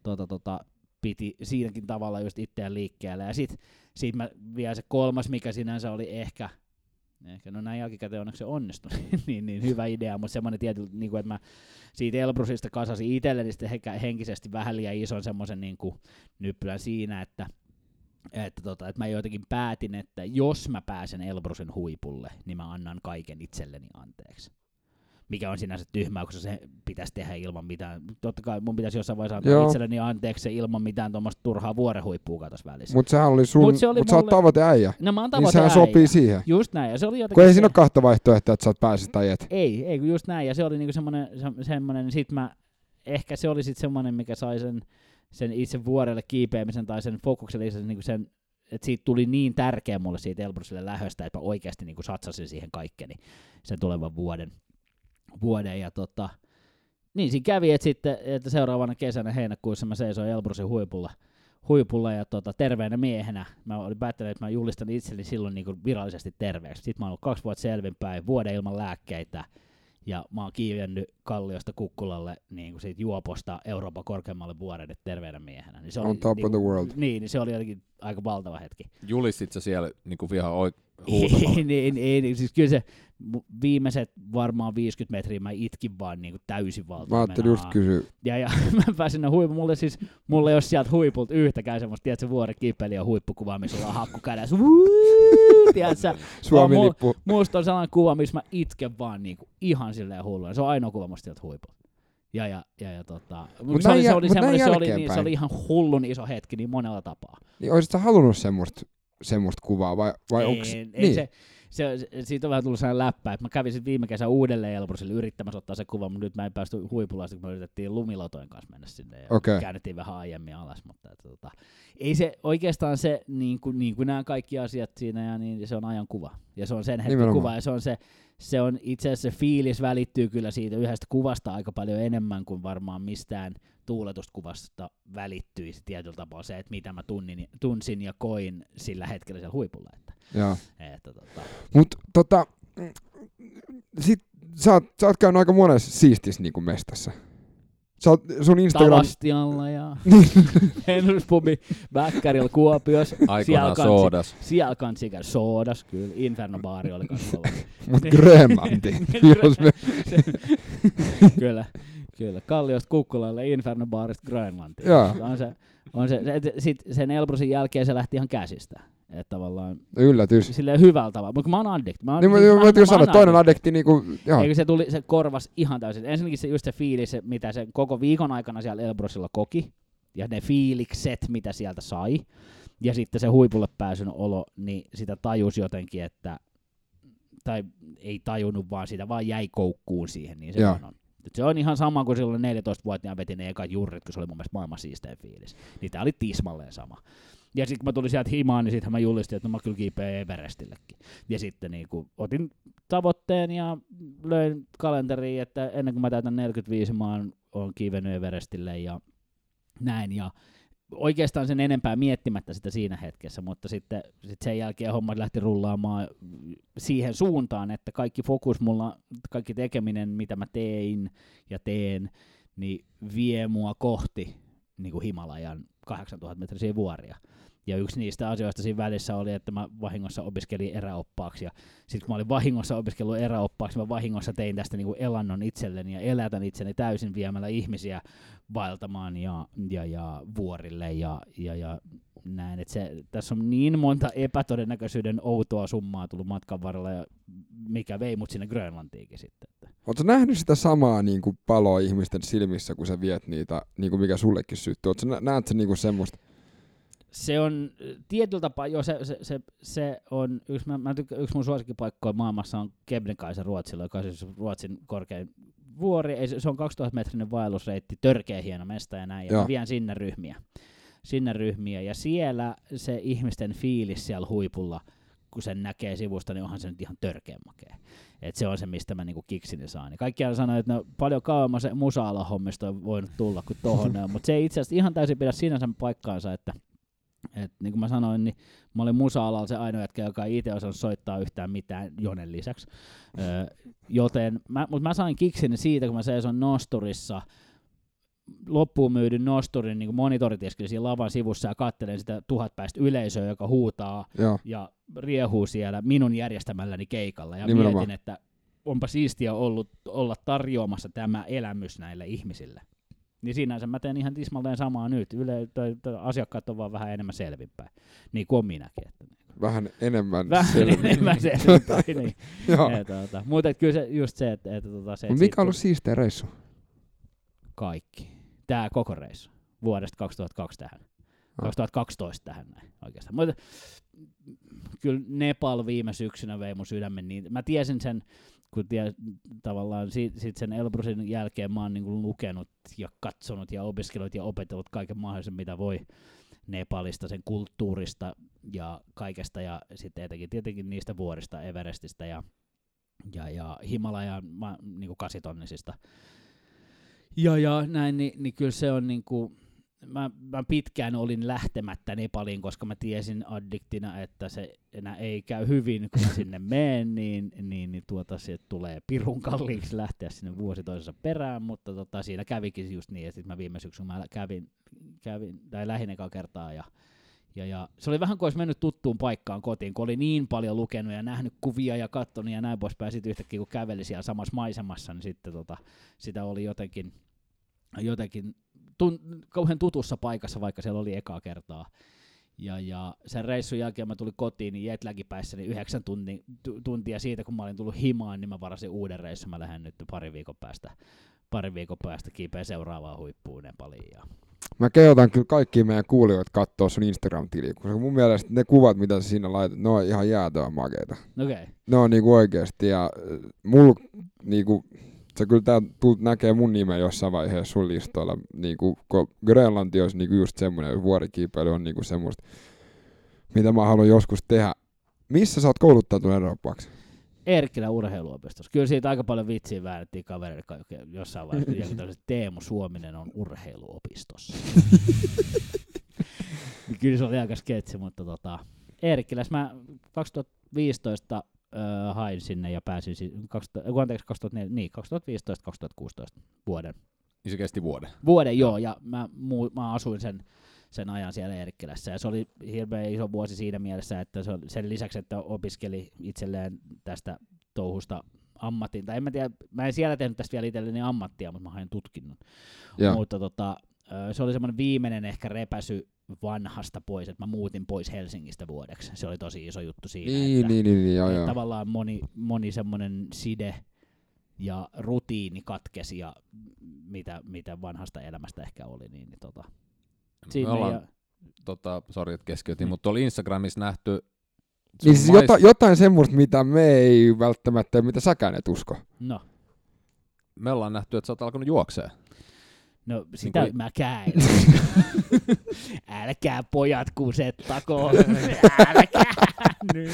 tota, tota, piti siinäkin tavalla just itseään liikkeelle. Ja sitten sit mä vielä se kolmas, mikä sinänsä oli ehkä, ehkä no näin jälkikäteen onneksi se onnistui, niin, niin hyvä idea, mutta semmoinen tietyllä, niin kuin, että mä siitä Elbrusista kasasin itselleni hekä- henkisesti vähän liian ison semmoisen niin nyppylän siinä, että että, tota, että mä jotenkin päätin, että jos mä pääsen Elbrusin huipulle, niin mä annan kaiken itselleni anteeksi. Mikä on sinänsä tyhmää, koska se pitäisi tehdä ilman mitään. Totta kai mun pitäisi jossain vaiheessa antaa Joo. itselleni anteeksi se ilman mitään tuommoista turhaa vuorehuippua katos välissä. Mutta sehän oli sun, Mut mut se oli mut sä oot mulle- tavoiteäijä. no mä oon Niin sehän tavoiteäijä. sopii siihen. Just näin, ja se oli jotenkin Kun ei se- siinä ole kahta vaihtoehtoa, että sä oot päässyt tai et. ei, ei, kun just näin, ja se oli niinku semmoinen, se- semmoinen, sit mä, ehkä se oli sitten semmoinen, mikä sai sen, sen itse vuorelle kiipeämisen tai sen fokuksen lisäksi niinku sen, että siitä tuli niin tärkeä mulle siitä Elbrusille lähöstä, että mä oikeasti niinku satsasin siihen kaikkeni sen tulevan vuoden. Vuoden ja tota, niin siinä kävi, että sitten että seuraavana kesänä heinäkuussa mä seisoin Elbrusin huipulla, huipulla ja tota, terveenä miehenä. Mä olin päättänyt, että mä julistan itselleni silloin niin virallisesti terveeksi. Sitten mä oon ollut kaksi vuotta selvinpäin, vuoden ilman lääkkeitä, ja mä oon kiivennyt Kalliosta Kukkulalle niin kuin siitä juoposta Euroopan korkeammalle vuoden terveenä miehenä. Niin se On top niin of the kuin- world. Niin, niin se oli jotenkin aika valtava hetki. Julistit sä siellä niinku ihan oi- ei, huutamalla? niin, ei, niin, siis kyllä se viimeiset varmaan 50 metriä mä itkin vaan niin kuin täysin valtavana. Mä ajattelin just kysyä. Ja, ja mä pääsin sinne huipu, mulle siis, mulle ei ole sieltä huipulta yhtäkään semmoista, tiedätkö, vuoren kipeli ja huippukuvaa, missä ollaan hakku kädessä, tiedätkö, Suomi-lippu. musta on sellainen kuva, missä mä itken vaan niinku ihan silleen hulluna. Se on ainoa kuva musta sieltä huipulta. Ja, ja, ja, ja tota, mut se, näin oli, se, oli mut näin semmoinen, se, oli, niin, se oli ihan hullun iso hetki niin monella tapaa. Niin olisit sä halunnut semmoista, semmoista kuvaa vai, vai ei, niin. se, se, siitä on vähän tullut sellainen läppä, että mä kävin sitten viime kesän uudelleen Elbrusille yrittämässä ottaa se kuva, mutta nyt mä en päästy huipulla, kun me yritettiin lumilotojen kanssa mennä sinne ja Okei. käännettiin vähän aiemmin alas, mutta että, tota, ei se oikeastaan se, niin kuin, niin kuin nämä kaikki asiat siinä, ja niin se on ajan kuva. Ja se on sen hetken Nimenomaan. kuva, ja se on se, se on itse asiassa se fiilis välittyy kyllä siitä yhdestä kuvasta aika paljon enemmän kuin varmaan mistään tuuletusta kuvasta välittyisi tietyllä tapaa se, että mitä mä tunnin, tunsin ja koin sillä hetkellä siellä huipulla. Että, Joo. että, tota, Mut tota, sit sä oot, sä oot käynyt aika monessa siistissä niinku mestassa. Sä oot, sun Instagram... Tavastialla ja Henrys Pubi Bäkkärillä Kuopiossa. Aikoinaan kansi- soodas. Siellä kanssa käy soodas, kyllä. Inferno baari oli kanssa. Mut Grönlanti. jos me, kyllä, kyllä. Kalliosta Kukkulalle Inferno baarista Grönlantiin. Joo. On se, on se, se, sit sen Elbrusin jälkeen se lähti ihan käsistä. Että tavallaan yllätys. silleen hyvällä tavalla. Mutta mä oon addict. Mä, oon- Niin, siis mä, mä, mä, mä, sanoa, oon toinen addict. adekti niinku, joo. Eikö se tuli, se korvas ihan täysin. Ensinnäkin se just se fiilis, se, mitä se koko viikon aikana siellä Elbrusilla koki, ja ne fiilikset, mitä sieltä sai, ja sitten se huipulle pääsyn olo, niin sitä tajus jotenkin, että, tai ei tajunnut, vaan sitä vaan jäi koukkuun siihen, niin se Joo. on. Et Se on ihan sama kuin silloin 14-vuotiaan veti ne ekat jurrit, kun se oli mun mielestä maailman siistein fiilis. Niin tää oli tismalleen sama. Ja sitten kun mä tulin sieltä himaan, niin sitten mä julistin, että no mä kyllä kiipeän Everestillekin. Ja sitten niin kuin, otin tavoitteen ja löin kalenteriin, että ennen kuin mä täytän 45, mä oon kiivennyt Everestille ja näin. Ja oikeastaan sen enempää miettimättä sitä siinä hetkessä, mutta sitten sit sen jälkeen hommat lähti rullaamaan siihen suuntaan, että kaikki fokus mulla, kaikki tekeminen, mitä mä tein ja teen, niin vie mua kohti niin kuin Himalajan 8000 metrisiä vuoria. Ja yksi niistä asioista siinä välissä oli, että mä vahingossa opiskelin eräoppaaksi. Ja sitten kun mä olin vahingossa opiskellut eräoppaaksi, mä vahingossa tein tästä niinku elannon itselleni ja elätän itseni täysin viemällä ihmisiä vaeltamaan ja, ja, ja vuorille ja, ja, ja näin. Et se, tässä on niin monta epätodennäköisyyden outoa summaa tullut matkan varrella, ja mikä vei mut sinne Grönlantiinkin sitten. Oletko nähnyt sitä samaa niin kuin paloa ihmisten silmissä, kun sä viet niitä, niin kuin mikä sullekin syttyy? Oletko, nä- näet niin kuin semmoista? Se on äh, tietyllä tapaa, joo, se, se, se, se on, yksi, mä, mä tykkä, yksi mun suosikkipaikkoja maailmassa on Kebnekaise Ruotsilla, joka on siis Ruotsin korkein vuori, ei, se se on 2000 metrinen vaellusreitti, törkeä hieno mesta ja näin, ja Joo. mä vien sinne ryhmiä. Sinne ryhmiä, ja siellä se ihmisten fiilis siellä huipulla, kun sen näkee sivusta, niin onhan se nyt ihan törkeän makea. Et se on se, mistä mä niinku kiksini saan. Ja kaikkiaan sanoo, että no, paljon kauemmas se musa hommista on voinut tulla kuin tohon, mutta se ei itse asiassa ihan täysin pidä sinänsä paikkaansa, että et niin kuin mä sanoin, niin mä olin musa-alalla se ainoa jätkä, joka ei itse osannut soittaa yhtään mitään Jonen lisäksi. Öö, joten, mä, mutta mä sain kiksini siitä, kun mä seison nosturissa, loppuun myydyn nosturin niin monitoritiskillä siinä lavan sivussa ja katselen sitä tuhatpäistä yleisöä, joka huutaa Joo. ja riehuu siellä minun järjestämälläni keikalla. Ja Nimenomaan. mietin, että onpa siistiä ollut olla tarjoamassa tämä elämys näille ihmisille. Niin sinänsä mä teen ihan tismalleen samaa nyt. Yle, toi, toi, asiakkaat on vaan vähän enemmän selvinpäin. Niin kuin on minäkin. Että Vähän enemmän vähän selviä. enemmän selvinpäin. niin. Ja, tuota, mutta kyllä se, just se, että, että tota, se, Mut et mikä on ollut siisteä reissu? kaikki. Tämä koko reissu. Vuodesta 2002 tähän. Ah. 2012 tähän näin oikeastaan. Mutta kyllä Nepal viime syksynä vei mun sydämen niin. Mä tiesin sen, kun tie, tavallaan sit, sit sen Elbrusin jälkeen mä oon niinku lukenut ja katsonut ja opiskellut ja opetellut kaiken mahdollisen, mitä voi Nepalista, sen kulttuurista ja kaikesta ja sitten etenkin tietenkin niistä vuorista, Everestistä ja, ja, ja Himalajan ma, niinku kasitonnisista. Ja, ja näin, niin, niin kyllä se on niinku, mä, mä pitkään olin lähtemättä Nepaliin, koska mä tiesin addiktina, että se enää ei käy hyvin, kun mä sinne menen, niin, niin, niin tuota, se tulee pirun kalliiksi lähteä sinne vuosi toisensa perään, mutta tota, siinä kävikin just niin, että sit mä viime syksynä mä kävin, kävin tai lähin ekaa kertaa ja ja, ja se oli vähän kuin olisi mennyt tuttuun paikkaan kotiin, kun oli niin paljon lukenut ja nähnyt kuvia ja katsonut ja näin poispäin. Sitten yhtäkkiä kun käveli siellä samassa maisemassa, niin sitten tota, sitä oli jotenkin, jotenkin tun, kauhean tutussa paikassa, vaikka siellä oli ekaa kertaa. Ja, ja sen reissun jälkeen mä tulin kotiin, niin jetlagipäissä niin yhdeksän tunti, tu, tuntia siitä, kun mä olin tullut himaan, niin mä varasin uuden reissun. Mä lähden nyt pari viikon päästä, pari viikon päästä kiipeä seuraavaan huippuun Nepaliin. Ja Mä kehotan kyllä kaikki meidän kuulijoita katsoa sun Instagram-tiliä, koska mun mielestä ne kuvat, mitä sä siinä laitat, ne on ihan jäätävän makeita. okei, okay. Ne on niinku oikeesti ja äh, mul niinku, sä kyllä tää tulet näkee mun nimeä jossain vaiheessa sun listoilla, niinku, kun Grönlanti olisi niinku just semmoinen, vuorikiipeily on niinku semmoista, mitä mä haluan joskus tehdä. Missä sä oot kouluttautunut Euroopaksi? Erkkilän urheiluopistossa. Kyllä siitä aika paljon vitsiä väännettiin kavereille kaikki- jossain vaiheessa, joku Teemu Suominen on urheiluopistossa. Niin Kyllä se oli aika sketsi, mutta tota, Erkkiläs mä 2015 öö, hain sinne ja pääsin, si- 2000, äh, anteeksi, 2004, niin, 2015-2016 vuoden. Niin se kesti vuoden. Vuoden joo, ja mä, muu, mä asuin sen, sen ajan siellä Erkkilässä, ja se oli hirveän iso vuosi siinä mielessä, että se, oli- sen lisäksi, että opiskeli itselleen tästä touhusta ammatin, tai en mä tiedä, mä en siellä tehnyt tästä vielä itselleni ammattia, mutta mä hain tutkinnon. Joo. Mutta tota, se oli semmoinen viimeinen ehkä repäsy vanhasta pois, että mä muutin pois Helsingistä vuodeksi. Se oli tosi iso juttu siinä. Niin, että, niin, niin, niin, joo, että joo. tavallaan moni, moni semmoinen side ja rutiini katkesi ja mitä, mitä vanhasta elämästä ehkä oli. Niin, niin tota, Me sinne ollaan, ja, tota, sori, että keskeytin, Mm. mutta tuolla Instagramissa nähty Niin siis mais- jota, jotain semmoista, mitä me ei välttämättä, mitä säkään et usko. no, me ollaan nähty, että sä oot alkanut juoksee. No sitä kuin- mä käyn. Älkää pojat kusettako. Älkää nyt.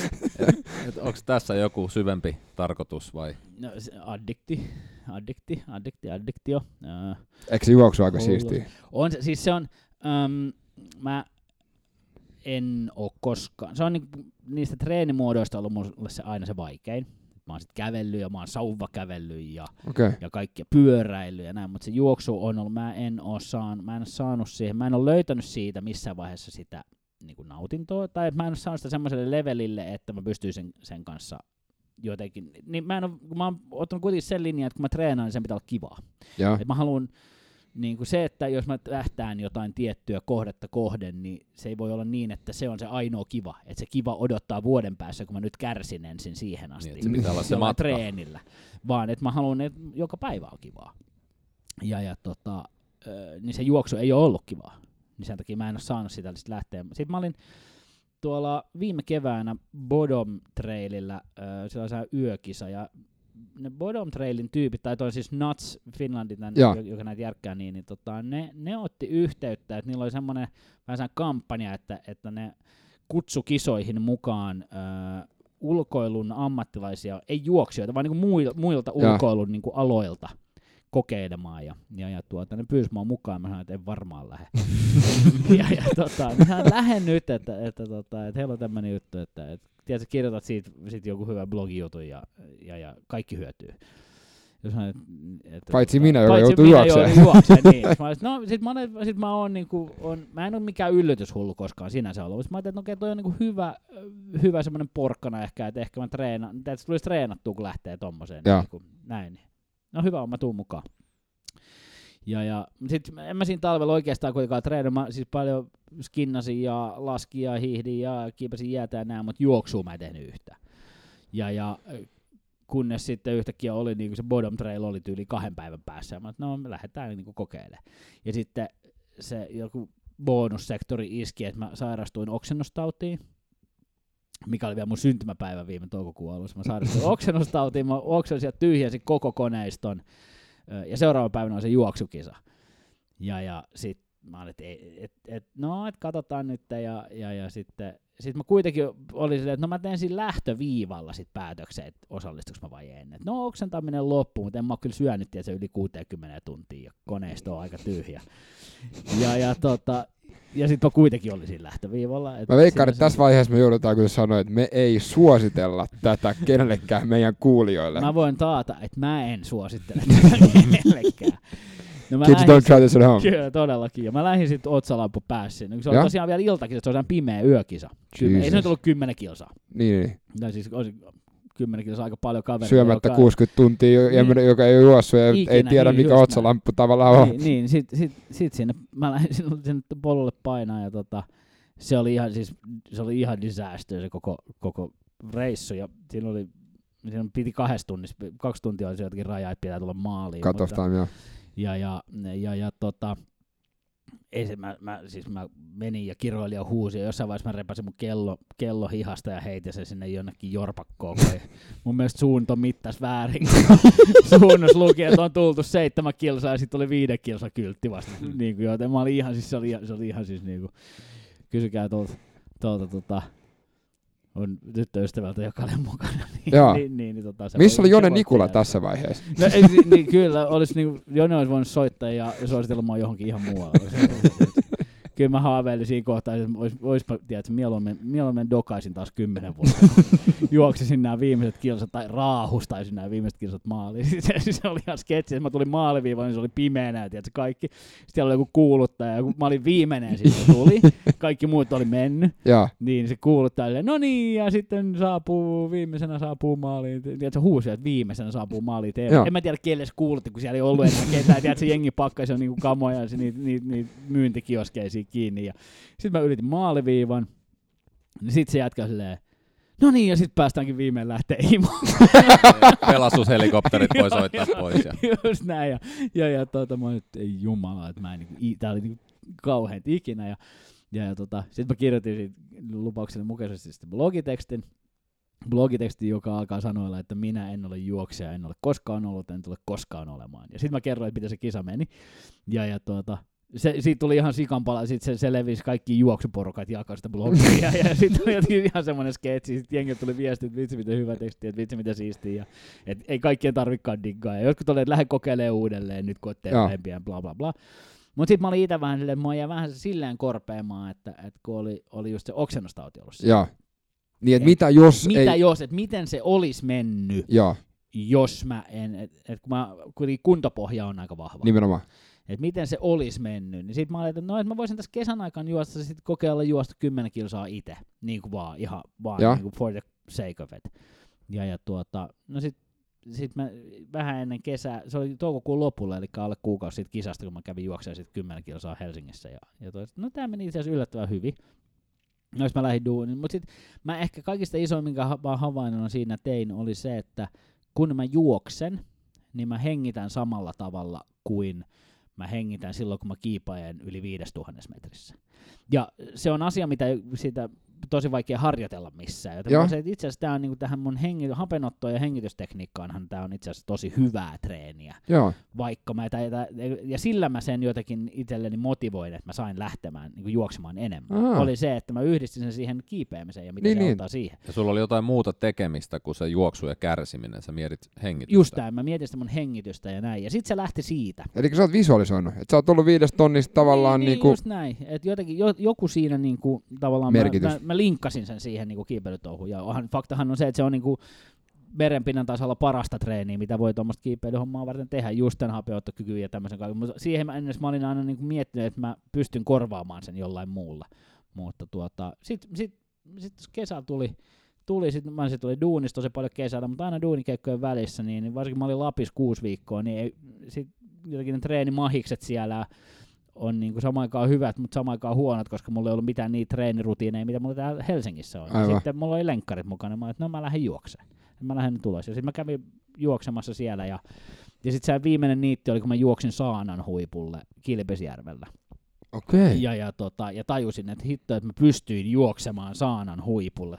Et onko tässä joku syvempi tarkoitus vai? No, se addikti, addikti, addikti, addiktio. Öö, Eikö se juoksu aika siistiä? On se, siis se on, äm, mä en oo koskaan, se on niinku, niistä treenimuodoista ollut mulle se aina se vaikein. Mä oon sit kävellyt ja mä oon sauvakävellyt ja. Okay. ja kaikkia pyöräily ja näin, mutta se juoksu on ollut, mä en oo saanut, mä en oo saanut siihen, mä en oo löytänyt siitä missään vaiheessa sitä niin kuin nautintoa, tai mä en ole saanut sitä semmoiselle levelille, että mä pystyisin sen kanssa jotenkin, niin mä en kun mä oon ottanut kuitenkin sen linjan, että kun mä treenaan, niin sen pitää olla kivaa. Joo. Et mä haluan niin kuin se, että jos mä tähtään jotain tiettyä kohdetta kohden, niin se ei voi olla niin, että se on se ainoa kiva. Että se kiva odottaa vuoden päässä, kun mä nyt kärsin ensin siihen asti. Niin, että se pitää olla se matka. treenillä. Vaan että mä haluan, että joka päivä on kivaa. Ja, ja tota, niin se juoksu ei ole ollut kivaa. Niin sen takia mä en ole saanut sitä sit lähteä. Sitten mä olin tuolla viime keväänä Bodom Trailillä, on se yökisa, ja ne Bodom Trailin tyypit, tai toi siis Nuts Finlandin, Joo. jo- joka näitä järkkää niin, niin tota, ne, ne otti yhteyttä, että niillä oli semmoinen vähän kampanja, että, että ne kutsu kisoihin mukaan ö, ulkoilun ammattilaisia, ei juoksijoita, vaan niinku muilta, muilta ulkoilun niinku aloilta kokeilemaan. Ja, ja, ja tuota, ne pyysi mua mukaan, mä sanoin, että en varmaan lähde. ja, ja tota, mä lähden nyt, että, että, tota, että heillä on tämmöinen juttu, että, että tiedätkö, kirjoitat siitä sit joku hyvä blogijutun ja, ja, ja kaikki hyötyy. Ja sanoin, että, Paitsi minä, joka paitsi joutuu minä, juokseen. juokseen, niin. Mä, no, sit mä, olen, sit mä, oon, niinku, on, mä en ole mikään yllätyshullu koskaan sinänsä ollut. Sit mä ajattelin, että no, okei, toi on niinku hyvä, hyvä semmoinen porkkana ehkä, että ehkä mä treenaan, että tulisi treenattua, kun lähtee tommoseen. Niin, kuin, näin. niin. No hyvä on, mä tuun mukaan. Ja, ja sit en mä siinä talvella oikeastaan kuitenkaan treenannut, mä siis paljon skinnasin ja laskin ja hiihdin ja kiipesin jäätä ja näin, mutta juoksua mä en tehnyt yhtään. Ja, ja kunnes sitten yhtäkkiä oli niin kuin se bottom trail oli tyyli kahden päivän päässä. Ja mä, no me lähdetään niin kuin kokeilemaan. Ja sitten se joku bonussektori iski, että mä sairastuin oksennostautiin, mikä oli vielä mun syntymäpäivä viime toukokuun alussa. Mä sairastuin oksennostautiin, mä oksensin ja tyhjäsin koko koneiston. Ja seuraava päivänä on se juoksukisa. Ja, ja sit mä olin, että et, et, no, et katsotaan nyt. Ja, ja, ja sitten sit mä kuitenkin olin silleen, että no mä teen siinä lähtöviivalla sit päätöksen, että osallistuks mä vai en. Et no oksentaminen loppu, mutta en mä oo kyllä syönyt tiedä, se yli 60 tuntia ja koneisto on aika tyhjä. Ja, ja, tota, ja sitten mä kuitenkin olin siinä lähtöviivalla. Et Mä veikkaan, että tässä vaiheessa me joudutaan kyllä sanoa, että me ei suositella tätä kenellekään meidän kuulijoille. Mä voin taata, että mä en suosittele tätä kenellekään. No mä Kids lähdin don't try this at home. Kyllä, todellakin. Ja mä lähdin sitten otsalampu päässä sinne. Se oli Joo. tosiaan vielä iltakin, se on pimeä yökisa. Ei se nyt ollut kymmenen kilsaa. Niin, niin. Tai siis olisi kymmenen kilsaa aika paljon kaveria. Syömättä joka, 60 tuntia, Niin. niin. joka ei ole juossut ja Ikinä, ei tiedä, niin, mikä otsalamppu tavallaan on. Niin, niin sit, sit, sit sinne, mä lähdin sinne, sinne polulle painaa ja tota, se oli ihan, siis, se oli ihan disaster se koko, koko reissu. Ja siinä oli, siinä piti kahdessa tunnissa, kaksi tuntia oli se jotenkin raja, että pitää tulla maaliin. Cut time, joo. ja, ja, ja, ja tota, ei se, mä, mä, siis mä menin ja kiroilin ja huusin, ja jossain vaiheessa mä repäsin mun kello, kello hihasta ja heitin sen sinne jonnekin jorpakkoon. kun mun mielestä suunto mittas väärin, suunnus luki, että on tultu seitsemän kilsaa ja sitten oli viiden kilsa kyltti vasta. niin kuin, joten mä olin ihan, siis se oli, se oli ihan siis niin kuin, kysykää tuolta, tuolta tota, on tyttöystävältä, joka oli mukana. Niin, Joo. niin, niin, niin, tota, se Missä oli Jone Nikula tässä vaiheessa? No, ei, niin, niin, kyllä, olisi niin, Jone olisi voinut soittaa ja suositella mua johonkin ihan muualle. kyllä mä haaveilin siinä kohtaa, että olisi, olisi tiedätkö, mieluummin, mieluummin dokaisin taas kymmenen vuotta. Juoksisin nämä viimeiset kilsat tai raahustaisin nämä viimeiset kilsat maaliin. Se, se oli ihan sketsi, että mä tulin maaliviivalle, niin se oli pimeänä ja tiedätkö, kaikki. Sitten siellä oli joku kuuluttaja, ja kun mä olin viimeinen sitten tuli, kaikki muut oli mennyt. Joo. Niin se kuuluttaa silleen, no niin, ja sitten saapuu, viimeisenä saapuu maaliin. Tiedätkö, huusi, että viimeisenä saapuu maaliin. En mä tiedä, kelle se kuulutti, kun siellä ei ollut enää ketään. Tiedätkö, jengi pakkasi on niinku kamoja ja se niitä niit, niit myyntikioskeja siinä kiinni. Ja sitten mä yritin maaliviivan. Niin sitten se jatkaa silleen, no niin, ja sitten päästäänkin viimein lähteä imoon. Pelastushelikopterit voi soittaa pois. Ja. Just näin. Ja, ja, ja tota, mä että ei jumala, että mä en niinku, i- tää oli niinku kauhean ikinä. Ja, ja, ja tota, sitten mä kirjoitin siitä lupaukseni mukaisesti sitten blogitekstin, blogiteksti, joka alkaa sanoilla, että minä en ole juoksija, en ole koskaan ollut, en tule koskaan olemaan. Ja sitten mä kerroin, että miten se kisa meni. Ja, ja tuota, se, siitä tuli ihan sikanpala, sitten se, se levisi kaikki juoksuporukat jakaa sitä blogia, ja, ja sitten oli jotenkin ihan semmoinen sketsi, sitten jengi tuli viesti, että vitsi miten hyvä teksti, että vitsi miten siistiä, ja et ei kaikkien tarvikaan diggaa, ja jotkut oli, että lähde kokeilemaan uudelleen nyt, kun oot Joo. terveempiä, bla bla bla. Mutta sitten mä olin itse vähän silleen, mua jäi vähän silleen korpeamaan, että, että kun oli, oli just se oksennustauti ollut siellä. Joo. Niin, että Et mitä jos Mitä ei... jos, että miten se olisi mennyt, Joo, jos mä en, että et kun mä, kuitenkin kuntopohja on aika vahva, nimenomaan. Että miten se olisi mennyt, niin sit mä olin, että no, että mä voisin tässä kesän aikana juosta, sit kokeilla juosta 10 kilsaa itse, niin kuin vaan, ihan vaan Joo. niin kuin for the sake of it. Ja, ja tuota, no sit sit mä vähän ennen kesää, se oli toukokuun lopulla, eli alle kuukausi siitä kisasta, kun mä kävin juoksemaan sit 10 kilsaa Helsingissä. Ja, ja toi, no tämä meni itse asiassa yllättävän hyvin. No jos mä lähdin duuniin. Mutta sitten mä ehkä kaikista isoin, minkä ha- havainnon siinä tein, oli se, että kun mä juoksen, niin mä hengitän samalla tavalla kuin mä hengitän silloin, kun mä kiipaen yli 5000 metrissä. Ja se on asia, mitä sitä tosi vaikea harjoitella missään. Joten Joo. mä se, että itse asiassa tämä on niinku tähän mun hengi, hapenottoon ja hengitystekniikkaanhan tämä on itse asiassa tosi hyvää treeniä. Joo. Vaikka mä, tai, tai, ja sillä mä sen jotenkin itselleni motivoin, että mä sain lähtemään niin juoksemaan enemmän. Aa. Oli se, että mä yhdistin sen siihen kiipeämiseen ja mitä Niin, se niin. auttaa siihen. Ja sulla oli jotain muuta tekemistä kuin se juoksu ja kärsiminen. Sä mietit hengitystä. Just tämä, mä mietin sitä mun hengitystä ja näin. Ja sitten se lähti siitä. Eli sä oot visualisoinut, että sä oot ollut viides tonnista tavallaan niin, niinku... niin, just näin. Et jotenkin, jo, joku siinä niinku, tavallaan mä, Merkitys. mä, mä, linkkasin sen siihen niinku kiipeilytouhuun. Ja onhan, faktahan on se, että se on niinku merenpinnan tasalla parasta treeniä, mitä voi tuommoista kiipeilyhommaa varten tehdä, just tämän hapeuttokykyyn ja tämmöisen kaiken. Mutta siihen mä, ennen mä olin aina niinku miettinyt, että mä pystyn korvaamaan sen jollain muulla. Mutta tuota, sitten sit, sit kesä tuli, tuli sit, mä sit tuli duunista tosi paljon kesällä, mutta aina duunikeikkojen välissä, niin, niin varsinkin mä olin Lapis kuusi viikkoa, niin ei, sit jotenkin ne treenimahikset siellä on niinku samaan aikaan hyvät, mutta samaan aikaan huonot, koska mulla ei ollut mitään niitä treenirutiineja, mitä mulla täällä Helsingissä on. Aivan. sitten mulla oli lenkkarit mukana, mä olin, että no mä lähden juokseen. Ja mä lähden nyt ulos. Ja sitten mä kävin juoksemassa siellä ja, ja sitten se viimeinen niitti oli, kun mä juoksin Saanan huipulle Kilpesjärvellä. Okei. Ja, ja, tota, ja tajusin, että hitto, että mä pystyin juoksemaan Saanan huipulle.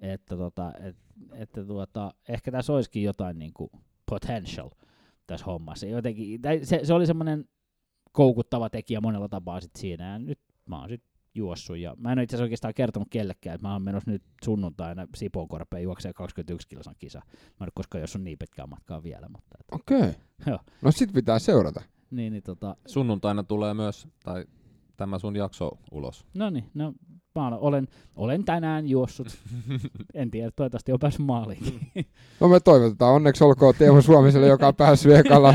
Että, tota, et, että tuota, ehkä tässä olisikin jotain niin kuin potential tässä hommassa. Jotenkin, tai se, se oli semmoinen koukuttava tekijä monella tapaa sit siinä. Ja nyt mä oon sit juossut. Ja mä en ole itse asiassa oikeastaan kertonut kellekään, että mä oon menossa nyt sunnuntaina Sipoonkorpeen juokseen 21 kilsan kisa. Mä en ole koskaan juossut niin pitkää matkaa vielä. Mutta, että, Okei. Joo. No sit pitää seurata. niin, niin, tota, Sunnuntaina tulee myös, tai tämä sun jakso ulos. No niin, no mä olen- olen, tänään juossut. en tiedä, toivottavasti on päässyt maaliin. No me toivotetaan onneksi olkoon Teemu Suomiselle, joka on päässyt ekalla,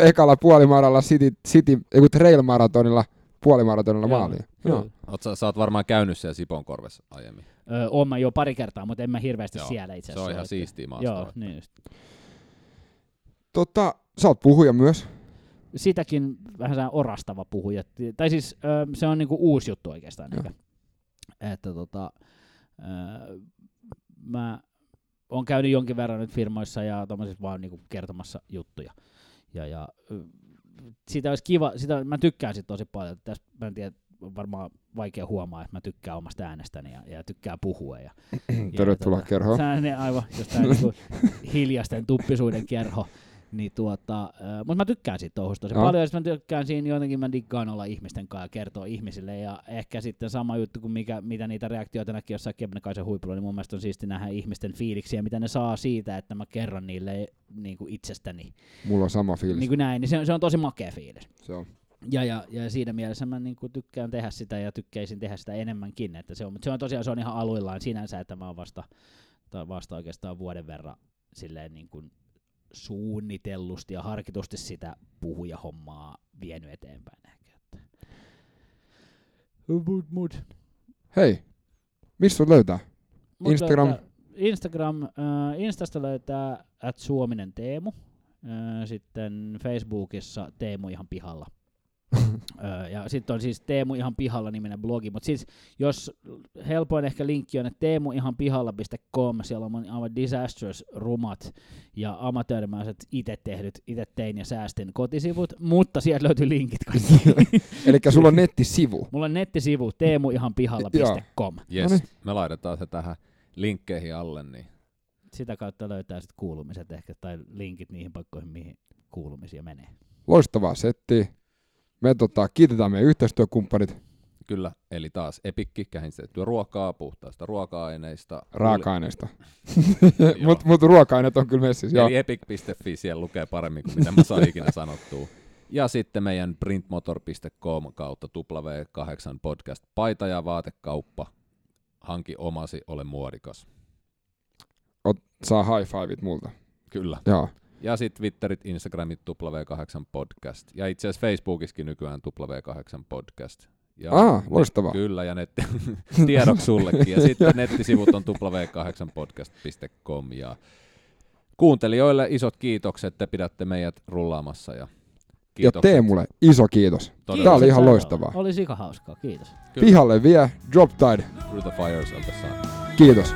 ekalla puolimaralla City, City trail maratonilla puolimaratonilla maaliin. Joo. Oot, sä, sä oot varmaan käynyt siellä Siponkorvessa aiemmin. Öö, oon mä jo pari kertaa, mutta en mä hirveästi Joo, siellä itse Se asiassa. on ihan siistiä maastoa. Joo, niin just. Tota, sä oot puhuja myös. Sitäkin vähän orastava puhuja. Tai siis öö, se on niinku uusi juttu oikeastaan. Eikä. Että tota, öö, mä oon käynyt jonkin verran nyt firmoissa ja tommosissa vaan niinku kertomassa juttuja. Ja, ja ö, siitä olisi kiva, sitä, mä tykkään siitä tosi paljon. Tästä, mä en tiedä, on varmaan vaikea huomaa, että mä tykkään omasta äänestäni ja, ja tykkään puhua. Ja, Tervetuloa tota, kerhoon. Ne aivan, just tää niinku hiljaisten tuppisuuden kerho. Niin tuota, äh, mutta mä tykkään siitä touhusta tosi Joo. paljon, ja mä tykkään siinä jotenkin, mä diggaan olla ihmisten kanssa ja kertoa ihmisille, ja ehkä sitten sama juttu kuin mikä, mitä niitä reaktioita näki jossain Kebnekaisen huipulla, niin mun mielestä on siisti nähdä ihmisten fiiliksiä, mitä ne saa siitä, että mä kerron niille niin kuin itsestäni. Mulla on sama fiilis. Niin kuin näin, niin se on, se on tosi makea fiilis. Se on. Ja, ja, ja siinä mielessä mä niin kuin tykkään tehdä sitä ja tykkäisin tehdä sitä enemmänkin. Että se on, mutta se on tosiaan se on ihan aluillaan sinänsä, että mä oon vasta, tai vasta oikeastaan vuoden verran silleen niin kuin suunnitellusti ja harkitusti sitä puhujahommaa vienyt eteenpäin ehkä. Että. Mut, mut. Hei, missä sut löytää? Mut Instagram. Löytää, Instagram, äh, Instasta löytää at Suominen Teemu. Äh, sitten Facebookissa Teemu ihan pihalla. Ja sitten on siis Teemu ihan pihalla niminen blogi, mutta siis jos helpoin ehkä linkki on, että teemuihanpihalla.com, siellä on aivan disastrous rumat ja amatöörimäiset itse tehdyt, itse tein ja säästin kotisivut, mutta sieltä löytyy linkit kaikki. Eli sulla on nettisivu. Mulla on nettisivu teemuihanpihalla.com. Yes, Noniin. me laitetaan se tähän linkkeihin alle, niin Sitä kautta löytää sitten kuulumiset ehkä, tai linkit niihin paikkoihin, mihin kuulumisia menee. Loistavaa settiä. Me tota, kiitetään meidän yhteistyökumppanit kyllä. Eli taas epikki, kähinstettyä ruokaa, puhtaista ruoka-aineista. raaka-aineista. Joo. Mut, mut ruoka-aineet on kyllä messissä. Eli epic.fi, siellä lukee paremmin kuin mitä mä saan ikinä sanottua. Ja sitten meidän printmotor.com kautta W8 podcast, paita ja vaatekauppa. Hanki omasi, ole muodikas. Ot, saa high fiveit multa. Kyllä. Joo. Ja sitten Twitterit, Instagramit, W8 podcast. Ja itse asiassa Facebookissakin nykyään W8 podcast. Ja Ah, loistavaa. Kyllä, ja netti, tiedoksi sullekin. Ja sitten nettisivut on w8podcast.com ja Kuuntelijoille isot kiitokset, te pidätte meidät rullaamassa. Ja, Ja kiitokset. Teemulle iso kiitos. Todella. Tää oli ihan loistavaa. Oli sika hauskaa, kiitos. Kyllä. Pihalle vie Drop Tide. Through the fires of the sun. Kiitos.